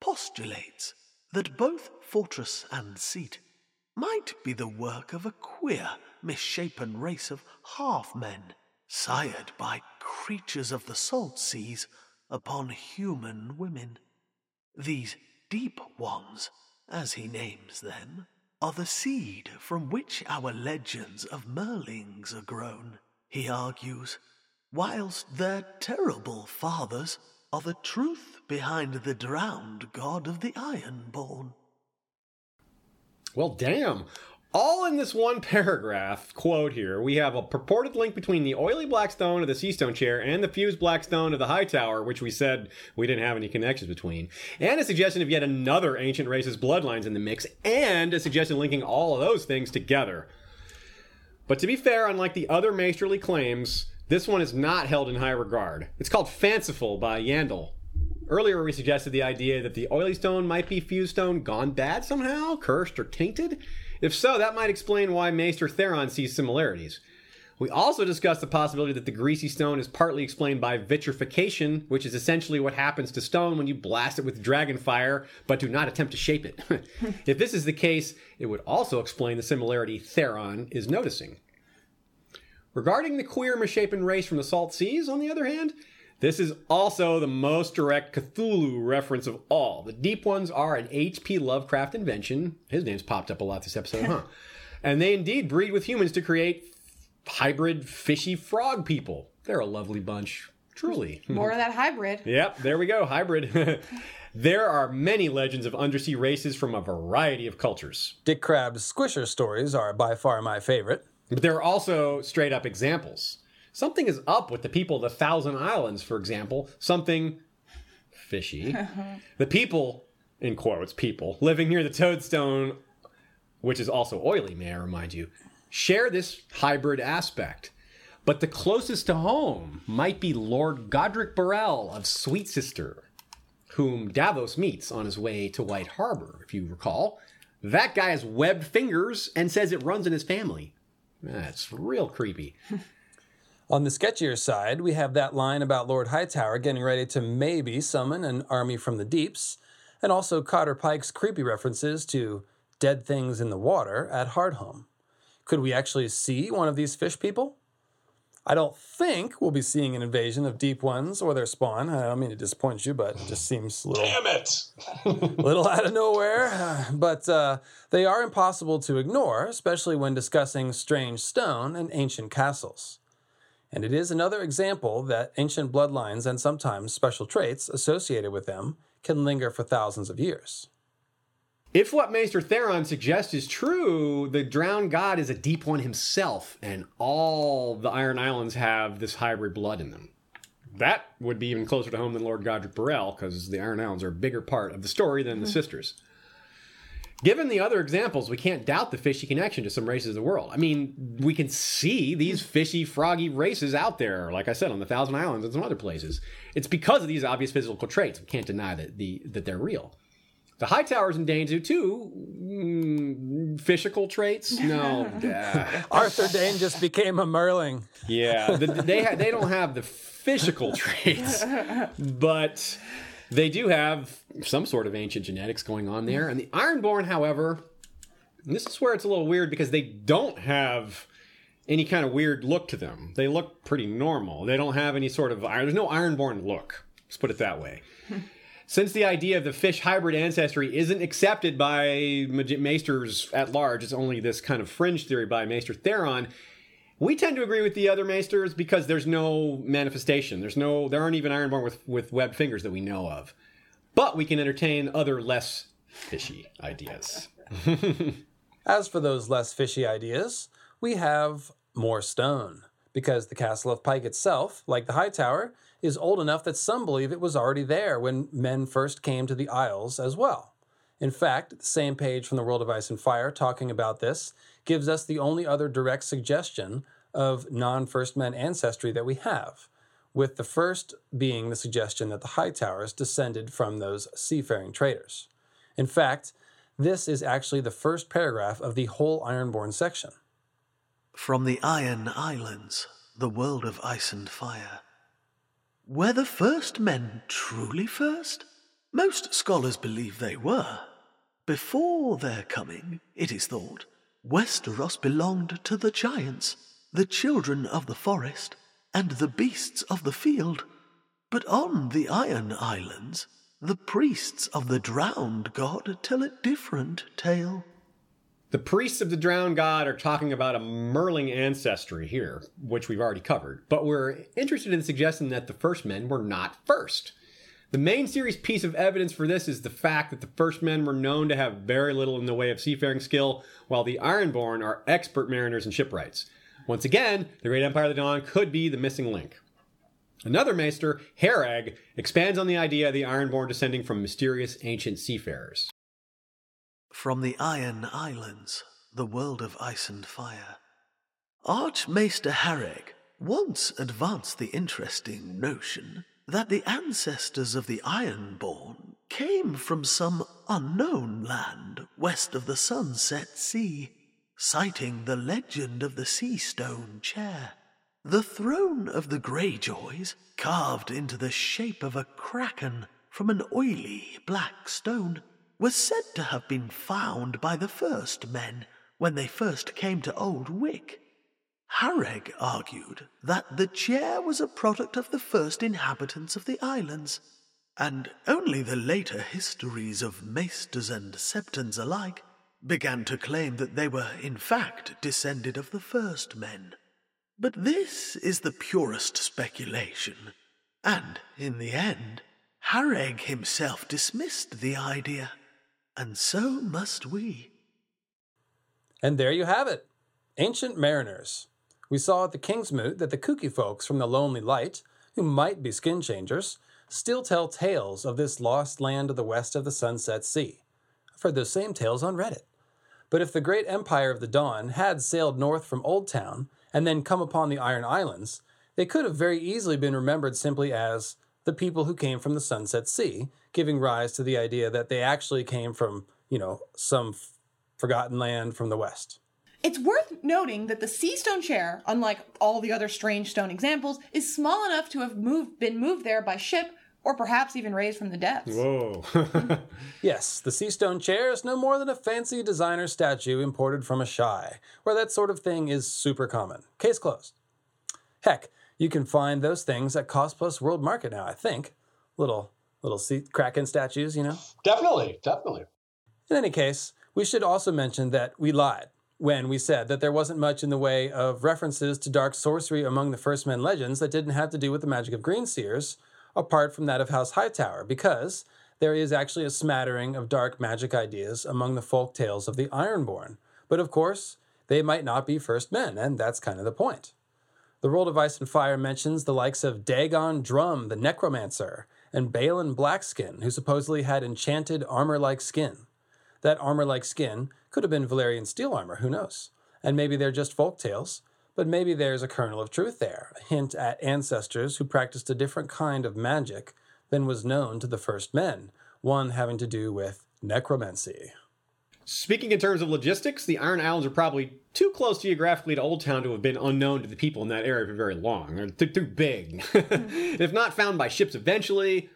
postulates that both fortress and seat might be the work of a queer, misshapen race of half men, sired by creatures of the salt seas upon human women. These deep ones, as he names them, are the seed from which our legends of Merlings are grown, he argues, whilst their terrible fathers are the truth behind the drowned god of the Ironborn. Well, damn. All in this one paragraph quote here, we have a purported link between the oily black stone of the sea stone chair and the fused black stone of the high tower, which we said we didn't have any connections between, and a suggestion of yet another ancient race's bloodlines in the mix, and a suggestion linking all of those things together. But to be fair, unlike the other maesterly claims, this one is not held in high regard. It's called Fanciful by Yandel. Earlier, we suggested the idea that the oily stone might be fused stone gone bad somehow, cursed or tainted. If so, that might explain why Maester Theron sees similarities. We also discussed the possibility that the greasy stone is partly explained by vitrification, which is essentially what happens to stone when you blast it with dragon fire, but do not attempt to shape it. if this is the case, it would also explain the similarity Theron is noticing. Regarding the queer misshapen race from the Salt Seas, on the other hand, this is also the most direct Cthulhu reference of all. The Deep Ones are an H.P. Lovecraft invention. His name's popped up a lot this episode, huh? and they indeed breed with humans to create hybrid fishy frog people. They're a lovely bunch, truly. More of that hybrid. Yep, there we go, hybrid. there are many legends of undersea races from a variety of cultures. Dick Crabb's Squisher stories are by far my favorite. But there are also straight up examples. Something is up with the people of the Thousand Islands, for example. Something fishy. the people, in quotes, people, living near the Toadstone, which is also oily, may I remind you, share this hybrid aspect. But the closest to home might be Lord Godric Borrell of Sweet Sister, whom Davos meets on his way to White Harbor, if you recall. That guy has webbed fingers and says it runs in his family. That's real creepy. On the sketchier side, we have that line about Lord Hightower getting ready to maybe summon an army from the deeps, and also Cotter Pike's creepy references to dead things in the water at Hardhome. Could we actually see one of these fish people? I don't think we'll be seeing an invasion of deep ones or their spawn. I don't mean to disappoint you, but it just seems a little, Damn it! little out of nowhere. But uh, they are impossible to ignore, especially when discussing strange stone and ancient castles. And it is another example that ancient bloodlines and sometimes special traits associated with them can linger for thousands of years. If what Maester Theron suggests is true, the drowned god is a deep one himself, and all the Iron Islands have this hybrid blood in them. That would be even closer to home than Lord Godric Borrell, because the Iron Islands are a bigger part of the story than the hmm. sisters. Given the other examples, we can't doubt the fishy connection to some races of the world. I mean, we can see these fishy, froggy races out there, like I said, on the Thousand Islands and some other places. It's because of these obvious physical traits. We can't deny that the that they're real. The high towers in Danezu too, mm, physical traits. No, Arthur Dayne just became a Merling. yeah, the, they ha- they don't have the physical traits, but they do have some sort of ancient genetics going on there. And the Ironborn, however, this is where it's a little weird because they don't have any kind of weird look to them. They look pretty normal. They don't have any sort of iron. There's no Ironborn look. Let's put it that way. Since the idea of the fish hybrid ancestry isn't accepted by maesters at large, it's only this kind of fringe theory by Maester Theron. We tend to agree with the other maesters because there's no manifestation. There's no, there aren't even Ironborn with with webbed fingers that we know of. But we can entertain other less fishy ideas. As for those less fishy ideas, we have more stone, because the Castle of Pike itself, like the High Tower, is old enough that some believe it was already there when men first came to the Isles as well. In fact, the same page from the World of Ice and Fire talking about this gives us the only other direct suggestion of non First Men ancestry that we have, with the first being the suggestion that the High Towers descended from those seafaring traders. In fact, this is actually the first paragraph of the whole Ironborn section. From the Iron Islands, the world of ice and fire. Were the first men truly first? Most scholars believe they were. Before their coming, it is thought, Westeros belonged to the giants, the children of the forest, and the beasts of the field. But on the Iron Islands, the priests of the drowned god tell a different tale. The priests of the drowned god are talking about a Merling ancestry here, which we've already covered, but we're interested in suggesting that the first men were not first. The main series piece of evidence for this is the fact that the first men were known to have very little in the way of seafaring skill, while the Ironborn are expert mariners and shipwrights. Once again, the Great Empire of the Dawn could be the missing link. Another maester, Harreg, expands on the idea of the Ironborn descending from mysterious ancient seafarers. From the Iron Islands, the world of ice and fire. Archmaester Harreg once advanced the interesting notion that the ancestors of the Ironborn came from some unknown land west of the Sunset Sea, citing the legend of the Sea Stone Chair. The throne of the Greyjoys, carved into the shape of a kraken from an oily black stone, was said to have been found by the first men when they first came to Old Wyk. Harreg argued that the chair was a product of the first inhabitants of the islands, and only the later histories of maesters and septons alike began to claim that they were in fact descended of the first men. But this is the purest speculation, and in the end, Harreg himself dismissed the idea, and so must we. And there you have it Ancient Mariners. We saw at the Kingsmoot that the kooky folks from the Lonely Light, who might be skin changers, still tell tales of this lost land to the west of the Sunset Sea. I've heard those same tales on Reddit. But if the great empire of the dawn had sailed north from Old Town and then come upon the Iron Islands, they could have very easily been remembered simply as the people who came from the Sunset Sea, giving rise to the idea that they actually came from, you know, some f- forgotten land from the West. It's worth noting that the sea stone chair, unlike all the other strange stone examples, is small enough to have moved, been moved there by ship or perhaps even raised from the depths. Whoa. Yes, the sea stone chair is no more than a fancy designer statue imported from Asshai, where that sort of thing is super common. Case closed. Heck, you can find those things at Cost Plus World Market now, I think. Little little sea kraken statues, you know. Definitely, definitely. In any case, we should also mention that we lied when we said that there wasn't much in the way of references to dark sorcery among the First Men legends that didn't have to do with the magic of green seers, apart from that of House Hightower, because there is actually a smattering of dark magic ideas among the folk tales of the Ironborn. But of course, they might not be First Men, and that's kind of the point. The World of Ice and Fire mentions the likes of Dagon Drum, the Necromancer, and Balin Blackskin, who supposedly had enchanted armor like skin. That armor like skin could have been Valyrian steel armor, who knows? And maybe they're just folk tales, but maybe there's a kernel of truth there, a hint at ancestors who practiced a different kind of magic than was known to the first men, one having to do with necromancy. Speaking in terms of logistics, the Iron Islands are probably too close geographically to Old Town to have been unknown to the people in that area for very long. They're too, too big. if not found by ships eventually,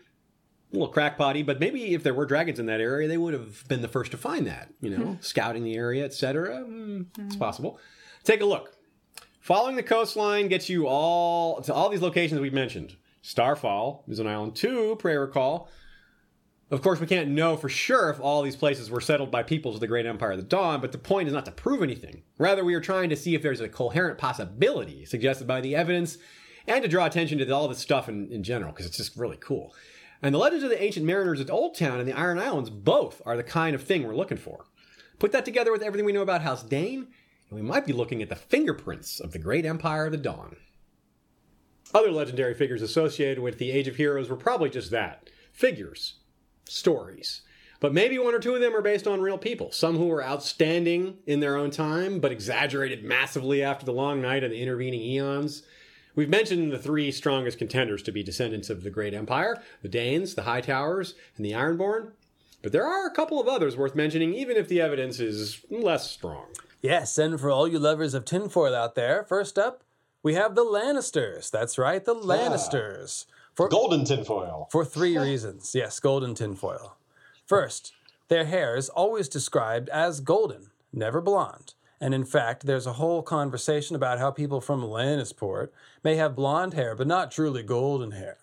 a little crackpotty, but maybe if there were dragons in that area, they would have been the first to find that, you know, scouting the area, etc. Mm, It's possible. Take a look. Following the coastline gets you all to all these locations we've mentioned. Starfall is on Island 2, pray recall. Of course, we can't know for sure if all these places were settled by peoples of the Great Empire of the Dawn, but the point is not to prove anything. Rather, we are trying to see if there's a coherent possibility suggested by the evidence and to draw attention to all this stuff in, in general, because it's just really cool. And the legends of the ancient mariners at Old Town and the Iron Islands both are the kind of thing we're looking for. Put that together with everything we know about House Dayne, and we might be looking at the fingerprints of the Great Empire of the Dawn. Other legendary figures associated with the Age of Heroes were probably just that figures, stories. But maybe one or two of them are based on real people. Some who were outstanding in their own time, but exaggerated massively after the long night and the intervening eons. We've mentioned the three strongest contenders to be descendants of the Great Empire the Daynes, the Hightowers, and the Ironborn. But there are a couple of others worth mentioning, even if the evidence is less strong. Yes, and for all you lovers of tinfoil out there, first up, we have the Lannisters. That's right, the ah, Lannisters. For, Golden tinfoil. for three reasons. Yes, golden tinfoil. First, their hair is always described as golden, never blonde. And in fact, there's a whole conversation about how people from Lannisport may have blonde hair, but not truly golden hair.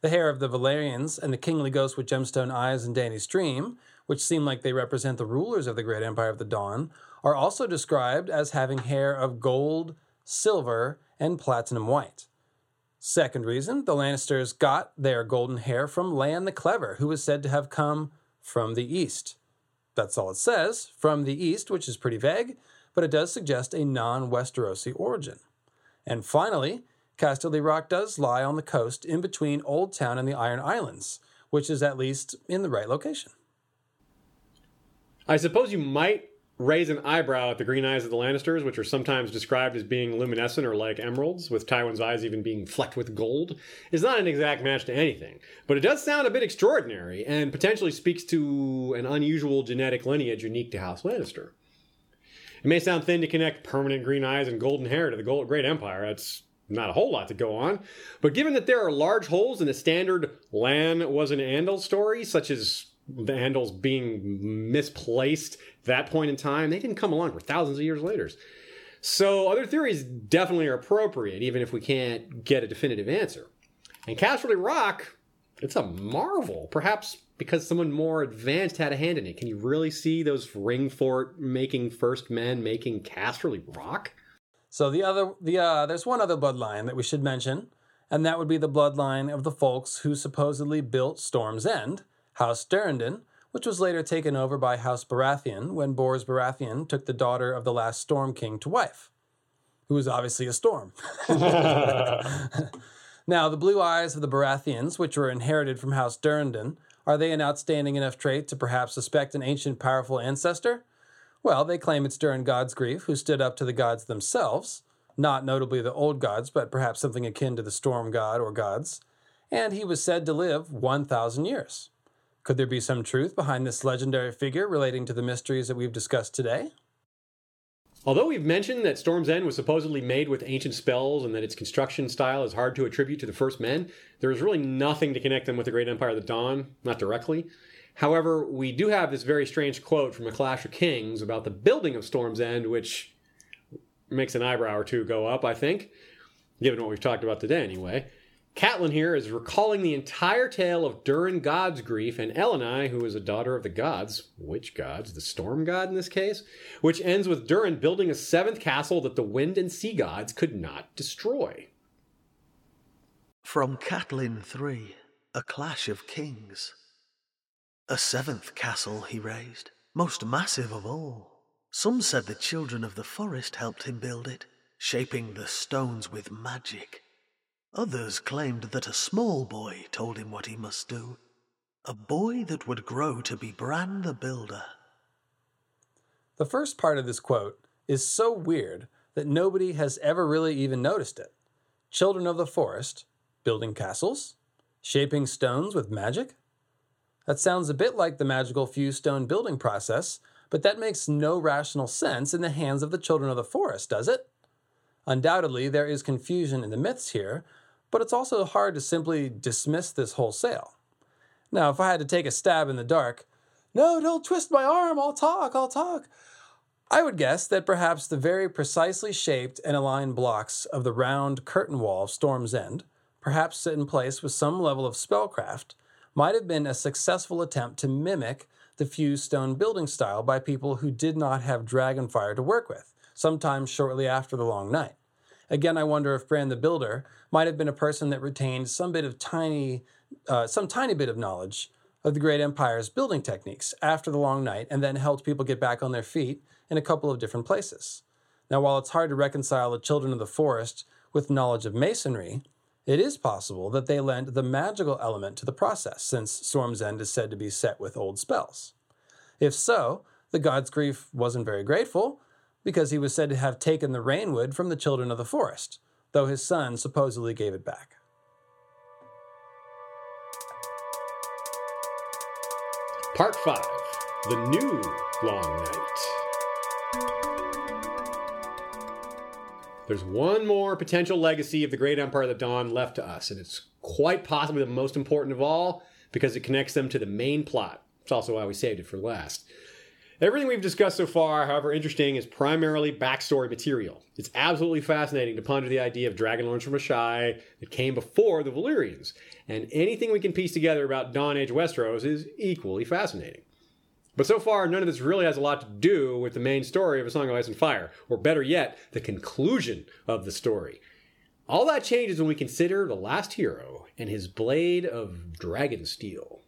The hair of the Valyrians and the kingly ghost with gemstone eyes in Dany's dream, which seem like they represent the rulers of the great empire of the dawn, are also described as having hair of gold, silver, and platinum white. Second reason, the Lannisters got their golden hair from Lann the Clever, who is said to have come from the east. That's all it says, from the east, which is pretty vague, but it does suggest a non Westerosi origin. And finally, Casterly Rock does lie on the coast in between Old Town and the Iron Islands, which is at least in the right location. I suppose you might raise an eyebrow at the green eyes of the Lannisters, which are sometimes described as being luminescent or like emeralds, with Tywin's eyes even being flecked with gold, is not an exact match to anything. But it does sound a bit extraordinary, and potentially speaks to an unusual genetic lineage unique to House Lannister. It may sound thin to connect permanent green eyes and golden hair to the Great Empire. That's not a whole lot to go on. But given that there are large holes in the standard Lann was an Andal story, such as the Andals being misplaced that point in time, they didn't come along for thousands of years later. So other theories definitely are appropriate, even if we can't get a definitive answer. And Casterly Rock, it's a marvel. Perhaps because someone more advanced had a hand in it. Can you really see those ring fort making first men making Casterly Rock? So the other, the uh, there's one other bloodline that we should mention, and that would be the bloodline of the folks who supposedly built Storm's End, House Durrandon, which was later taken over by House Baratheon when Orys Baratheon took the daughter of the last Storm King to wife, who was obviously a storm. now, the blue eyes of the Baratheons, which were inherited from House Durrandon, are they an outstanding enough trait to perhaps suspect an ancient powerful ancestor? Well, they claim it's Durran Godsgrief, who stood up to the gods themselves, not notably the old gods, but perhaps something akin to the storm god or gods, and he was said to live 1,000 years. Could there be some truth behind this legendary figure relating to the mysteries that we've discussed today? Although we've mentioned that Storm's End was supposedly made with ancient spells and that its construction style is hard to attribute to the first men, there is really nothing to connect them with the Great Empire of the Dawn, not directly. However, we do have this very strange quote from A Clash of Kings about the building of Storm's End, which makes an eyebrow or two go up, I think, given what we've talked about today anyway. Catelyn here is recalling the entire tale of Durran Godsgrief and Elenei, who is a daughter of the gods, which gods? The storm god in this case, which ends with Durran building a seventh castle that the wind and sea gods could not destroy. From Catelyn 3, A Clash of Kings. A seventh castle he raised, most massive of all. Some said the children of the forest helped him build it, shaping the stones with magic. Others claimed that a small boy told him what he must do. A boy that would grow to be Bran the Builder. The first part of this quote is so weird that nobody has ever really even noticed it. Children of the forest, building castles, shaping stones with magic? That sounds a bit like the magical few stone building process, but that makes no rational sense in the hands of the children of the forest, does it? Undoubtedly, there is confusion in the myths here, but it's also hard to simply dismiss this wholesale. Now, if I had to take a stab in the dark, no, don't twist my arm, I'll talk, I'll talk. I would guess that perhaps the very precisely shaped and aligned blocks of the round curtain wall of Storm's End, perhaps set in place with some level of spellcraft, might have been a successful attempt to mimic the fused stone building style by people who did not have dragonfire to work with, sometimes shortly after the Long Night. Again, I wonder if Bran the Builder might have been a person that retained some bit of tiny, uh, some tiny bit of knowledge of the Great Empire's building techniques after the Long Night, and then helped people get back on their feet in a couple of different places. Now, while it's hard to reconcile the Children of the Forest with knowledge of masonry, it is possible that they lent the magical element to the process, since Storm's End is said to be set with old spells. If so, the Godsgrief wasn't very grateful, because he was said to have taken the rainwood from the children of the forest, though his son supposedly gave it back. Part 5 The New Long Night. There's one more potential legacy of the Great Empire of the Dawn left to us, and it's quite possibly the most important of all because it connects them to the main plot. It's also why we saved it for last. Everything we've discussed so far, however interesting, is primarily backstory material. It's absolutely fascinating to ponder the idea of dragonlords from Asshai that came before the Valyrians, and anything we can piece together about Dawn Age Westeros is equally fascinating. But so far, none of this really has a lot to do with the main story of A Song of Ice and Fire, or better yet, the conclusion of the story. All that changes when we consider the last hero and his blade of dragon steel.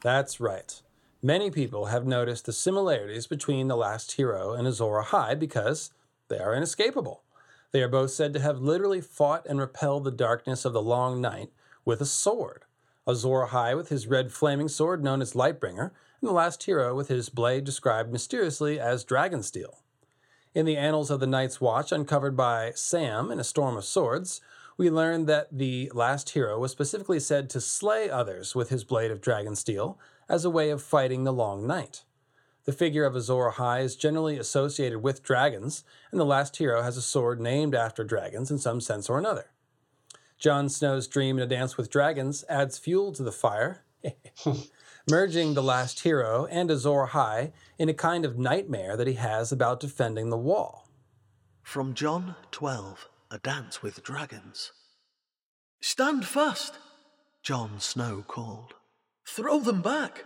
That's right. Many people have noticed the similarities between the last hero and Azor Ahai because they are inescapable. They are both said to have literally fought and repelled the darkness of the long night with a sword. Azor Ahai with his red flaming sword known as Lightbringer, and the last hero with his blade described mysteriously as Dragonsteel. In the Annals of the Night's Watch, uncovered by Sam in A Storm of Swords, we learn that the last hero was specifically said to slay others with his blade of Dragonsteel as a way of fighting the long night. The figure of Azor Ahai is generally associated with dragons, and the last hero has a sword named after dragons in some sense or another. Jon Snow's dream in A Dance with Dragons adds fuel to the fire, merging the last hero and Azor Ahai in a kind of nightmare that he has about defending the wall. From Jon 12, A Dance with Dragons. Stand fast, Jon Snow called. Throw them back.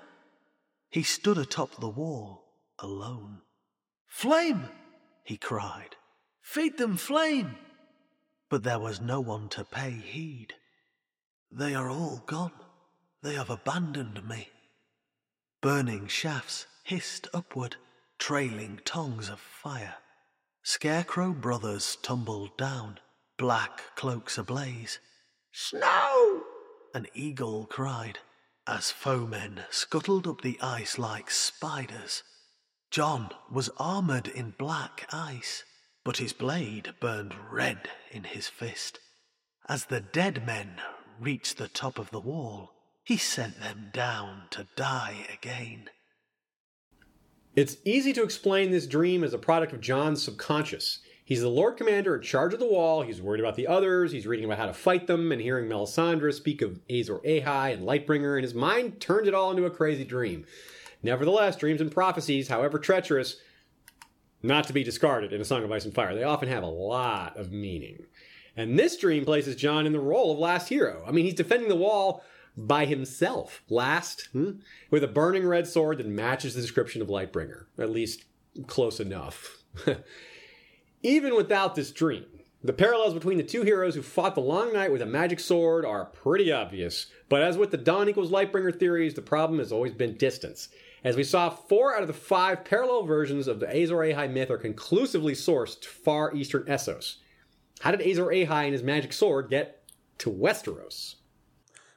He stood atop the wall, alone. Flame, he cried. Feed them flame. But there was no one to pay heed. They are all gone. They have abandoned me. Burning shafts hissed upward, trailing tongues of fire. Scarecrow brothers tumbled down, black cloaks ablaze. Snow! An eagle cried as foemen scuttled up the ice like spiders. Jon was armored in black ice. but his blade burned red in his fist. As the dead men reached the top of the wall, he sent them down to die again. It's easy to explain this dream as a product of Jon's subconscious. He's the Lord Commander in charge of the wall. He's worried about the others. He's reading about how to fight them and hearing Melisandre speak of Azor Ahai and Lightbringer, and his mind turns it all into a crazy dream. Nevertheless, dreams and prophecies, however treacherous, not to be discarded in A Song of Ice and Fire. They often have a lot of meaning. And this dream places Jon in the role of last hero. I mean, he's defending the wall by himself, last, hmm, with a burning red sword that matches the description of Lightbringer, at least close enough. Even without this dream, the parallels between the two heroes who fought the Long Night with a magic sword are pretty obvious. But as with the Dawn equals Lightbringer theories, the problem has always been distance. As we saw, four out of the five parallel versions of the Azor Ahai myth are conclusively sourced to far eastern Essos. How did Azor Ahai and his magic sword get to Westeros?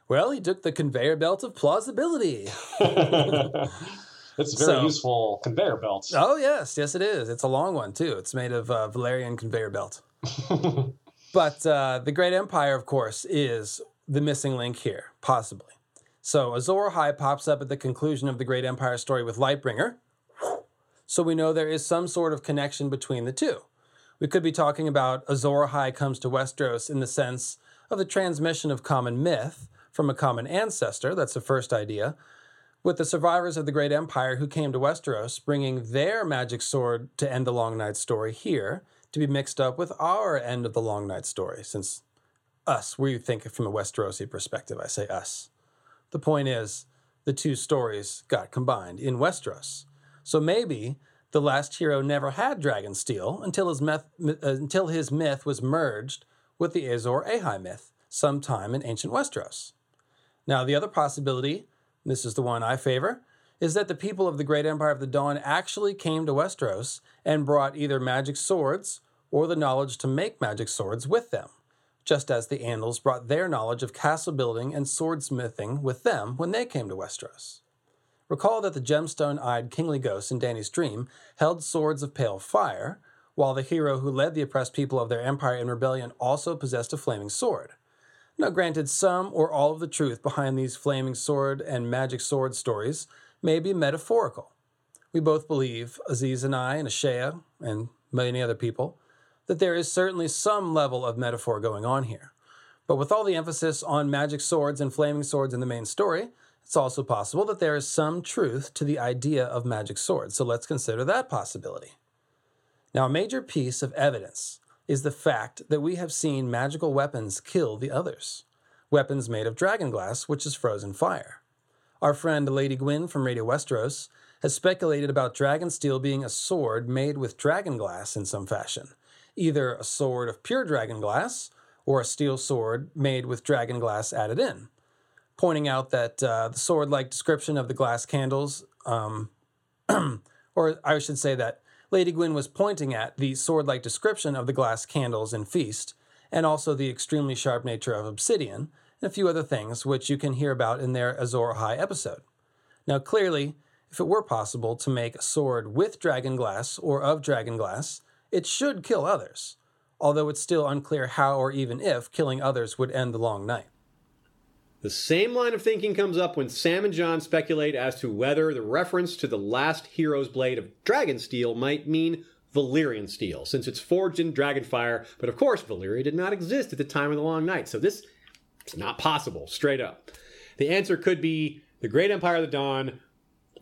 Well, he took the conveyor belt of plausibility. it's a very So- useful conveyor belt. Oh yes, yes it is. It's a long one too. It's made of uh, Valyrian conveyor belt. but uh, the Great Empire, of course, is the missing link here, possibly. So Azor Ahai pops up at the conclusion of the Great Empire story with Lightbringer. So we know there is some sort of connection between the two. We could be talking about Azor Ahai comes to Westeros in the sense of the transmission of common myth from a common ancestor. That's the first idea with the survivors of the Great Empire who came to Westeros, bringing their magic sword to end the Long Night story here to be mixed up with our end of the Long Night story, since us, we think from a Westerosi perspective. I say us. The point is, the two stories got combined in Westeros. So maybe the last hero never had Dragonsteel until his, myth, uh, until his myth was merged with the Azor Ahai myth sometime in ancient Westeros. Now, the other possibility this is the one I favor, is that the people of the Great Empire of the Dawn actually came to Westeros and brought either magic swords or the knowledge to make magic swords with them, just as the Andals brought their knowledge of castle building and swordsmithing with them when they came to Westeros. Recall that the gemstone eyed kingly ghost in Dany's dream held swords of pale fire, while the hero who led the oppressed people of their empire in rebellion also possessed a flaming sword. Now, granted, some or all of the truth behind these flaming sword and magic sword stories may be metaphorical. We both believe, Aziz and I, and Ashea, and many other people, that there is certainly some level of metaphor going on here. But with all the emphasis on magic swords and flaming swords in the main story, it's also possible that there is some truth to the idea of magic swords. So let's consider that possibility. Now, a major piece of evidence is the fact that we have seen magical weapons kill the others. Weapons made of dragon glass, which is frozen fire. Our friend Lady Gwyn from Radio Westeros has speculated about dragon steel being a sword made with dragon glass in some fashion, either a sword of pure dragon glass or a steel sword made with dragon glass added in, pointing out that uh, the sword like description of the glass candles, um, or I should say that Lady Gwyn was pointing at the sword like description of the glass candles in Feast, and also the extremely sharp nature of obsidian, and a few other things which you can hear about in their Azor Ahai episode. Now, clearly, if it were possible to make a sword with dragon glass or of dragon glass, it should kill others, although it's still unclear how or even if killing others would end the long night. The same line of thinking comes up when Sam and Jon speculate as to whether the reference to the last hero's blade of dragon steel might mean Valyrian steel, since it's forged in dragon fire, but of course Valyria did not exist at the time of the Long Night, so this is not possible, straight up. The answer could be the Great Empire of the Dawn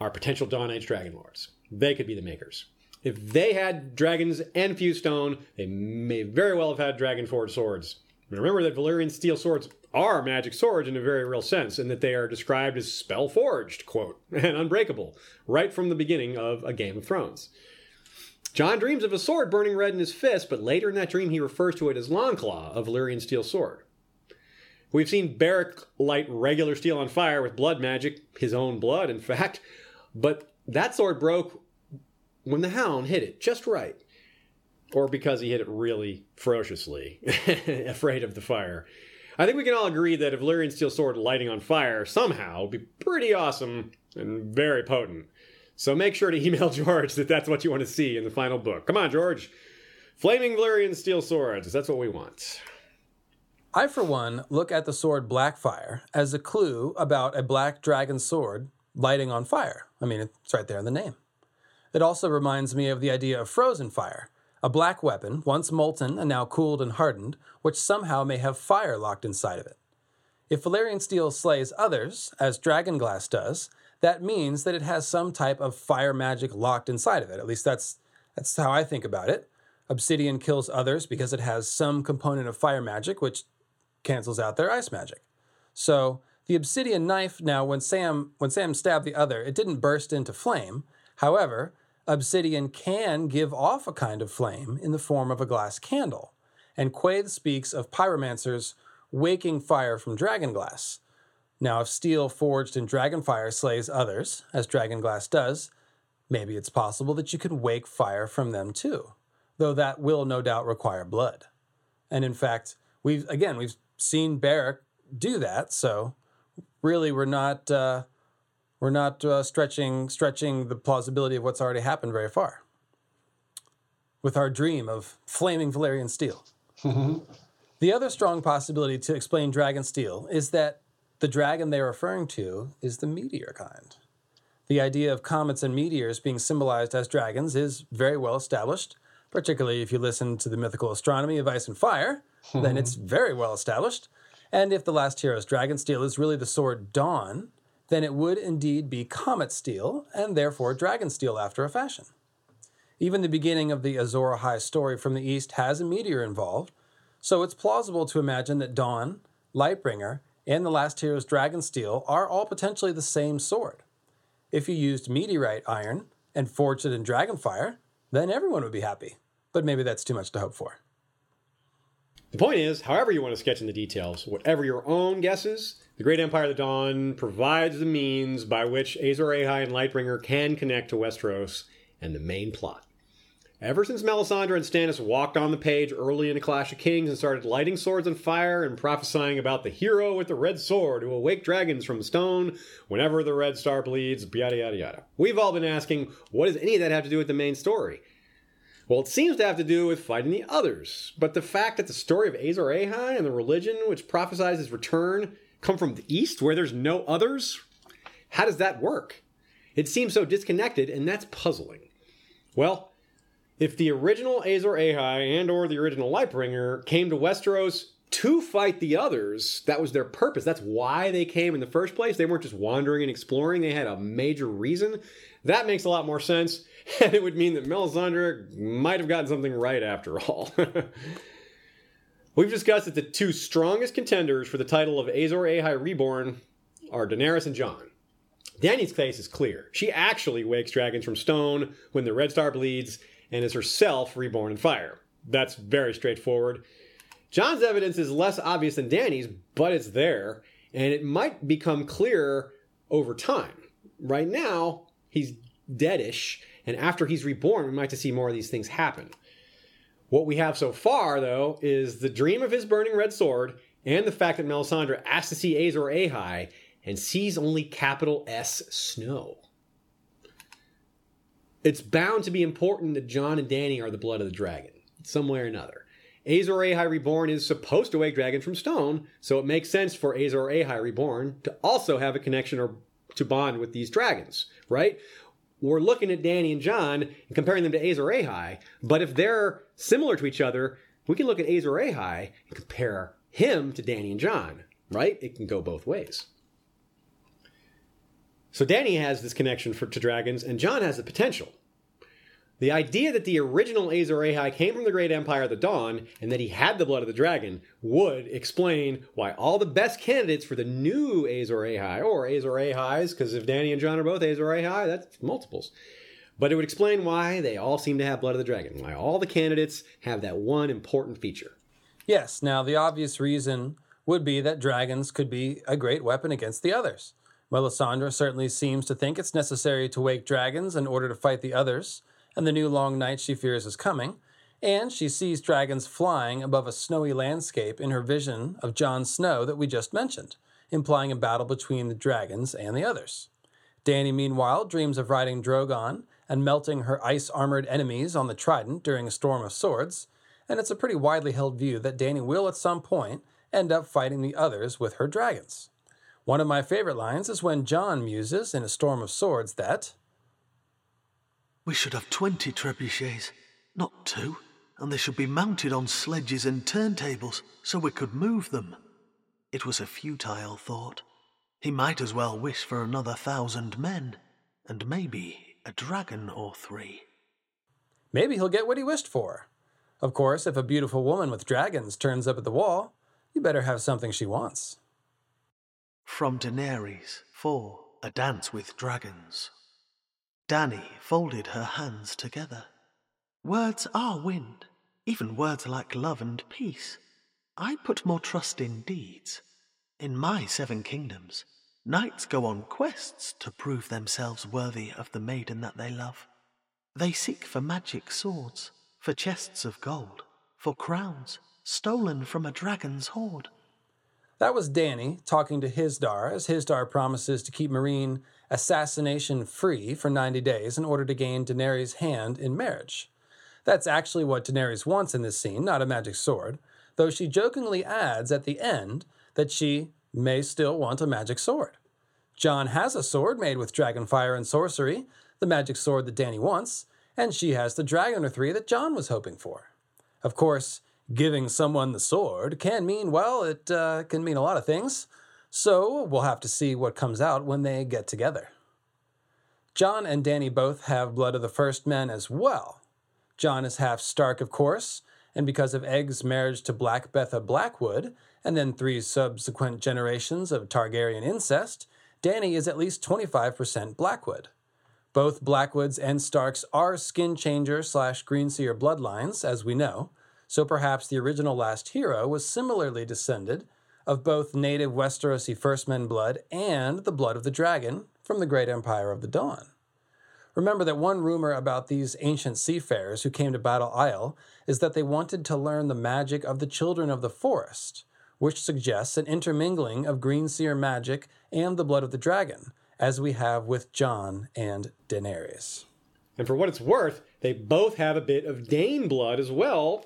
are potential Dawn Age Dragon Lords. They could be the makers. If they had dragons and fused stone, they may very well have had dragon forged swords. Remember that Valyrian steel swords are magic swords in a very real sense, and that they are described as spell forged, quote, and unbreakable, right from the beginning of A Game of Thrones. Jon dreams of a sword burning red in his fist, but later in that dream he refers to it as Longclaw, a Valyrian steel sword. We've seen Beric light regular steel on fire with blood magic, his own blood, in fact, but that sword broke when the hound hit it just right. Or because he hit it really ferociously, afraid of the fire. I think we can all agree that a Valyrian steel sword lighting on fire somehow would be pretty awesome and very potent. So make sure to email George that that's what you want to see in the final book. Come on, George. Flaming Valyrian steel swords. That's what we want. I, for one, look at the sword Blackfyre as a clue about a black dragon sword lighting on fire. I mean, it's right there in the name. It also reminds me of the idea of frozen fire, a black weapon, once molten and now cooled and hardened, which somehow may have fire locked inside of it. If Valyrian steel slays others, as dragonglass does, that means that it has some type of fire magic locked inside of it. At least that's that's how I think about it. Obsidian kills others because it has some component of fire magic, which cancels out their ice magic. So the obsidian knife now when Sam when Sam stabbed the other, it didn't burst into flame. However, obsidian can give off a kind of flame in the form of a glass candle. And Quaithe speaks of pyromancers waking fire from dragonglass. Now, if steel forged in dragonfire slays others, as dragonglass does, maybe it's possible that you could wake fire from them too, though that will no doubt require blood. And in fact, we've again we've seen Beric do that, so really we're not uh, we're not uh, stretching stretching the plausibility of what's already happened very far. With our dream of flaming Valyrian steel. the other strong possibility to explain dragon steel is that the dragon they're referring to is the meteor kind. The idea of comets and meteors being symbolized as dragons is very well established, particularly if you listen to the mythical astronomy of ice and fire, then it's very well established. And if the last hero's dragon steel is really the sword Dawn, then it would indeed be comet steel and therefore dragon steel after a fashion. Even the beginning of the Azor Ahai story from the east has a meteor involved, so it's plausible to imagine that Dawn, Lightbringer, and the last hero's dragon steel are all potentially the same sword. If you used meteorite iron and forged it in dragonfire, then everyone would be happy. But maybe that's too much to hope for. The point is, however you want to sketch in the details, whatever your own guesses, the Great Empire of the Dawn provides the means by which Azor Ahai and Lightbringer can connect to Westeros and the main plot. Ever since Melisandre and Stannis walked on the page early in A Clash of Kings and started lighting swords on fire and prophesying about the hero with the red sword who will wake dragons from stone whenever the red star bleeds, yada yada yada. We've all been asking, what does any of that have to do with the main story? Well, it seems to have to do with fighting the others, but the fact that the story of Azor Ahai and the religion which prophesies his return come from the east where there's no others, how does that work? It seems so disconnected, and that's puzzling. Well, if the original Azor Ahai and or the original Lightbringer came to Westeros to fight the others, that was their purpose. That's why they came in the first place. They weren't just wandering and exploring. They had a major reason. That makes a lot more sense, and it would mean that Melisandre might have gotten something right after all. We've discussed that the two strongest contenders for the title of Azor Ahai Reborn are Daenerys and Jon. Dany's case is clear. She actually wakes dragons from stone when the Red Star bleeds and is herself reborn in fire. That's very straightforward. Jon's evidence is less obvious than Dany's, but it's there, and it might become clearer over time. Right now, he's deadish, and after he's reborn, we might see more of these things happen. What we have so far, though, is the dream of his burning red sword and the fact that Melisandre asks to see Azor Ahai and sees only capital S snow. It's bound to be important that Jon and Dany are the blood of the dragon, some way or another. Azor Ahai Reborn is supposed to wake dragons from stone, so it makes sense for Azor Ahai Reborn to also have a connection or to bond with these dragons, right? We're looking at Dany and Jon and comparing them to Azor Ahai, but if they're similar to each other, we can look at Azor Ahai and compare him to Dany and Jon, right? It can go both ways. So Dany has this connection for, to dragons, and Jon has the potential. The idea that the original Azor Ahai came from the Great Empire of the Dawn and that he had the blood of the dragon would explain why all the best candidates for the new Azor Ahai, or Azor Ahais, because if Dany and Jon are both Azor Ahai, that's multiples. But it would explain why they all seem to have blood of the dragon, why all the candidates have that one important feature. Yes, now the obvious reason would be that dragons could be a great weapon against the others. Melisandre certainly seems to think it's necessary to wake dragons in order to fight the others, and the new long night she fears is coming. And she sees dragons flying above a snowy landscape in her vision of Jon Snow that we just mentioned, implying a battle between the dragons and the others. Dany, meanwhile, dreams of riding Drogon and melting her ice armored enemies on the Trident during a storm of swords, and it's a pretty widely held view that Dany will at some point end up fighting the others with her dragons. One of my favorite lines is when Jon muses in A Storm of Swords that, We should have twenty trebuchets, not two, and they should be mounted on sledges and turntables so we could move them. It was a futile thought. He might as well wish for another thousand men, and maybe a dragon or three. maybe he'll get what he wished for. Of course, if a beautiful woman with dragons turns up at the wall, you better have something she wants. From Daenerys 4 A Dance with Dragons. Dany folded her hands together. Words are wind, even words like love and peace. I put more trust in deeds. In my seven kingdoms, knights go on quests to prove themselves worthy of the maiden that they love. They seek for magic swords, for chests of gold, for crowns stolen from a dragon's hoard. That was Dany talking to Hizdahr as Hizdahr promises to keep Meereen assassination free for 90 days in order to gain Daenerys' hand in marriage. That's actually what Daenerys wants in this scene, not a magic sword, though she jokingly adds at the end that she may still want a magic sword. Jon has a sword made with dragonfire and sorcery, the magic sword that Dany wants, and she has the dragon or three that Jon was hoping for. Of course, giving someone the sword can mean, well, it uh, can mean a lot of things. So we'll have to see what comes out when they get together. Jon and Dany both have blood of the first men as well. Jon is half Stark, of course, and because of Egg's marriage to Black Betha Blackwood, and then three subsequent generations of Targaryen incest, Dany is at least 25% Blackwood. Both Blackwoods and Starks are skin changer slash greenseer bloodlines, as we know, so perhaps the original last hero was similarly descended of both native Westerosi First Men blood and the blood of the dragon from the great empire of the Dawn. Remember that one rumor about these ancient seafarers who came to Battle Isle is that they wanted to learn the magic of the children of the forest, which suggests an intermingling of green seer magic and the blood of the dragon, as we have with Jon and Daenerys. And for what it's worth, they both have a bit of Dayne blood as well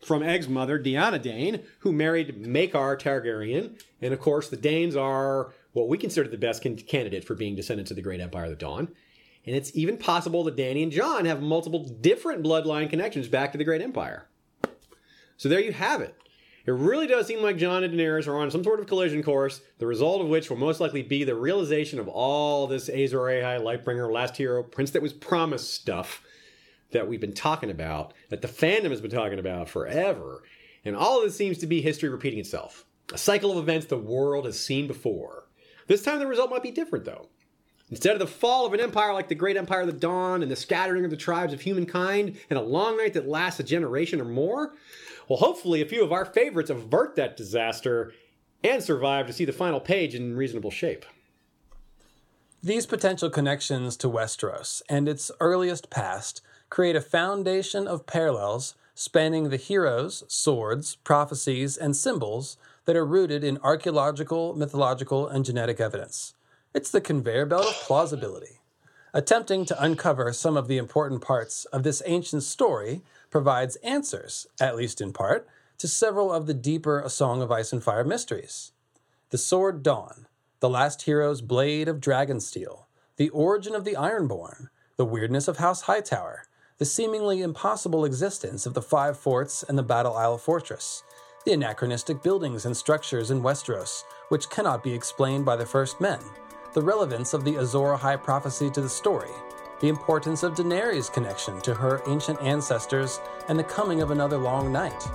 from Egg's mother, Dyanna Dayne, who married Maekar Targaryen. And of course, the Daynes are what we consider the best can- candidate for being descendants of the great empire of the Dawn. And it's even possible that Dany and Jon have multiple different bloodline connections back to the great empire. So there you have it. It really does seem like Jon and Daenerys are on some sort of collision course, the result of which will most likely be the realization of all this Azor Ahai, Lightbringer, Last Hero, Prince That Was Promised stuff that we've been talking about, that the fandom has been talking about forever. And all of this seems to be history repeating itself. A cycle of events the world has seen before. This time the result might be different, though. Instead of the fall of an empire like the Great Empire of the Dawn and the scattering of the tribes of humankind and a long night that lasts a generation or more, well, hopefully a few of our favorites avert that disaster and survive to see the final page in reasonable shape. These potential connections to Westeros and its earliest past create a foundation of parallels spanning the heroes, swords, prophecies, and symbols that are rooted in archaeological, mythological, and genetic evidence. It's the conveyor belt of plausibility. Attempting to uncover some of the important parts of this ancient story provides answers, at least in part, to several of the deeper A Song of Ice and Fire mysteries. The Sword Dawn, the last hero's blade of dragon steel, the origin of the Ironborn, the weirdness of House Hightower, the seemingly impossible existence of the Five Forts and the Battle Isle Fortress, the anachronistic buildings and structures in Westeros, which cannot be explained by the First Men, the relevance of the Azor Ahai prophecy to the story, the importance of Daenerys' connection to her ancient ancestors, and the coming of another long night.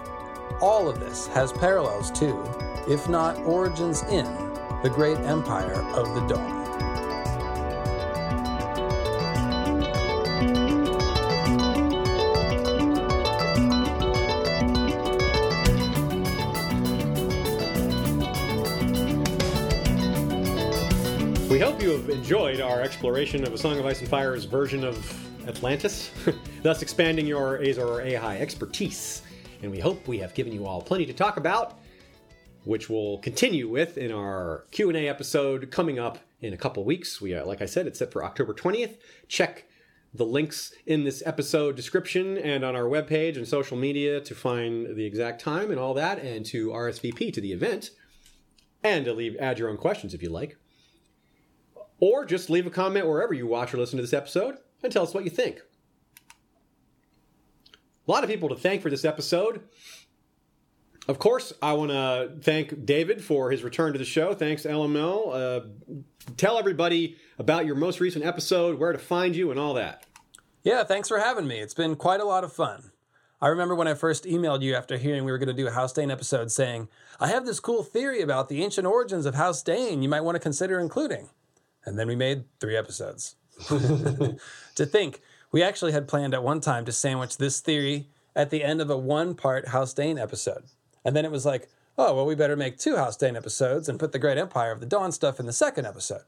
All of this has parallels to, if not origins in, the great empire of the Dawn. Have enjoyed our exploration of A Song of Ice and Fire's version of Atlantis, thus expanding your Azor Ahai expertise. And we hope we have given you all plenty to talk about, which we'll continue with in our Q&A episode coming up in a couple weeks. We, uh, like I said, it's set for October 20th. Check the links in this episode description and on our webpage and social media to find the exact time and all that, and to RSVP to the event, and to leave add your own questions if you like. Or just leave a comment wherever you watch or listen to this episode and tell us what you think. A lot of people to thank for this episode. Of course, I want to thank David for his return to the show. Thanks, LML. Uh, tell everybody about your most recent episode, where to find you, and all that. Yeah, thanks for having me. It's been quite a lot of fun. I remember when I first emailed you after hearing we were going to do a House Dayne episode saying, I have this cool theory about the ancient origins of House Dayne you might want to consider including. And then we made three episodes. to think, we actually had planned at one time to sandwich this theory at the end of a one part House Dayne episode. And then it was like, oh, well, we better make two House Dayne episodes and put the Great Empire of the Dawn stuff in the second episode.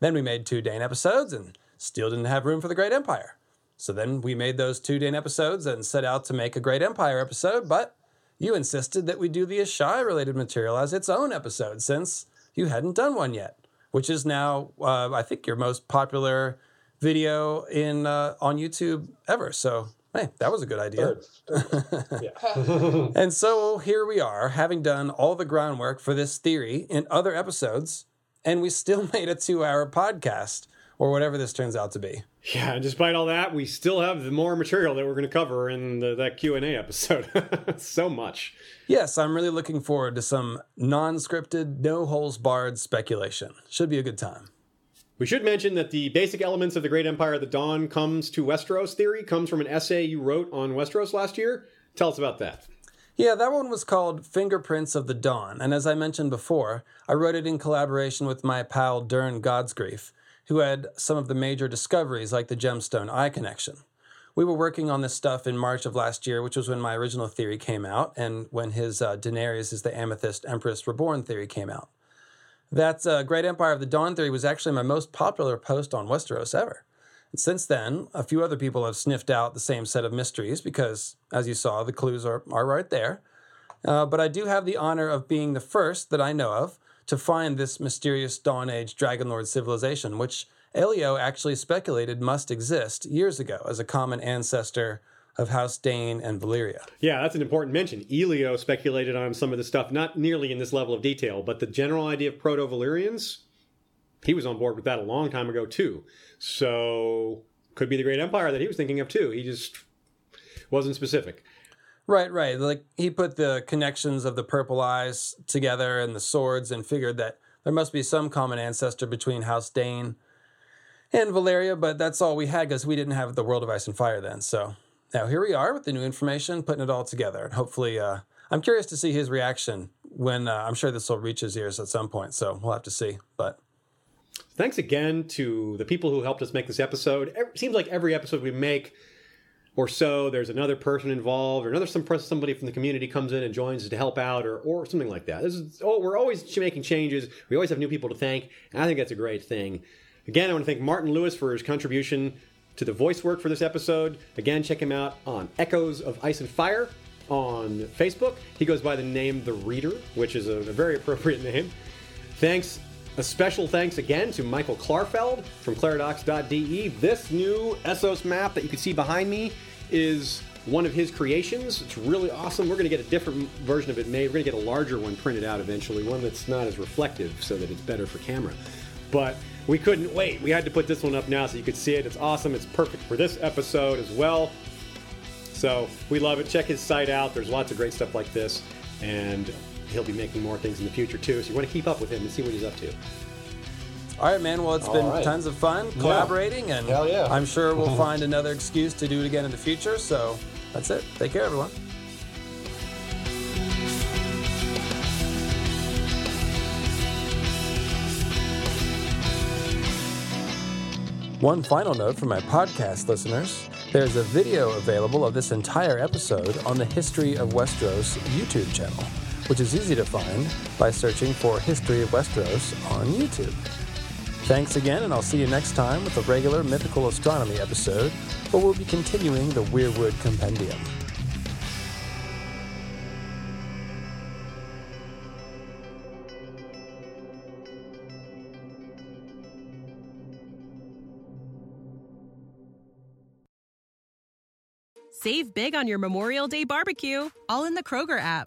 Then we made two Dayne episodes and still didn't have room for the Great Empire. So then we made those two Dayne episodes and set out to make a Great Empire episode, but you insisted that we do the Asshai related material as its own episode since you hadn't done one yet, which is now, uh, I think, your most popular video in uh, on YouTube ever. So hey, that was a good idea. And so here we are, having done all the groundwork for this theory in other episodes, and we still made a two-hour podcast, or whatever this turns out to be. Yeah, and despite all that, we still have the more material that we're going to cover in the, that Q and A episode. so much. Yes, I'm really looking forward to some non-scripted, no holes barred speculation. Should be a good time. We should mention that the basic elements of the Great Empire of the Dawn comes to Westeros theory comes from an essay you wrote on Westeros last year. Tell us about that. Yeah, that one was called Fingerprints of the Dawn, and as I mentioned before, I wrote it in collaboration with my pal Durran Godsgrief, who had some of the major discoveries like the gemstone eye connection. We were working on this stuff in March of last year, which was when my original theory came out, and when his uh, Daenerys is the Amethyst Empress Reborn theory came out. That uh, Great Empire of the Dawn theory was actually my most popular post on Westeros ever. And since then, a few other people have sniffed out the same set of mysteries because, as you saw, the clues are, are right there. Uh, but I do have the honor of being the first that I know of to find this mysterious Dawn Age Dragonlord civilization, which Elio actually speculated must exist years ago as a common ancestor of House Dayne and Valyria. Yeah, that's an important mention. Elio speculated on some of the stuff, not nearly in this level of detail, but the general idea of Proto Valyrians, he was on board with that a long time ago too. So could be the Great Empire that he was thinking of too. He just wasn't specific. Right, right. Like he put the connections of the purple eyes together and the swords and figured that there must be some common ancestor between House Dayne and Valyria, but that's all we had because we didn't have the World of Ice and Fire then. So now here we are with the new information, putting it all together. And hopefully, uh, I'm curious to see his reaction when uh, I'm sure this will reach his ears at some point. So we'll have to see. But Thanks again to the people who helped us make this episode. It seems like every episode we make or so, there's another person involved, or another some somebody from the community comes in and joins to help out, or or something like that. This is oh, we're always making changes. We always have new people to thank, and I think that's a great thing. Again, I want to thank Martin Lewis for his contribution to the voice work for this episode. Again, check him out on Echoes of Ice and Fire on Facebook. He goes by the name The Reader, which is a, a very appropriate name. Thanks a special thanks again to Michael Klarfeld from Claridox.de. This new Essos map that you can see behind me is one of his creations. It's really awesome. We're going to get a different version of it made. We're going to get a larger one printed out eventually, one that's not as reflective so that it's better for camera. But we couldn't wait. We had to put this one up now so you could see it. It's awesome. It's perfect for this episode as well. So we love it. Check his site out. There's lots of great stuff like this. And he'll be making more things in the future too. So you want to keep up with him and see what he's up to. All right, man. Well, it's All been right. tons of fun collaborating, and Hell yeah. I'm sure we'll find another excuse to do it again in the future. So that's it. Take care, everyone. One final note for my podcast listeners there's a video available of this entire episode on the History of Westeros YouTube channel, which is easy to find by searching for History of Westeros on YouTube. Thanks again, and I'll see you next time with a regular Mythical Astronomy episode where we'll be continuing the Weirwood Compendium. Save big on your Memorial Day barbecue, all in the Kroger app.